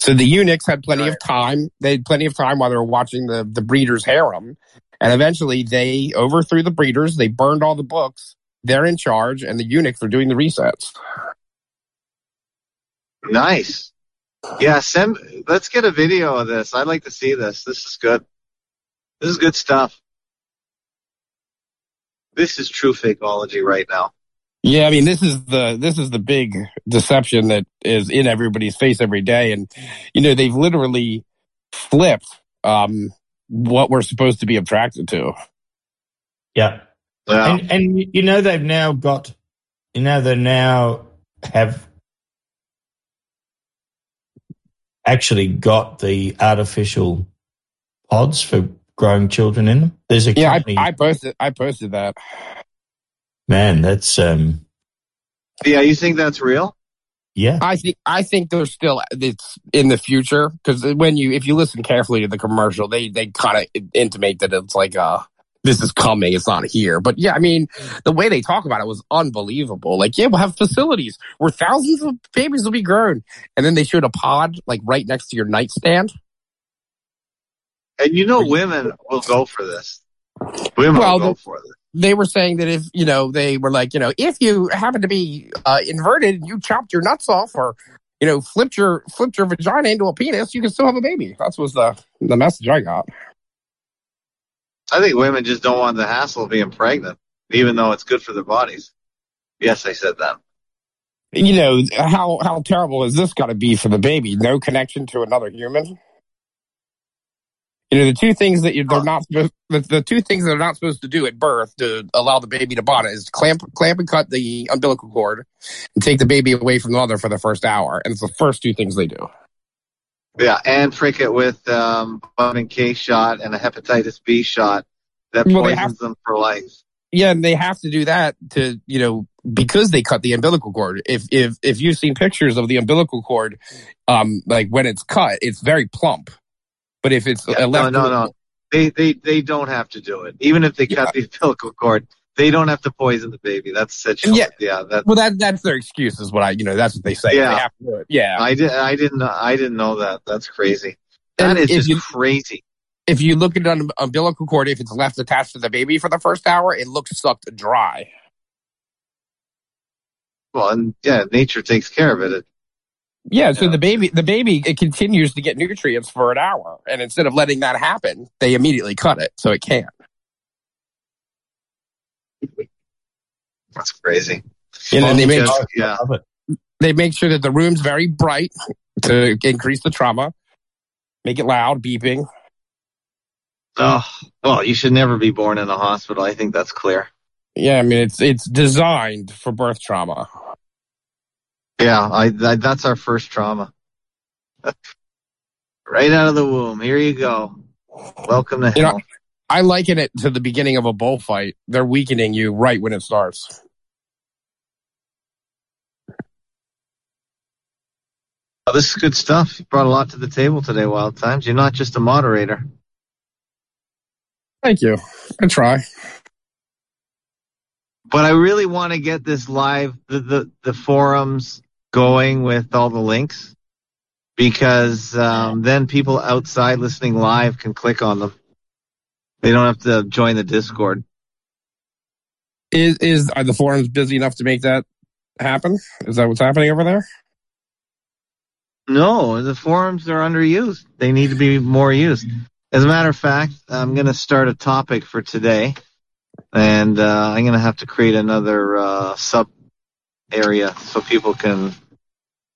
So the eunuchs had plenty of time. They had plenty of time while they were watching the the breeders' harem, and eventually they overthrew the breeders. They burned all the books. They're in charge, and the eunuchs are doing the resets. Nice. Yeah, send. Let's get a video of this. I'd like to see this. This is good. This is good stuff. This is true fakeology right now. Yeah, I mean this is the this is the big deception that is in everybody's face every day, and you know they've literally flipped um, what we're supposed to be attracted to. Yeah. Yeah. And, and you know they've now got, you know they now have actually got the artificial pods for growing children in them. There's a Yeah, company, I, I posted I posted that. man, that's um, Yeah, you think that's real? yeah, I think I think there's still it's in the future because when you if you listen carefully to the commercial, they they kind of intimate that it's like uh this is coming, it's not here. But yeah, I mean the way they talk about it was unbelievable. Like yeah, we'll have facilities where thousands of babies will be grown, and then they showed a pod like right next to your nightstand. And you know, women will go for this. Women Well, will go for this. They were saying that if you know they were like you know if you happen to be uh, inverted and you chopped your nuts off or you know flipped your flipped your vagina into a penis, you can still have a baby. That was the the message I got. I think women just don't want the hassle of being pregnant, even though it's good for their bodies. Yes, I said that. you know how how terrible is this got to be for the baby? No connection to another human. You know the two things that you, they're not supposed the, the two things they're not supposed to do at birth to allow the baby to bond is clamp clamp and cut the umbilical cord and take the baby away from the mother for the first hour, and it's the first two things they do. Yeah, and prick it with um, vitamin K shot and a hepatitis B shot that Well, poisons have- them for life. Yeah, and they have to do that to you know because they cut the umbilical cord. If if if you've seen pictures of the umbilical cord, um, like when it's cut, it's very plump. But if it's Yeah, uh, no, left, no, no. They, they, they don't have to do it. Even if they cut the umbilical cord, they don't have to poison the baby. That's such. Yeah. yeah. That Well, that that's their excuse, is what I you know that's what they say. Yeah. They have to do it. Yeah. I did. I didn't. know- I didn't know that. That's crazy. That And is just you- crazy. if you look at an umbilical cord, if it's left attached to the baby for the first hour, it looks sucked dry. Well, and yeah, nature takes care of it. It- Yeah, so the baby, the baby, it continues to get nutrients for an hour, and instead of letting that happen, they immediately cut it so it can't. That's crazy. And then they make oh, Just- yeah. they make sure that the room's very bright to increase the trauma, make it loud, beeping. Oh, well, you should never be born in a hospital. I think that's clear. Yeah, I mean it's it's designed for birth trauma. Yeah, I, I that's our first trauma. right out of the womb. Here you go. Welcome to You hell. know, I liken it to the beginning of a bullfight. They're weakening you right when it starts. Oh, this is good stuff. You brought a lot to the table today, Wild Times. You're not just a moderator. Thank you. I try. But I really want to get this live, the, the, the forums going with all the links because um, then people outside listening live can click on them. They don't have to join the Discord. Is is are the forums busy enough to make that happen? Is that what's happening over there? No, the forums are underused. They need to be more used. As a matter of fact, I'm going to start a topic for today, and uh, I'm going to have to create another uh, sub area so people can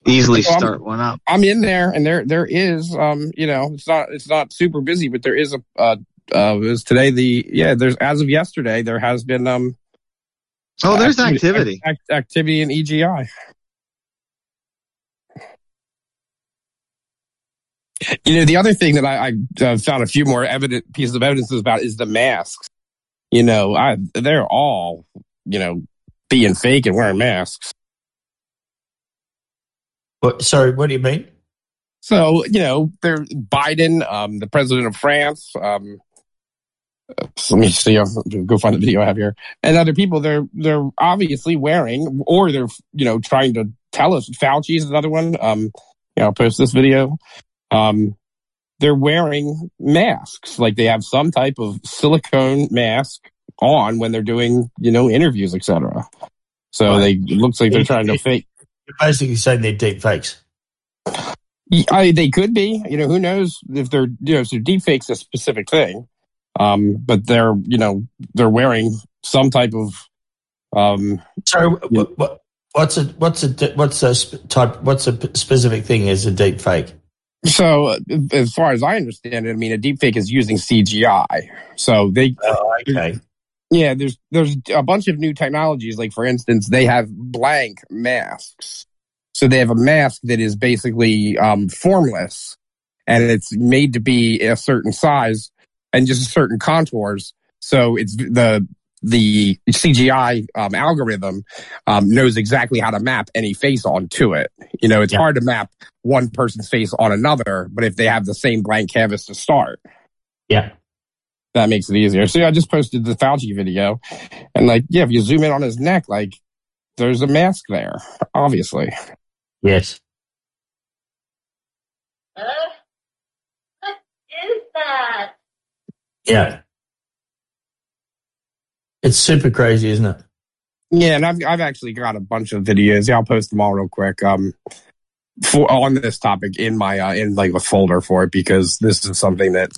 easily I'm- start one up. I'm in there, and there there is um you know it's not it's not super busy, but there is a uh uh was today the yeah there's as of yesterday there has been um Oh, there's activity. act- activity in EGI. You know, the other thing that I, I uh, found a few more evident pieces of evidence about is the masks. You know, I, they're all, you know, being fake and wearing masks. What, sorry, what do you mean? So you know, they're Biden, um, the president of France. Um, let me see. I'll go find the video I have here, and other people. They're they're obviously wearing, or they're you know trying to tell us. Fauci is another one. Um, you know, I'll post this video. Um, they're wearing masks, like they have some type of silicone mask on when they're doing you know interviews, etc. So they it looks like they're trying to fake. You're basically saying they're deep fakes. I, they could be. You know, who knows if they're you know so deepfake's a specific thing. Um, but they're you know they're wearing some type of um. So what, what, what's a what's a what's a type what's a specific thing as a deep fake? So as far as I understand it, I mean a deep fake is using CGI. So they Oh, okay. Yeah, there's there's a bunch of new technologies. Like for instance, they have blank masks. So they have a mask that is basically um, formless, and it's made to be a certain size and just certain contours. So it's the the CGI um, algorithm um, knows exactly how to map any face onto it. You know, it's hard to map one person's face on another, but if they have the same blank canvas to start, Yeah. That makes it easier. So yeah, I just posted the Fauci video, and like, yeah, if you zoom in on his neck, like, there's a mask there, obviously. Yes. is that? Yeah. It's super crazy, isn't it? Yeah, and I've I've actually got a bunch of videos. Yeah, I'll post them all real quick. Um, for on this topic in my uh, in like a folder for it because this is something that.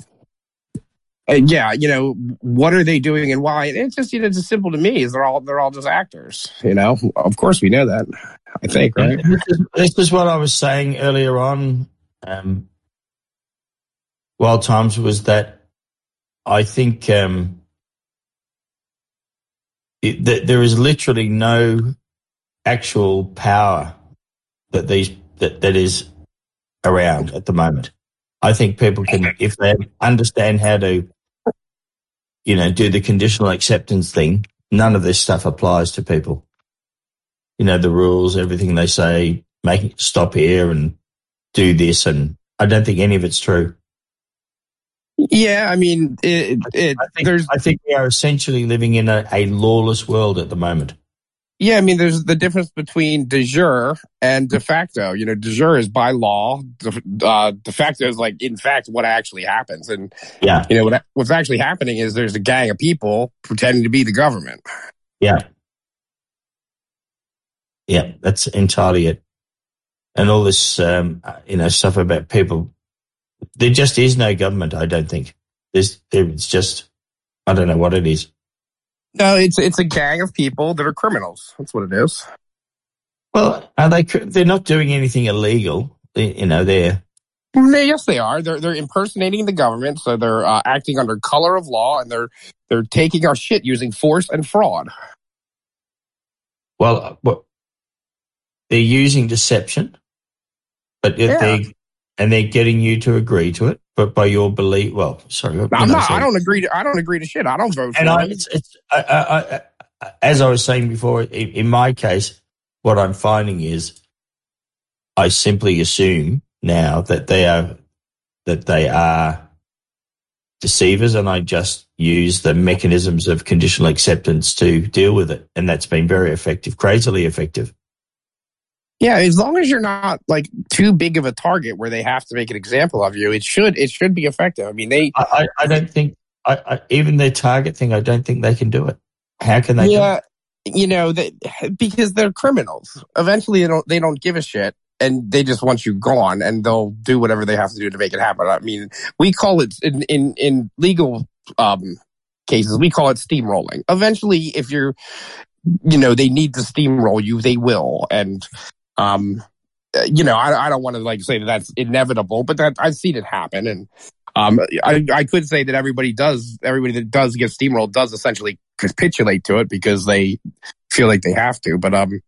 Uh, yeah, you know what are they doing and why? It's just you know, it's just simple to me. Is they're all they're all just actors. You know, of course we know that. I think right. This is, this is what I was saying earlier on. Um, Wild Times was that I think um, it, that there is literally no actual power that these that, that is around at the moment. I think people can, if they understand how to, you know, do the conditional acceptance thing, none of this stuff applies to people. You know, the rules, everything they say, make it stop here and do this. And I don't think any of it's true. Yeah, I mean, it, it, I think, I think we are essentially living in a, a lawless world at the moment. Yeah, I mean, there's the difference between de jure and de facto. You know, de jure is by law. De, uh, de facto is like, in fact, what actually happens. And, Yeah. you know, what, what's actually happening is there's a gang of people pretending to be the government. Yeah. Yeah, that's entirely it. And all this, um, you know, stuff about people. There just is no government. I don't think there's. It's just. I don't know what it is. No, it's it's a gang of people that are criminals. That's what it is. Well, are they? They're not doing anything illegal. They- You know, they're. Yes, they are. They're they're impersonating the government, so they're uh, acting under color of law, and they're they're taking our shit using force and fraud. Well, uh, what? They're using deception, but Yeah. they and they're getting you to agree to it. But by your belief, well, sorry, I'm not. I don't agree. To, I don't agree to shit. I don't vote for and I, it's, it's I, I, as I was saying before, in, in my case, what I'm finding is, I simply assume now that they are that they are deceivers, and I just use the mechanisms of conditional acceptance to deal with it, and that's been very effective, crazily effective. Yeah, as long as you're not like too big of a target where they have to make an example of you, it should it should be effective. I mean, they I, I, don't think I, I, even their target thing. I don't think they can do it. How can they? do it? yeah, you know that because they're criminals. Eventually, they don't they don't give a shit, and they just want you gone, and they'll do whatever they have to do to make it happen. I mean, we call it in in, in legal um, cases, we call it steamrolling. Eventually, if you're, you know, they need to steamroll you, they will, and um, uh, you know, I, I don't want to like say that that's inevitable, but that I've seen it happen, and um, I, I could say that everybody does, everybody that does get steamrolled does essentially capitulate to it because they feel like they have to. But um,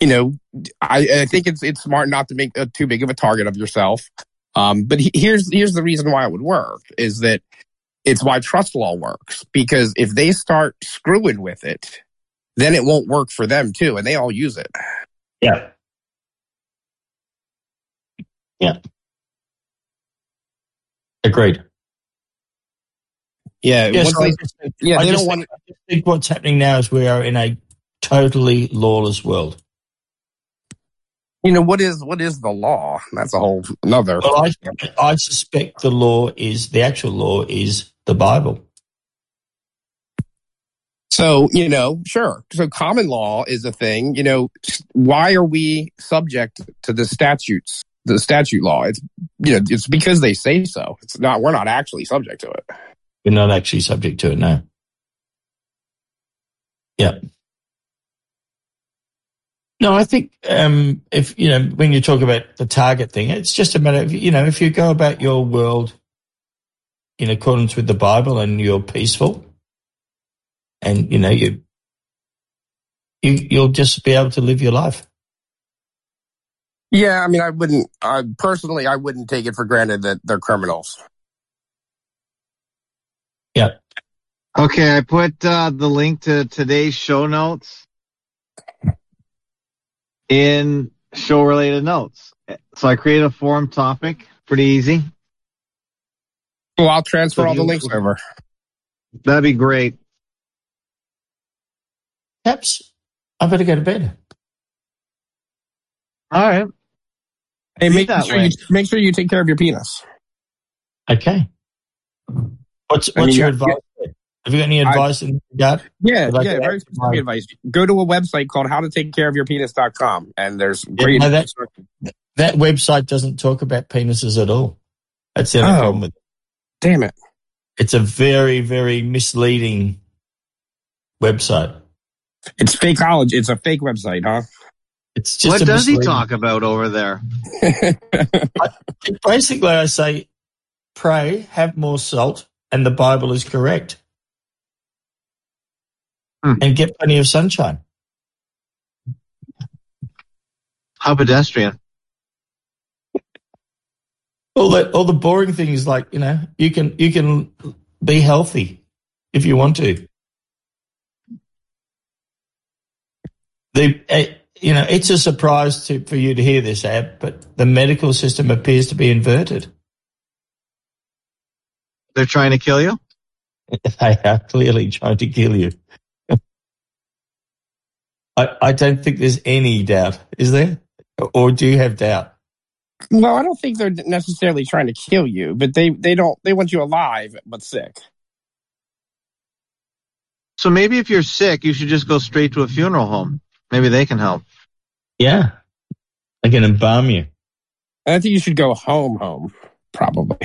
you know, I, I think it's it's smart not to make a, too big of a target of yourself. Um, but he, here's here's the reason why it would work is that it's why trust law works because if they start screwing with it, then it won't work for them too, and they all use it. Yeah. Yeah. Agreed. Yeah, Yes, once I just yeah, I they don't think, I just think what's happening now is we are in a totally lawless world. you know what is what is the law? That's a whole another. Well, I, I suspect the law is the actual law is the Bible. So, you know, sure. So common law is a thing. You know, why are we subject to the statutes, the statute law? It's, you know, it's because they say so. It's not, we're not actually subject to it. We're not actually subject to it now. Yeah. No, I think um, if you know when you talk about the target thing, it's just a matter of you know if you go about your world in accordance with the Bible and you're peaceful, and you know you you you'll just be able to live your life. Yeah. I mean, I wouldn't, I personally, I wouldn't take it for granted that they're criminals. Yeah. Okay, I put uh, the link to today's show notes in show related notes. So I created a forum topic, pretty easy. Well, I'll transfer So all the you- links over. That'd be great. Perhaps I better go to bed. All right. Hey, make that sure way. you, make sure you take care of your penis. Okay. What's I mean, your yeah, advice? Have you got any I- advice in that? Yeah, Like yeah, very specific advice. Go to a website called howtotakecareofyourpenis.com and there's Yeah, great no, that, that website doesn't talk about penises at all. That's the only Oh. problem with it. Damn it. It's a very, very misleading website. It's fake college. It's a fake website, huh? It's just What a does he talk about over there? Basically, I say, pray, have more salt, and the Bible is correct. Hmm. And get plenty of sunshine. How pedestrian. All the all the boring things like you know, you can you can be healthy if you want to. The eh, you know, it's a surprise to for you to hear this, Ab, but the medical system appears to be inverted. They're trying to kill you? They are clearly trying to kill you. I, I don't think there's any doubt, is there? Or do you have doubt? well, I don't think they're necessarily trying to kill you, but they, they don't, they want you alive, but sick. So maybe if you're sick, you should just go straight to a funeral home. Maybe they can help. Yeah. I can embalm you. I think you should go home, home, probably.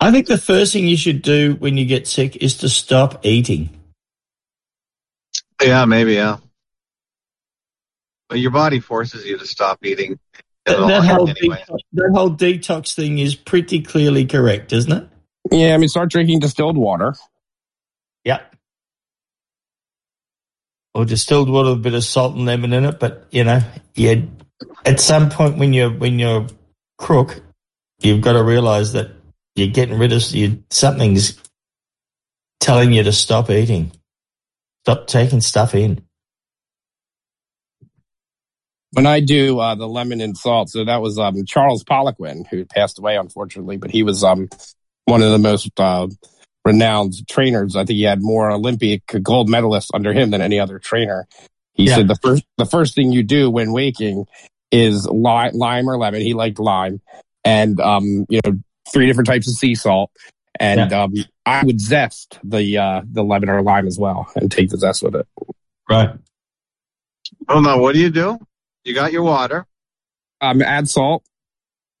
I think the first thing you should do when you get sick is to stop eating. Yeah, maybe, yeah. But your body forces you to stop eating. That, that whole Anyway. detox, that whole detox thing is pretty clearly correct, isn't it? Yeah, I mean, start drinking distilled water. Yeah. Or distilled water with a bit of salt and lemon in it, but you know, yeah, at some point when you're when you're crook, you've got to realize that you're getting rid of you, something's telling you to stop eating, stop taking stuff in. When I do uh, the lemon and salt, so that was um, Charles Poliquin, who passed away unfortunately, but he was um, one of the most uh, renowned trainers. I think he had more Olympic gold medalists under him than any other trainer. He Yeah. said the first the first thing you do when waking is li- lime or lemon. He liked lime, and um, you know three different types of sea salt. And um, I would zest the uh, the lemon or lime as well, and take the zest with it. Right. Well, now what do you do? You got your water. um, add salt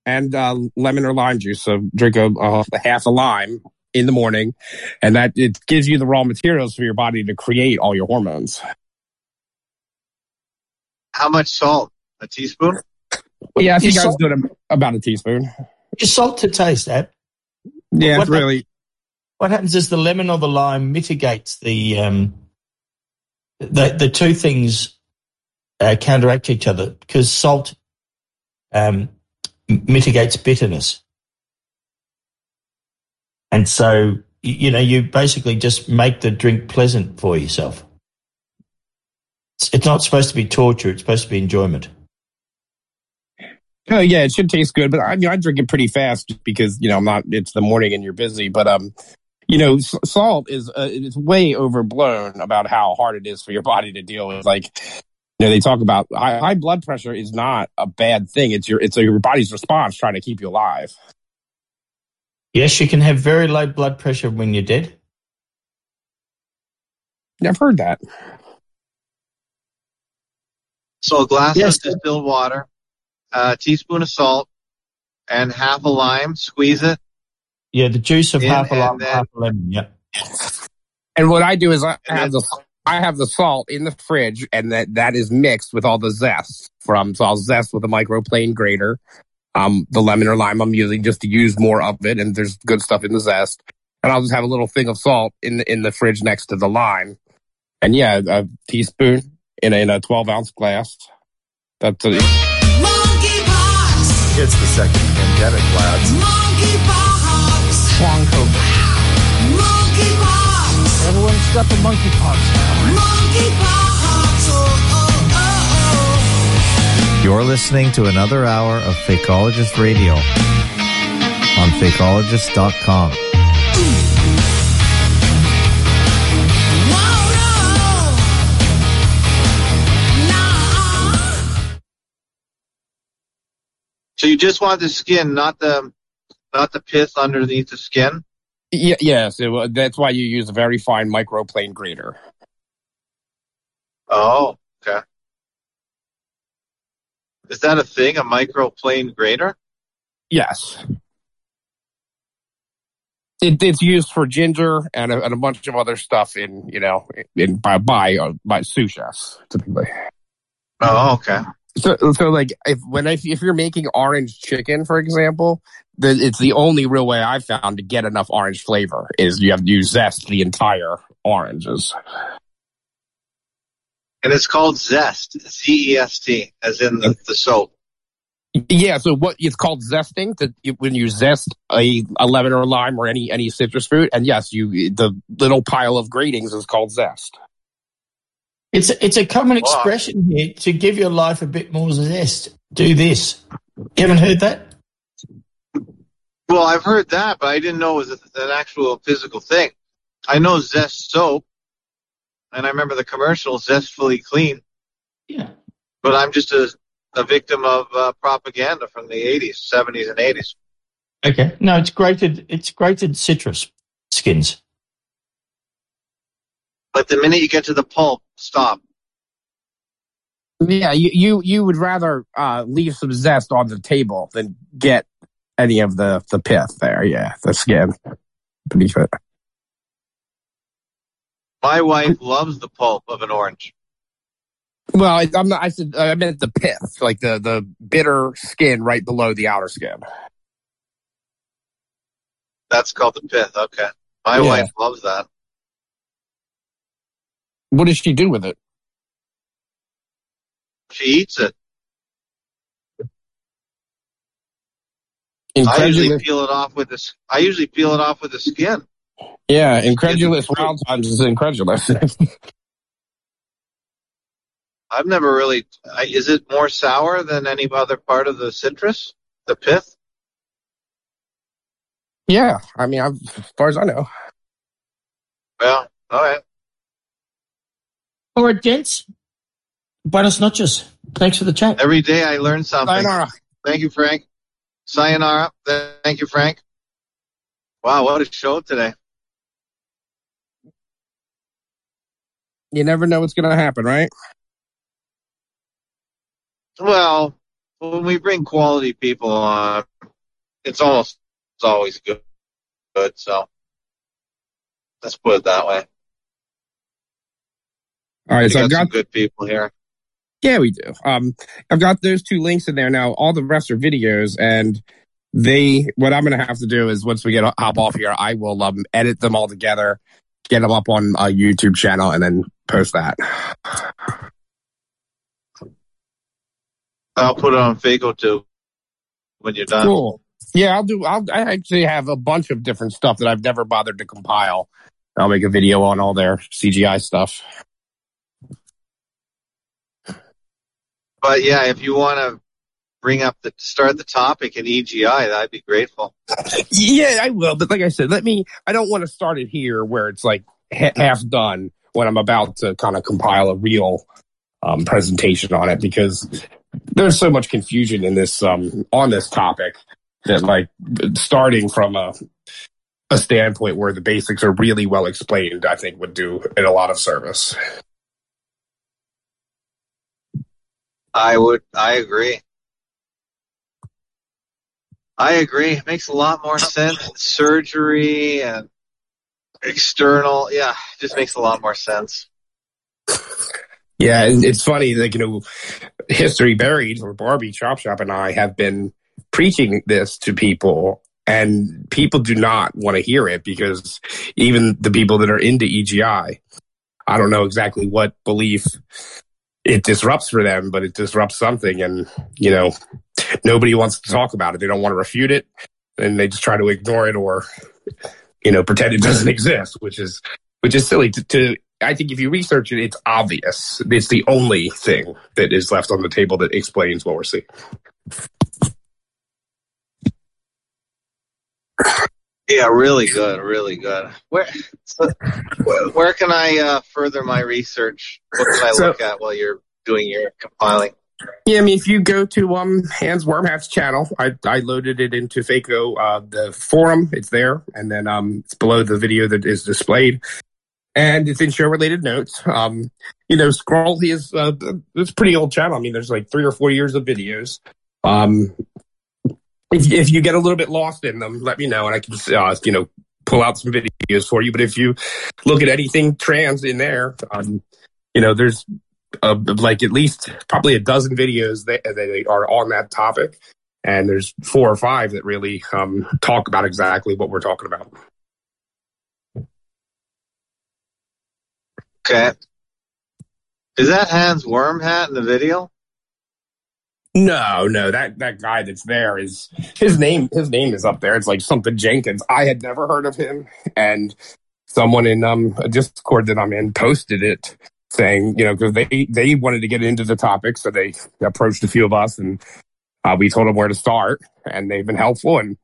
and uh, lemon or lime juice. So drink a, a half a lime in the morning, and that it gives you the raw materials for your body to create all your hormones. How much salt? A teaspoon? Yeah, I think You I was salt- doing about a teaspoon. You salt to taste that. Yeah, What it's really. What happens is the lemon or the lime mitigates the um, the the two things uh, counteract each other because salt um, mitigates bitterness, and so you know you basically just make the drink pleasant for yourself. It's, not supposed to be torture; it's supposed to be enjoyment. Oh yeah, it should taste good, but I mean, I drink it pretty fast because you know I'm not. It's the morning and you're busy, but um, you know, salt is uh, it's way overblown about how hard it is for your body to deal with. Like, you know, they talk about high, high blood pressure is not a bad thing. It's your it's your body's response trying to keep you alive. Yes, you can have very low blood pressure when you're dead. I've heard that. So a glass Yes. of distilled water, a teaspoon of salt, and half a lime. Squeeze it. Yeah, the juice of In half a lime, then- half a lemon. Yeah. And what I do is I have the I have the salt in the fridge, and that that is mixed with all the zest from. So I'll zest with a microplane grater. Um, the lemon or lime I'm using just to use more of it, and there's good stuff in the zest. And I'll just have a little thing of salt in the in the fridge next to the lime. And yeah, a teaspoon in a, in a 12 ounce glass. That's a, Monkeypox. It's the second pandemic, lads. Monkeypox. Long COVID. Monkeypox. Everyone's got the monkeypox now. Monkeypox. You're listening to another hour of Fakeologist Radio on fakeologist.com. So you just want the skin, not the not the pith underneath the skin. yeah, yes, it, that's why you use a very fine microplane grater. Oh, okay. Is that a thing? A microplane grater? Yes. It, it's used for ginger and a, and a bunch of other stuff in, you know, in by by, uh, by sous chefs typically. Oh, okay. So, so like if when if, if you're making orange chicken, for example, then it's the only real way I've found to get enough orange flavor is you have to use zest the entire oranges. And it's called zest, Z E S T, as in the, the soap. Yeah, so what it's called zesting to when you zest a, a lemon or a lime or any any citrus fruit, and yes, you the little pile of gratings is called zest. It's a, it's a common Wow. expression here to give your life a bit more zest. Do this. You haven't heard that? Well, I've heard that, but I didn't know it was an actual physical thing. I know Zest soap, and I remember the commercial, Zestfully Clean, Yeah. but I'm just a, a victim of uh, propaganda from the 80s, 70s, and 80s. Okay. No, it's grated. It's grated citrus skins. But the minute you get to the pulp, stop. Yeah, you you, you would rather uh, leave some zest on the table than get any of the the pith there. Yeah, the skin beneath it. My wife loves the pulp of an orange. Well, I, I'm not. I said I meant the pith, like the the bitter skin right below the outer skin. That's called the pith. Okay. My Yeah. wife loves that. What does she do with it? She eats it. I usually peel it off with this. I usually peel it off with the skin. Yeah, incredulous wild times is incredulous. I've never really. I, is it more sour than any other part of the citrus? The pith? yeah, I mean, I've, as far as I know. Well, all right. All right, gents. Buenos noches. Thanks for the chat. Every day I learn something. Sayonara. Thank you, Frank. Sayonara. Thank you, Frank. Wow, what a show today. You never know what's going to happen, right? Well, when we bring quality people on, it's almost it's always good. Good, so let's put it that way. All right, so got I've some got good people here. Yeah, we do. Um, I've got those two links in there now. All the rest are videos, and they. What I'm going to have to do is once we get hop off here, I will um edit them all together, get them up on a YouTube channel, and then post that. I'll put it on FakeoTube when you're done. Cool. Yeah, I'll do. I'll. I actually have a bunch of different stuff that I've never bothered to compile. I'll make a video on all their CGI stuff. But yeah, if you want to bring up the start the topic in EGI, I'd be grateful. Yeah, I will. But like I said, let me. I don't want to start it here where it's like ha- half done when I'm about to kind of compile a real um, presentation on it because there's so much confusion in this um, on this topic that like starting from a a standpoint where the basics are really well explained, I think would do it a lot of service. I would. I agree. I agree. It makes a lot more sense. Surgery and external, yeah, just makes a lot more sense. Yeah, it's funny, like, you know, History Buried or Barbie Chop Shop and I have been preaching this to people and people do not want to hear it because even the people that are into EGI, I don't know exactly what belief it disrupts for them, but it disrupts something and, you know, nobody wants to talk about it. They don't want to refute it and they just try to ignore it or, you know, pretend it doesn't exist, which is, which is silly to, to I think if you research it, it's obvious. It's the only thing that is left on the table that explains what we're seeing. Yeah, really good, really good. Where so, where, can I uh, further my research? What can I So- look at while you're doing your compiling? Yeah, I mean, if you go to um Hans Wormhat's channel, I I loaded it into Faco uh the forum. It's there, and then um it's below the video that is displayed, and it's in show related notes. Um, you know, scroll. He is uh it's pretty old channel. I mean, there's like three or four years of videos. Um, if if you get a little bit lost in them, let me know, and I can uh you know pull out some videos for you. But if you look at anything trans in there, um, you know, there's uh, like at least probably a dozen videos that, that are on that topic. And there's four or five that really um, talk about exactly what we're talking about. Okay. Is that Hans Wormhat in the video? No, no, that that guy that's there is his name. His name is up there. It's like something Jenkins. I had never heard of him, and someone in um a Discord that I'm in posted it, saying you know because they they wanted to get into the topic, so they approached a few of us, and uh, we told them where to start, and they've been helpful, and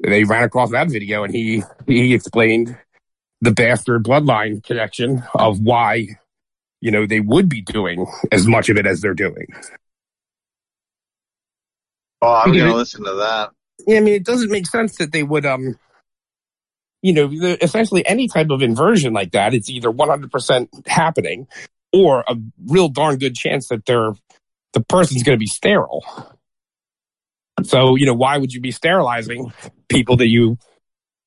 they ran across that video, and he he explained the bastard bloodline connection of why you know they would be doing as much of it as they're doing. Oh, I'm going to listen to that. Yeah, I mean, it doesn't make sense that they would, um, you know, essentially any type of inversion like that, it's either 100% happening or a real darn good chance that they're, the person's going to be sterile. So, you know, why would you be sterilizing people that you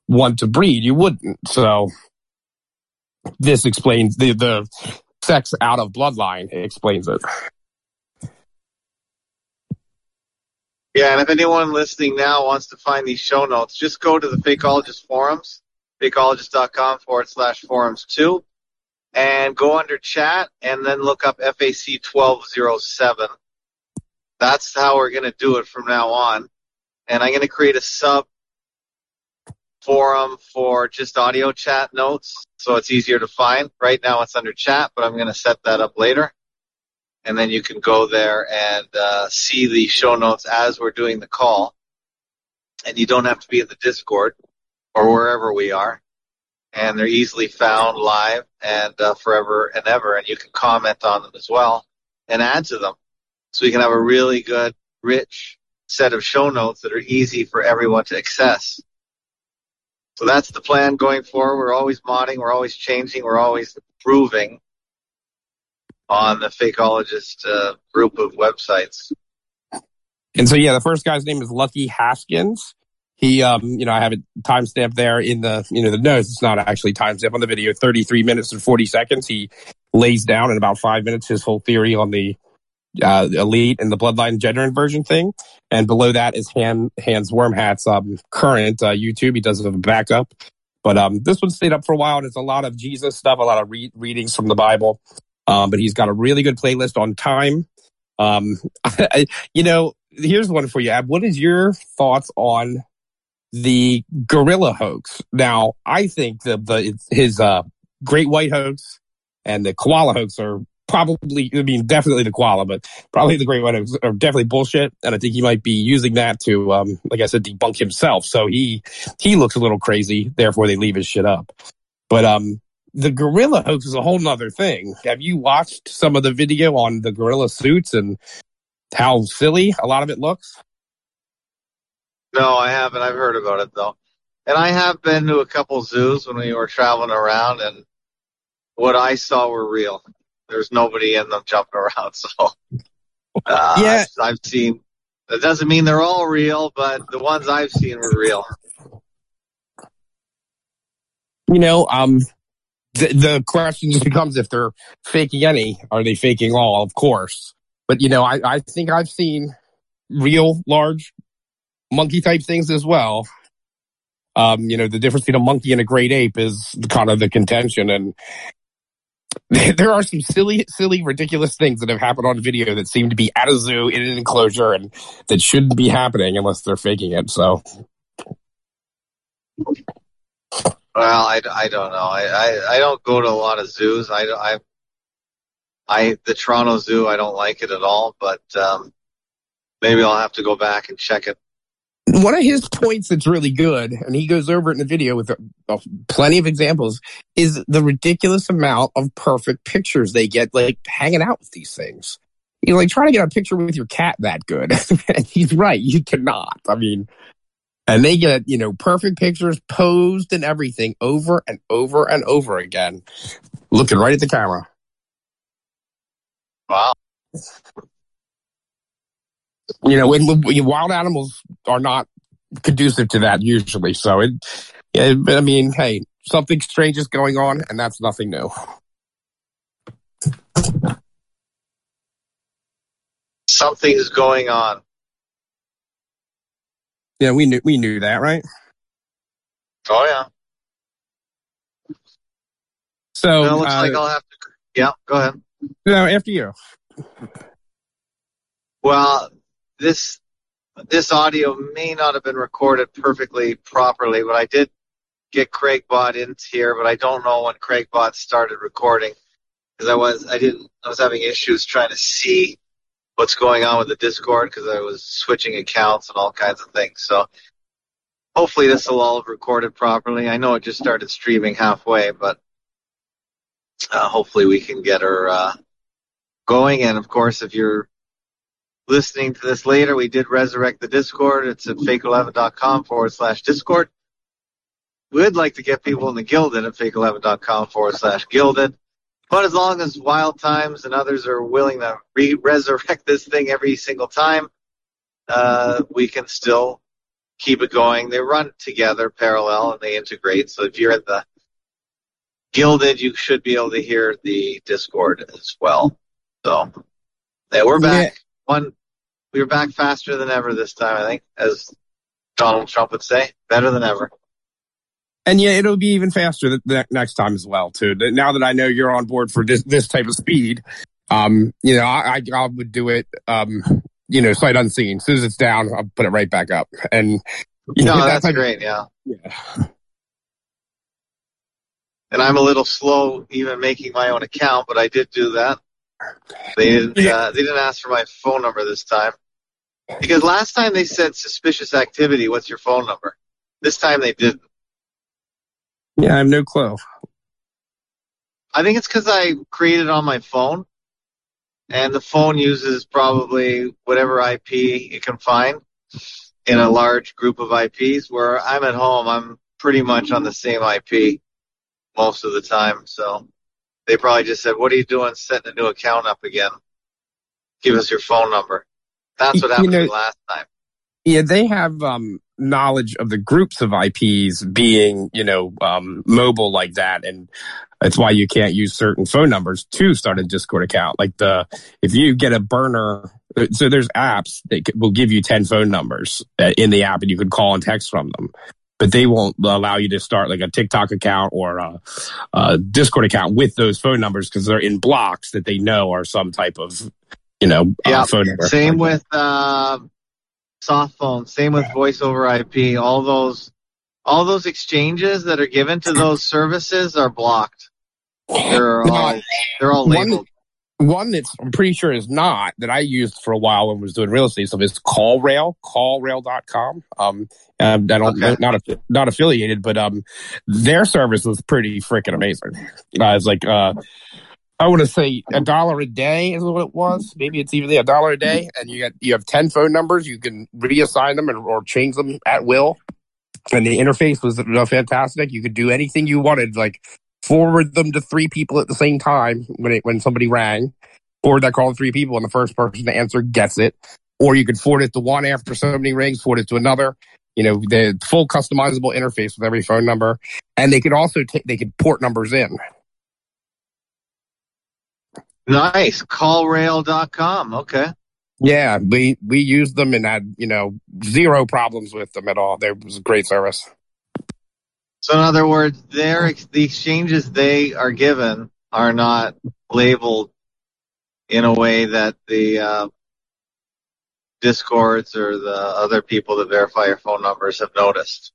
want to breed? You wouldn't. So this explains the, the sex out of bloodline explains it. Yeah, and if anyone listening now wants to find these show notes, just go to the Fakeologist forums, fakeologist.com forward slash forums two, and go under chat and then look up FAC 1207. That's how we're going to do it from now on. And I'm going to create a sub forum for just audio chat notes so it's easier to find. Right now it's under chat, but I'm going to set that up later and then you can go there and uh, see the show notes as we're doing the call. And you don't have to be in the Discord or wherever we are. And they're easily found live and uh, forever and ever. And you can comment on them as well and add to them. So we can have a really good, rich set of show notes that are easy for everyone to access. So that's the plan going forward. We're always modding, we're always changing, we're always improving on the Fakeologist uh, group of websites. And so, yeah, the first guy's name is Lucky Haskins. He, um, you know, I have a timestamp there in the, you know, the notes. It's not actually timestamped on the video. 33 minutes and 40 seconds. He lays down in about five minutes his whole theory on the uh, elite and the bloodline gender inversion thing. And below that is Han, Hans Wormhat's um, current uh, YouTube. He does have a backup. But um, this one stayed up for a while, and it's a lot of Jesus stuff, a lot of re- readings from the Bible. Um, but he's got a really good playlist on time. Um, you know, here's one for you, Ab. What is your thoughts on the gorilla hoax? Now, I think the, the his uh, great white hoax and the koala hoax are probably, I mean, definitely the koala, but probably the great white are definitely bullshit. And I think he might be using that to, um, like I said, debunk himself. So he, he looks a little crazy. Therefore they leave his shit up. But, um, the gorilla hoax is a whole nother thing. Have you watched some of the video on the gorilla suits and how silly a lot of it looks? No, I haven't. I've heard about it though. And I have been to a couple zoos when we were traveling around and what I saw were real. There's nobody in them jumping around. So, uh, Yeah. I've, I've seen, that doesn't mean they're all real, but the ones I've seen were real. you know, um, the, the question just becomes if they're faking any, are they faking all? Of course. But, you know, I, I think I've seen real large monkey type things as well. Um, you know, the difference between a monkey and a great ape is kind of the contention. And there are some silly, silly, ridiculous things that have happened on video that seem to be at a zoo in an enclosure and that shouldn't be happening unless they're faking it. So, Well, I, I don't know. I, I, I don't go to a lot of zoos. I, I, I, the Toronto Zoo, I don't like it at all, but, um, maybe I'll have to go back and check it. one of his points that's really good, and he goes over it in the video with uh, plenty of examples, is the ridiculous amount of perfect pictures they get, like hanging out with these things. You know, like trying to get a picture with your cat that good. he's right, you cannot. I mean, and they get, you know, perfect pictures posed and everything over and over and over again, looking right at the camera. Wow. You know, when, when wild animals are not conducive to that usually. So it, but I mean, hey, something strange is going on, and that's nothing new. Something's going on. Yeah, we knew we knew that, right? Oh yeah. So Well, it looks uh, like I'll have to. Yeah, go ahead. no, after you. Well, this this audio may not have been recorded perfectly properly, but I did get Craig CraigBot into here, but I don't know when Craig CraigBot started recording because I was I didn't I was having issues trying to see what's going on with the Discord because I was switching accounts and all kinds of things. So hopefully this will all have recorded properly. I know it just started streaming halfway, but uh, hopefully we can get her uh, going. And of course, if you're listening to this later, we did resurrect the Discord. It's at fake11.com forward slash Discord. We'd like to get people in the Guilded at fake11.com forward slash Guilded. But as long as Wild Times and others are willing to re- resurrect this thing every single time, uh, we can still keep it going. They run together parallel and they integrate. So if you're at the Guilded, you should be able to hear the Discord as well. So yeah, we're back. One, we were back faster than ever this time. I think, as Donald Trump would say, better than ever. And yeah, it'll be even faster the, the next time as well, too. Now that I know you're on board for this, this type of speed, um, you know, I, I, I would do it, um, you know, sight unseen. As soon as it's down, I'll put it right back up. And, you No, know, that's type- great. Yeah. Yeah. And I'm a little slow even making my own account, but I did do that. They didn't. Uh, they didn't ask for my phone number this time because last time they said suspicious activity. What's your phone number? This time they didn't. Yeah, I have no clue. I think it's because I created it on my phone, and the phone uses probably whatever IP it can find in a large group of IPs. Where I'm at home, I'm pretty much on the same IP most of the time. So they probably just said, "What are you doing, setting a new account up again? Give us your phone number." That's what happened to know- last time. Yeah, they have um, knowledge of the groups of IPs being, you know, um, mobile like that, and that's why you can't use certain phone numbers to start a Discord account. Like the if you get a burner, so there's apps that will give you ten phone numbers uh, in the app, and you can call and text from them. But they won't allow you to start like a TikTok account or a, a Discord account with those phone numbers because they're in blocks that they know are some type of, you know, Yeah, uh, phone number. Same with uh, soft phone. Same with voice over IP. All those, all those exchanges that are given to those services are blocked. They're all, they're all One- labeled. one that's I'm pretty sure is not that I used for a while when I was doing real estate stuff is CallRail, callrail.com. Um, um, I don't Okay. not not affiliated, but um, their service was pretty freaking amazing. Uh, it's like uh, I want to say a dollar a day is what it was. Maybe it's even a dollar a day, and you got you have ten phone numbers. You can reassign them or change them at will. And the interface was uh, fantastic. You could do anything you wanted, like forward them to three people at the same time when it, when somebody rang, or that call to three people, and the first person to answer gets it. Or you could forward it to one after somebody rings, forward it to another. You know, the full customizable interface with every phone number, and they could also they could port numbers in. Nice. Callrail.com. Okay. Yeah, we we used them and had you know zero problems with them at all. There was a great service. So in other words, their ex- the exchanges they are given are not labeled in a way that the uh, discords or the other people that verify your phone numbers have noticed.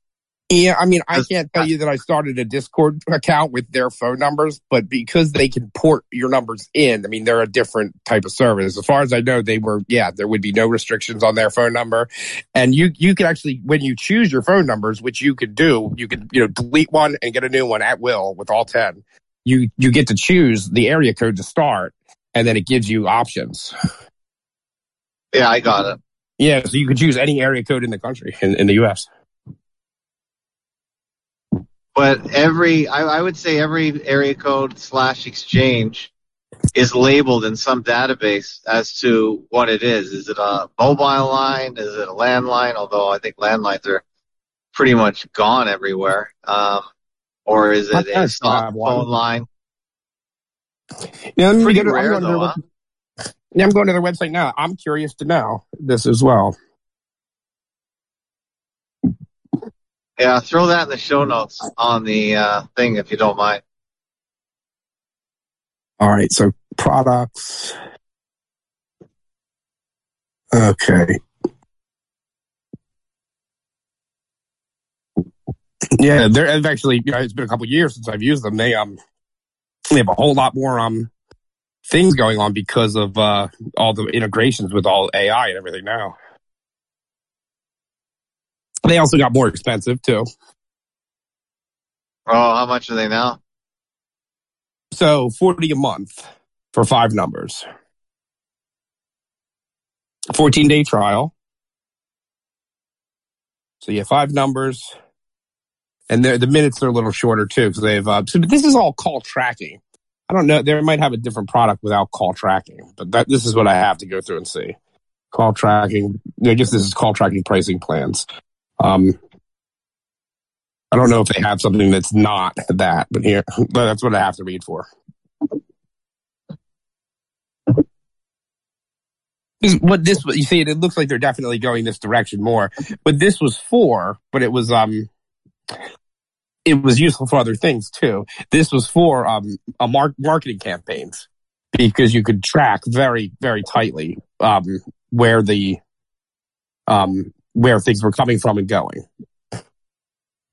Yeah, I mean, I can't tell you that I started a Discord account with their phone numbers, but because they can port your numbers in, I mean, they're a different type of service. As far as I know, they were, yeah, there would be no restrictions on their phone number. And you, you can actually, when you choose your phone numbers, which you could do, you can, you know, delete one and get a new one at will with all 10. You, you get to choose the area code to start and then it gives you options. Yeah, I got it. Yeah, so you could choose any area code in the country, in, in the US. But every, I, I would say every area code slash exchange is labeled in some database as to what it is. Is it a mobile line? Is it a landline? Although I think landlines are pretty much gone everywhere. Um, or is it a soft phone line? Yeah, Pretty I'm rare going to though, huh? I'm going to their website now. I'm curious to know this as well. Yeah, throw that in the show notes on the uh, thing if you don't mind. All right, so products. Okay. Yeah, they're they've actually. You know, it's been a couple years since I've used them. They um, they have a whole lot more um things going on because of uh all the integrations with all AI and everything now. They also got more expensive too. Oh, how much are they now? So 40 a month for five numbers. 14 day trial. So you have five numbers. And the minutes are a little shorter too because they've, uh, so this is all call tracking. I don't know. They might have a different product without call tracking, but that, this is what I have to go through and see. Call tracking. I guess this is call tracking pricing plans. Um, I don't know if they have something that's not that, but here, but that's what I have to read for. What this you see it, looks like they're definitely going this direction more. But this was for, but it was um it was useful for other things too. This was for um a mar- marketing campaigns because you could track very very tightly um where the um where things were coming from and going. All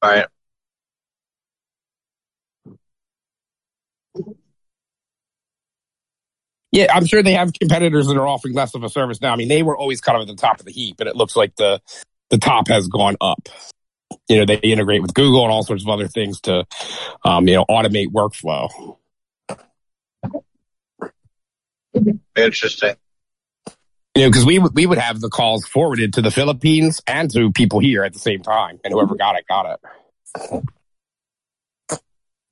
right. Yeah, I'm sure they have competitors that are offering less of a service now. I mean, they were always kind of at the top of the heap, and it looks like the the top has gone up. You know, they integrate with Google and all sorts of other things to, um, you know, automate workflow. Interesting. You know, because we would we would have the calls forwarded to the Philippines and to people here at the same time, and whoever got it got it.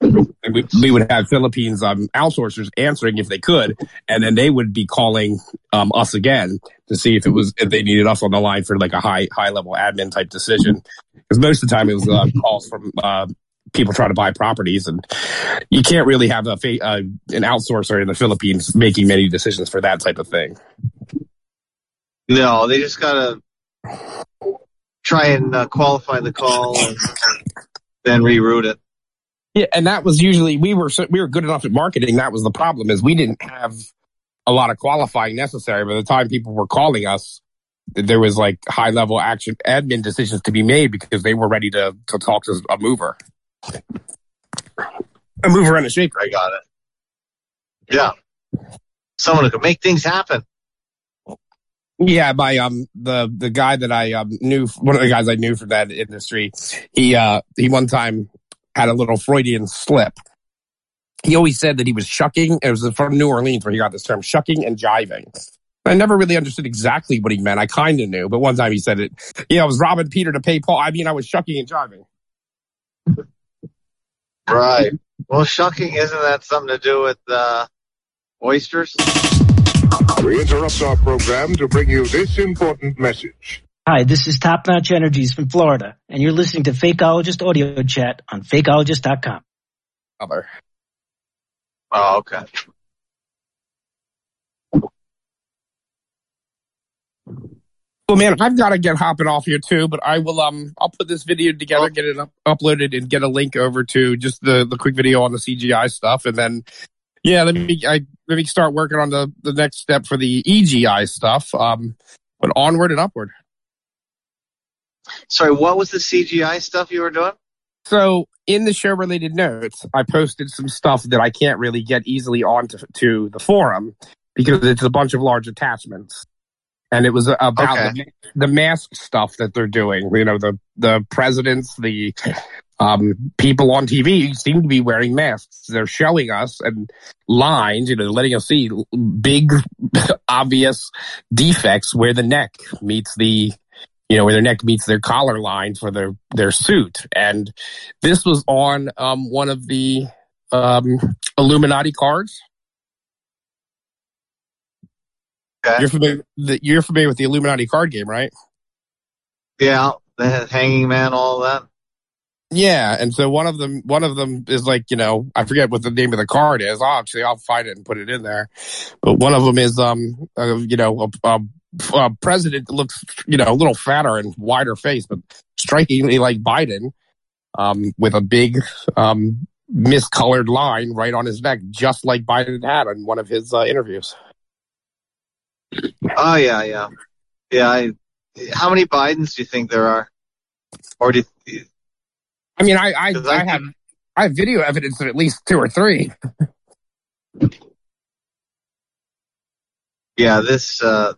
We, we would have Philippines um, outsourcers answering if they could, and then they would be calling um, us again to see if it was if they needed us on the line for like a high high level admin type decision. Because most of the time it was uh, calls from uh, people trying to buy properties, and you can't really have a uh, an outsourcer in the Philippines making many decisions for that type of thing. No, they just gotta try and uh, qualify the call and then reroute it. Yeah, and that was usually we were so, we were good enough at marketing. That was the problem is we didn't have a lot of qualifying necessary. By the time people were calling us, there was like high level action admin decisions to be made because they were ready to to talk to a mover, a mover and a shaker. I got it. Yeah. someone who could make things happen. Yeah, my um the the guy that I um knew one of the guys I knew from that industry, he uh he one time had a little Freudian slip. He always said that he was shucking. It was from New Orleans where he got this term, shucking and jiving. I never really understood exactly what he meant. I kind of knew, but one time he said it. Yeah, I was robbing Peter to pay Paul. I mean, I was shucking and jiving. Right. Well, shucking isn't that something to do with uh, oysters? We interrupt our program to bring you this important message. Hi, this is Top Notch Energies from Florida, and you're listening to Fakeologist Audio Chat on fakeologist.com. Other. Oh, okay. Well, man, I've got to get hopping off here too, but I will. Um, I'll put this video together, get it up, uploaded, and get a link over to just the the quick video on the CGI stuff, and then yeah, let me I let me start working on the the next step for the EGI stuff. Um, but onward and upward. Sorry, what was the CGI stuff you were doing? So in the show related notes, I posted some stuff that I can't really get easily onto to the forum because it's a bunch of large attachments. And it was about Okay. the, the mask stuff that they're doing. You know, the the presidents, the um, people on TV seem to be wearing masks. They're showing us and lines, you know, letting us see big, obvious defects where the neck meets the, you know, where their neck meets their collar line for their their suit. And this was on um, one of the um, Illuminati cards. You're familiar. The, you're familiar with the Illuminati card game, right? Yeah, the hanging man, all that. Yeah, and so one of them, one of them is like, you know, I forget what the name of the card is. Actually, I'll find it and put it in there. But one of them is, um, uh, you know, a, a, a president looks, you know, a little fatter and wider face, but strikingly like Biden, um, with a big, um, miscolored line right on his neck, just like Biden had in one of his uh, interviews. Oh yeah, yeah, yeah. I, how many Bidens do you think there are? Or do you, I mean, I, I, I have, I have video evidence of at least two or three. yeah, this. Uh,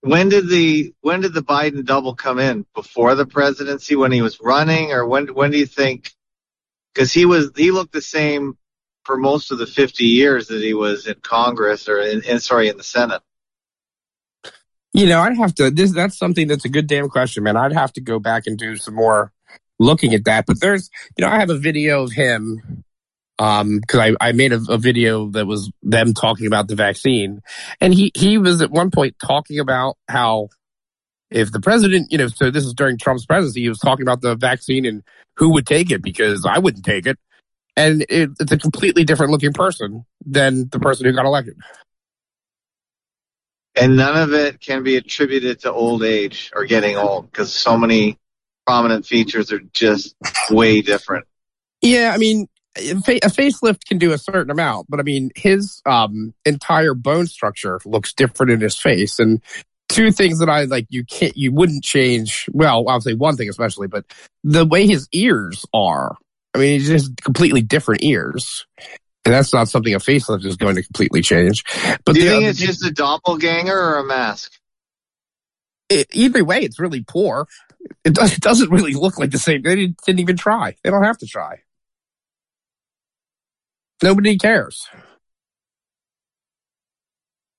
when did the when did the Biden double come in? Before the presidency, when he was running, or when when do you think? Because he was he looked the same for most of the fifty years that he was in Congress or in, in sorry in the Senate. You know, I'd have to. This that's something that's a good damn question, man. I'd have to go back and do some more looking at that. But there's, you know, I have a video of him um because I, I made a, a video that was them talking about the vaccine and he he was at one point talking about how if the president you know so this is during trump's presidency he was talking about the vaccine and who would take it because i wouldn't take it and it, it's a completely different looking person than the person who got elected And none of it can be attributed to old age or getting old because so many prominent features are just way different. Yeah, I mean, a facelift can do a certain amount, but I mean, his um, entire bone structure looks different in his face. And two things that I like, you can't, you wouldn't change. Well, I'll say one thing especially, but the way his ears are. I mean, he's just completely different ears. And that's not something a facelift is going to completely change. But Do you the think other- it's just a doppelganger or a mask? it, either way, it's really poor. It, does, it doesn't really look like the same. They didn't, didn't even try. They don't have to try. Nobody cares.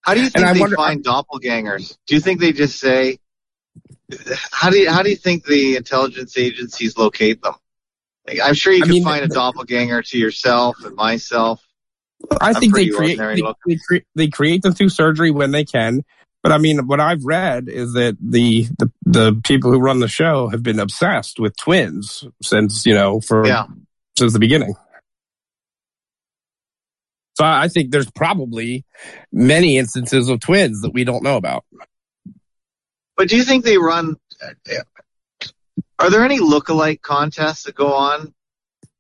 How do you think I they wonder- find doppelgangers? Do you think they just say? How do you how do you think the intelligence agencies locate them? Like, I'm sure you I can mean, find a doppelganger to yourself and myself. I I'm think they create they, they, cre- they create them through surgery when they can. But I mean, what I've read is that the, the the people who run the show have been obsessed with twins since you know for Yeah. since the beginning. So I think there's probably many instances of twins that we don't know about. But do you think they run? Are there any look-alike contests that go on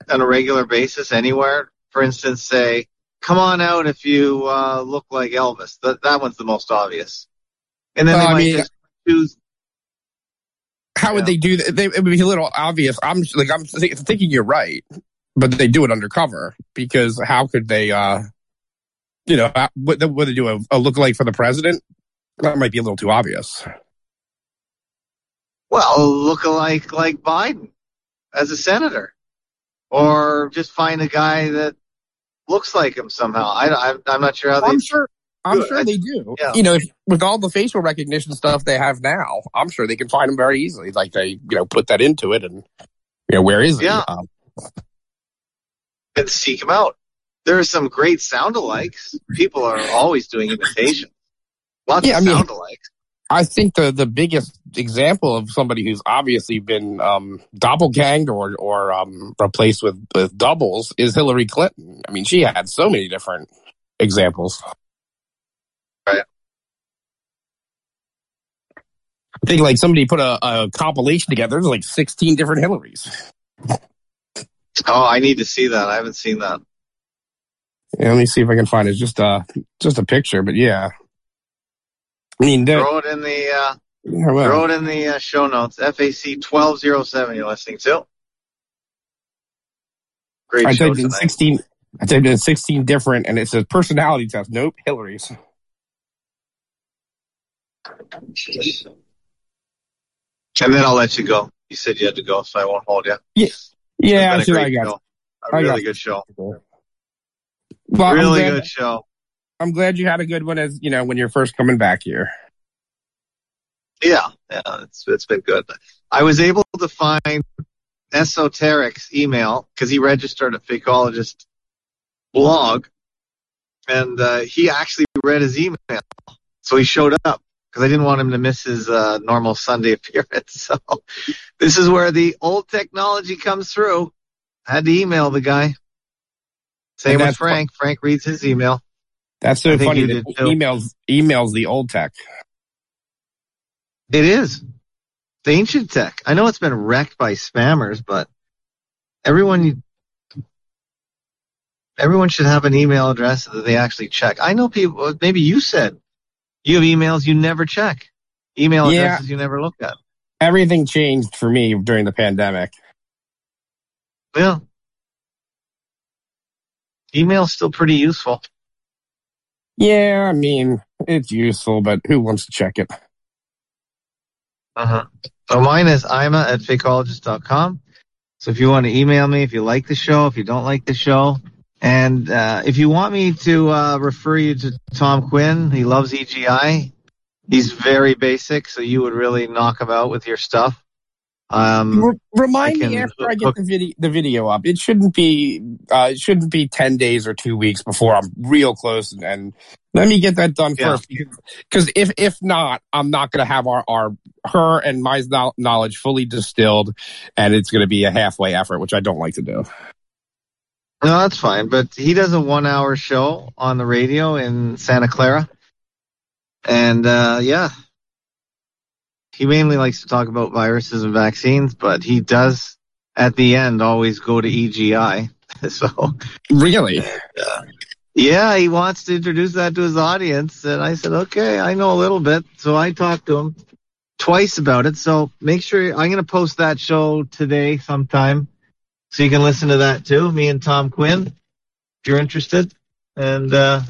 on a regular basis anywhere? For instance, say, "Come on out if you uh, look like Elvis." That that one's the most obvious. And then Well, they I might mean- just choose. How would they do that? They, it would be a little obvious. I'm like I'm th- thinking you're right, but they do it undercover because how could they? uh you know, uh, whether whether do a, a lookalike for the president, that might be a little too obvious. Well, look alike like Biden as a senator, or just find a guy that looks like him somehow. I, I, I'm not sure how they. I'm sure. I'm it. sure they do. yeah. You know, if, with all the facial recognition stuff they have now, I'm sure they can find them very easily. Like they, you know, put that into it, and you know, where is he? Yeah. Um, and seek them out. There are some great sound alikes. People are always doing imitations. Lots Yeah, of I mean- sound alikes. I think the the biggest example of somebody who's obviously been um, doppelganged or or um, replaced with, with doubles is Hillary Clinton. I mean, she had so many different examples. I think like somebody put a, a compilation together. There's like 16 different Hillarys. Oh, I need to see that. I haven't seen that. Yeah, let me see if I can find it. It's Just a just a picture, but yeah. I mean, Throw it in the uh, well, throw it in the uh, show notes. FAC twelve zero seven. You're listening to. Great I typed in 16. I typed in 16 different, and it says personality test. Nope, Hillary's. And then I'll let you go. You said you had to go, so I won't hold you. Yeah, yeah, I been a see. I great got. show. A I really good show. Well, really glad- good show. I'm glad you had a good one as you know when you're first coming back here. Yeah, yeah, it's it's been good. I was able to find Esoteric's email because he registered a Fakeologist blog, and uh, he actually read his email, so he showed up because I didn't want him to miss his uh, normal Sunday appearance. So this is where the old technology comes through. I had to email the guy. Same with Frank. Frank reads his email. That's so funny that emails emails the old tech. It is. The ancient tech. I know it's been wrecked by spammers, but everyone everyone should have an email address that they actually check. I know people maybe you said you have emails you never check. Email Yeah. addresses you never look at. Everything changed for me during the pandemic. Yeah. Email's still pretty useful. Yeah, I mean it's useful, but who wants to check it? Uh-huh. So mine is Ima at fakeologist.com. So if you want to email me, if you like the show, if you don't like the show, and uh, if you want me to uh, refer you to Tom Quinn, he loves EGI. He's very basic, so you would really knock him out with your stuff. Um, remind me after I get hook- the video the video up. It shouldn't be uh, it shouldn't be ten days or two weeks before I'm real close and, and let me get that done Yeah. first because if if not, I'm not going to have our our her and my knowledge fully distilled, and it's going to be a halfway effort, which I don't like to do. No, that's fine. But he does a one hour show on the radio in Santa Clara. And uh, yeah, he mainly likes to talk about viruses and vaccines, but he does at the end always go to EGI. So Really, yeah, he wants to introduce that to his audience. And I said, okay, I know a little bit. So I talked to him twice about it. So make sure I'm going to post that show today sometime. So you can listen to that too, me and Tom Quinn, if you're interested. And, uh,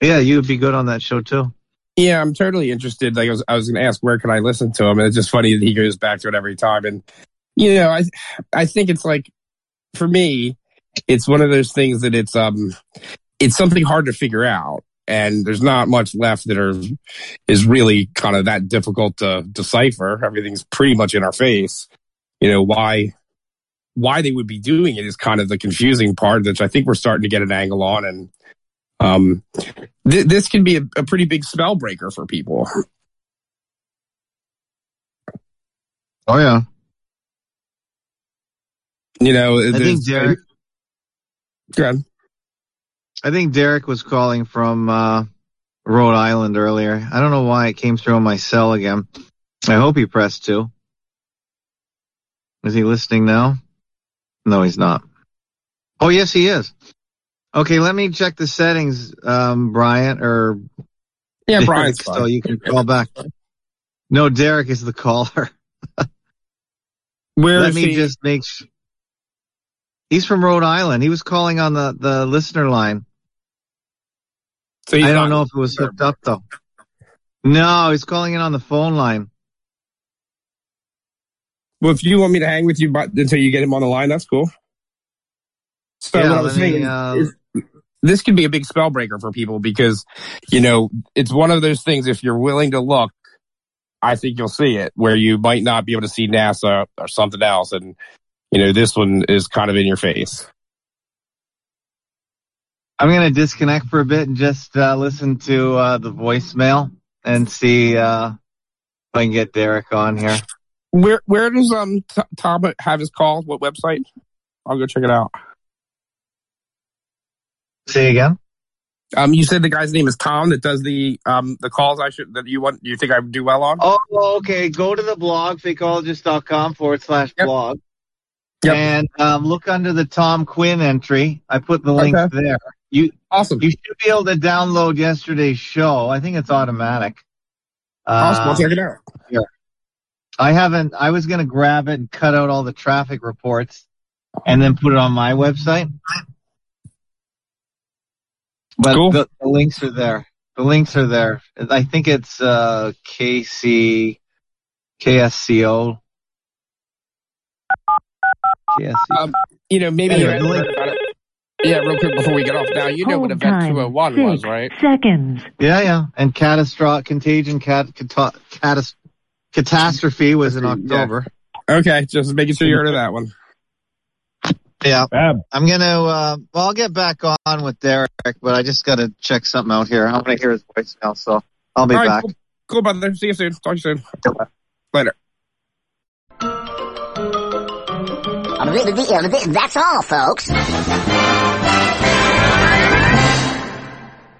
yeah, you would be good on that show too. yeah, I'm totally interested. Like I was, I was going to ask where can I listen to him, and it's just funny that he goes back to it every time. And you know, I I think it's like for me, it's one of those things that it's um it's something hard to figure out and there's not much left that are is really kind of that difficult to decipher everything's pretty much in our face you know why why they would be doing it is kind of the confusing part which i think we're starting to get an angle on and um th- this can be a, a pretty big spell breaker for people Oh yeah. you know I think Derek, Go ahead. I think Derek was calling from, uh, Rhode Island earlier. I don't know why it came through on my cell again. I hope he pressed two. Is he listening now? No, he's not. Oh, yes, he is. Okay, let me check the settings, um, Brian, or yeah Derek, brian's so you can call back. No, Derek is the caller. where let is me he? just make sure. He's from Rhode Island. He was calling on the, the listener line. So I don't know if it was hooked up though. No, he's calling in on the phone line. Well, if you want me to hang with you but, until you get him on the line, that's cool. So Yeah, what I was me, saying uh, is this could be a big spell breaker for people because, you know, it's one of those things. If you're willing to look, I think you'll see it where you might not be able to see NASA or something else. And, you know, this one is kind of in your face. I'm gonna disconnect for a bit and just uh, listen to uh, the voicemail and see uh, if I can get Derek on here. Where, where does, um, T- Tom have his call? What website? I'll go check it out. Say again. Um, you said the guy's name is Tom that does the, um, the calls I should, that you want, you think I would do well on? Oh, okay. Go to the blog, fakeologist.com forward slash blog. Yep. And um, look under the Tom Quinn entry. I put the link Okay. there. You awesome. You should be able to download yesterday's show. I think it's automatic. Awesome. Uh, check it out. Here. I haven't. I was going to grab it and cut out all the traffic reports, and then put it on my website. But Cool. the, the links are there. The links are there. I think it's uh, KC KSCO. KSC. Um, you know, maybe Anyway, you heard about it. Yeah, real quick before we get off. Now you know what Event 201 was, right? Seconds. Yeah, yeah. And catastrophic contagion cat, cata, catas, catastrophe was in October. Okay, just making sure you heard of that one. Yeah. I'm gonna. Uh, well, I'll get back on with Derek, but I just got to check something out here. I'm gonna hear his voicemail, so I'll be All right, back. Cool, cool, brother. See you soon. Talk to you soon. Later. That's all, folks.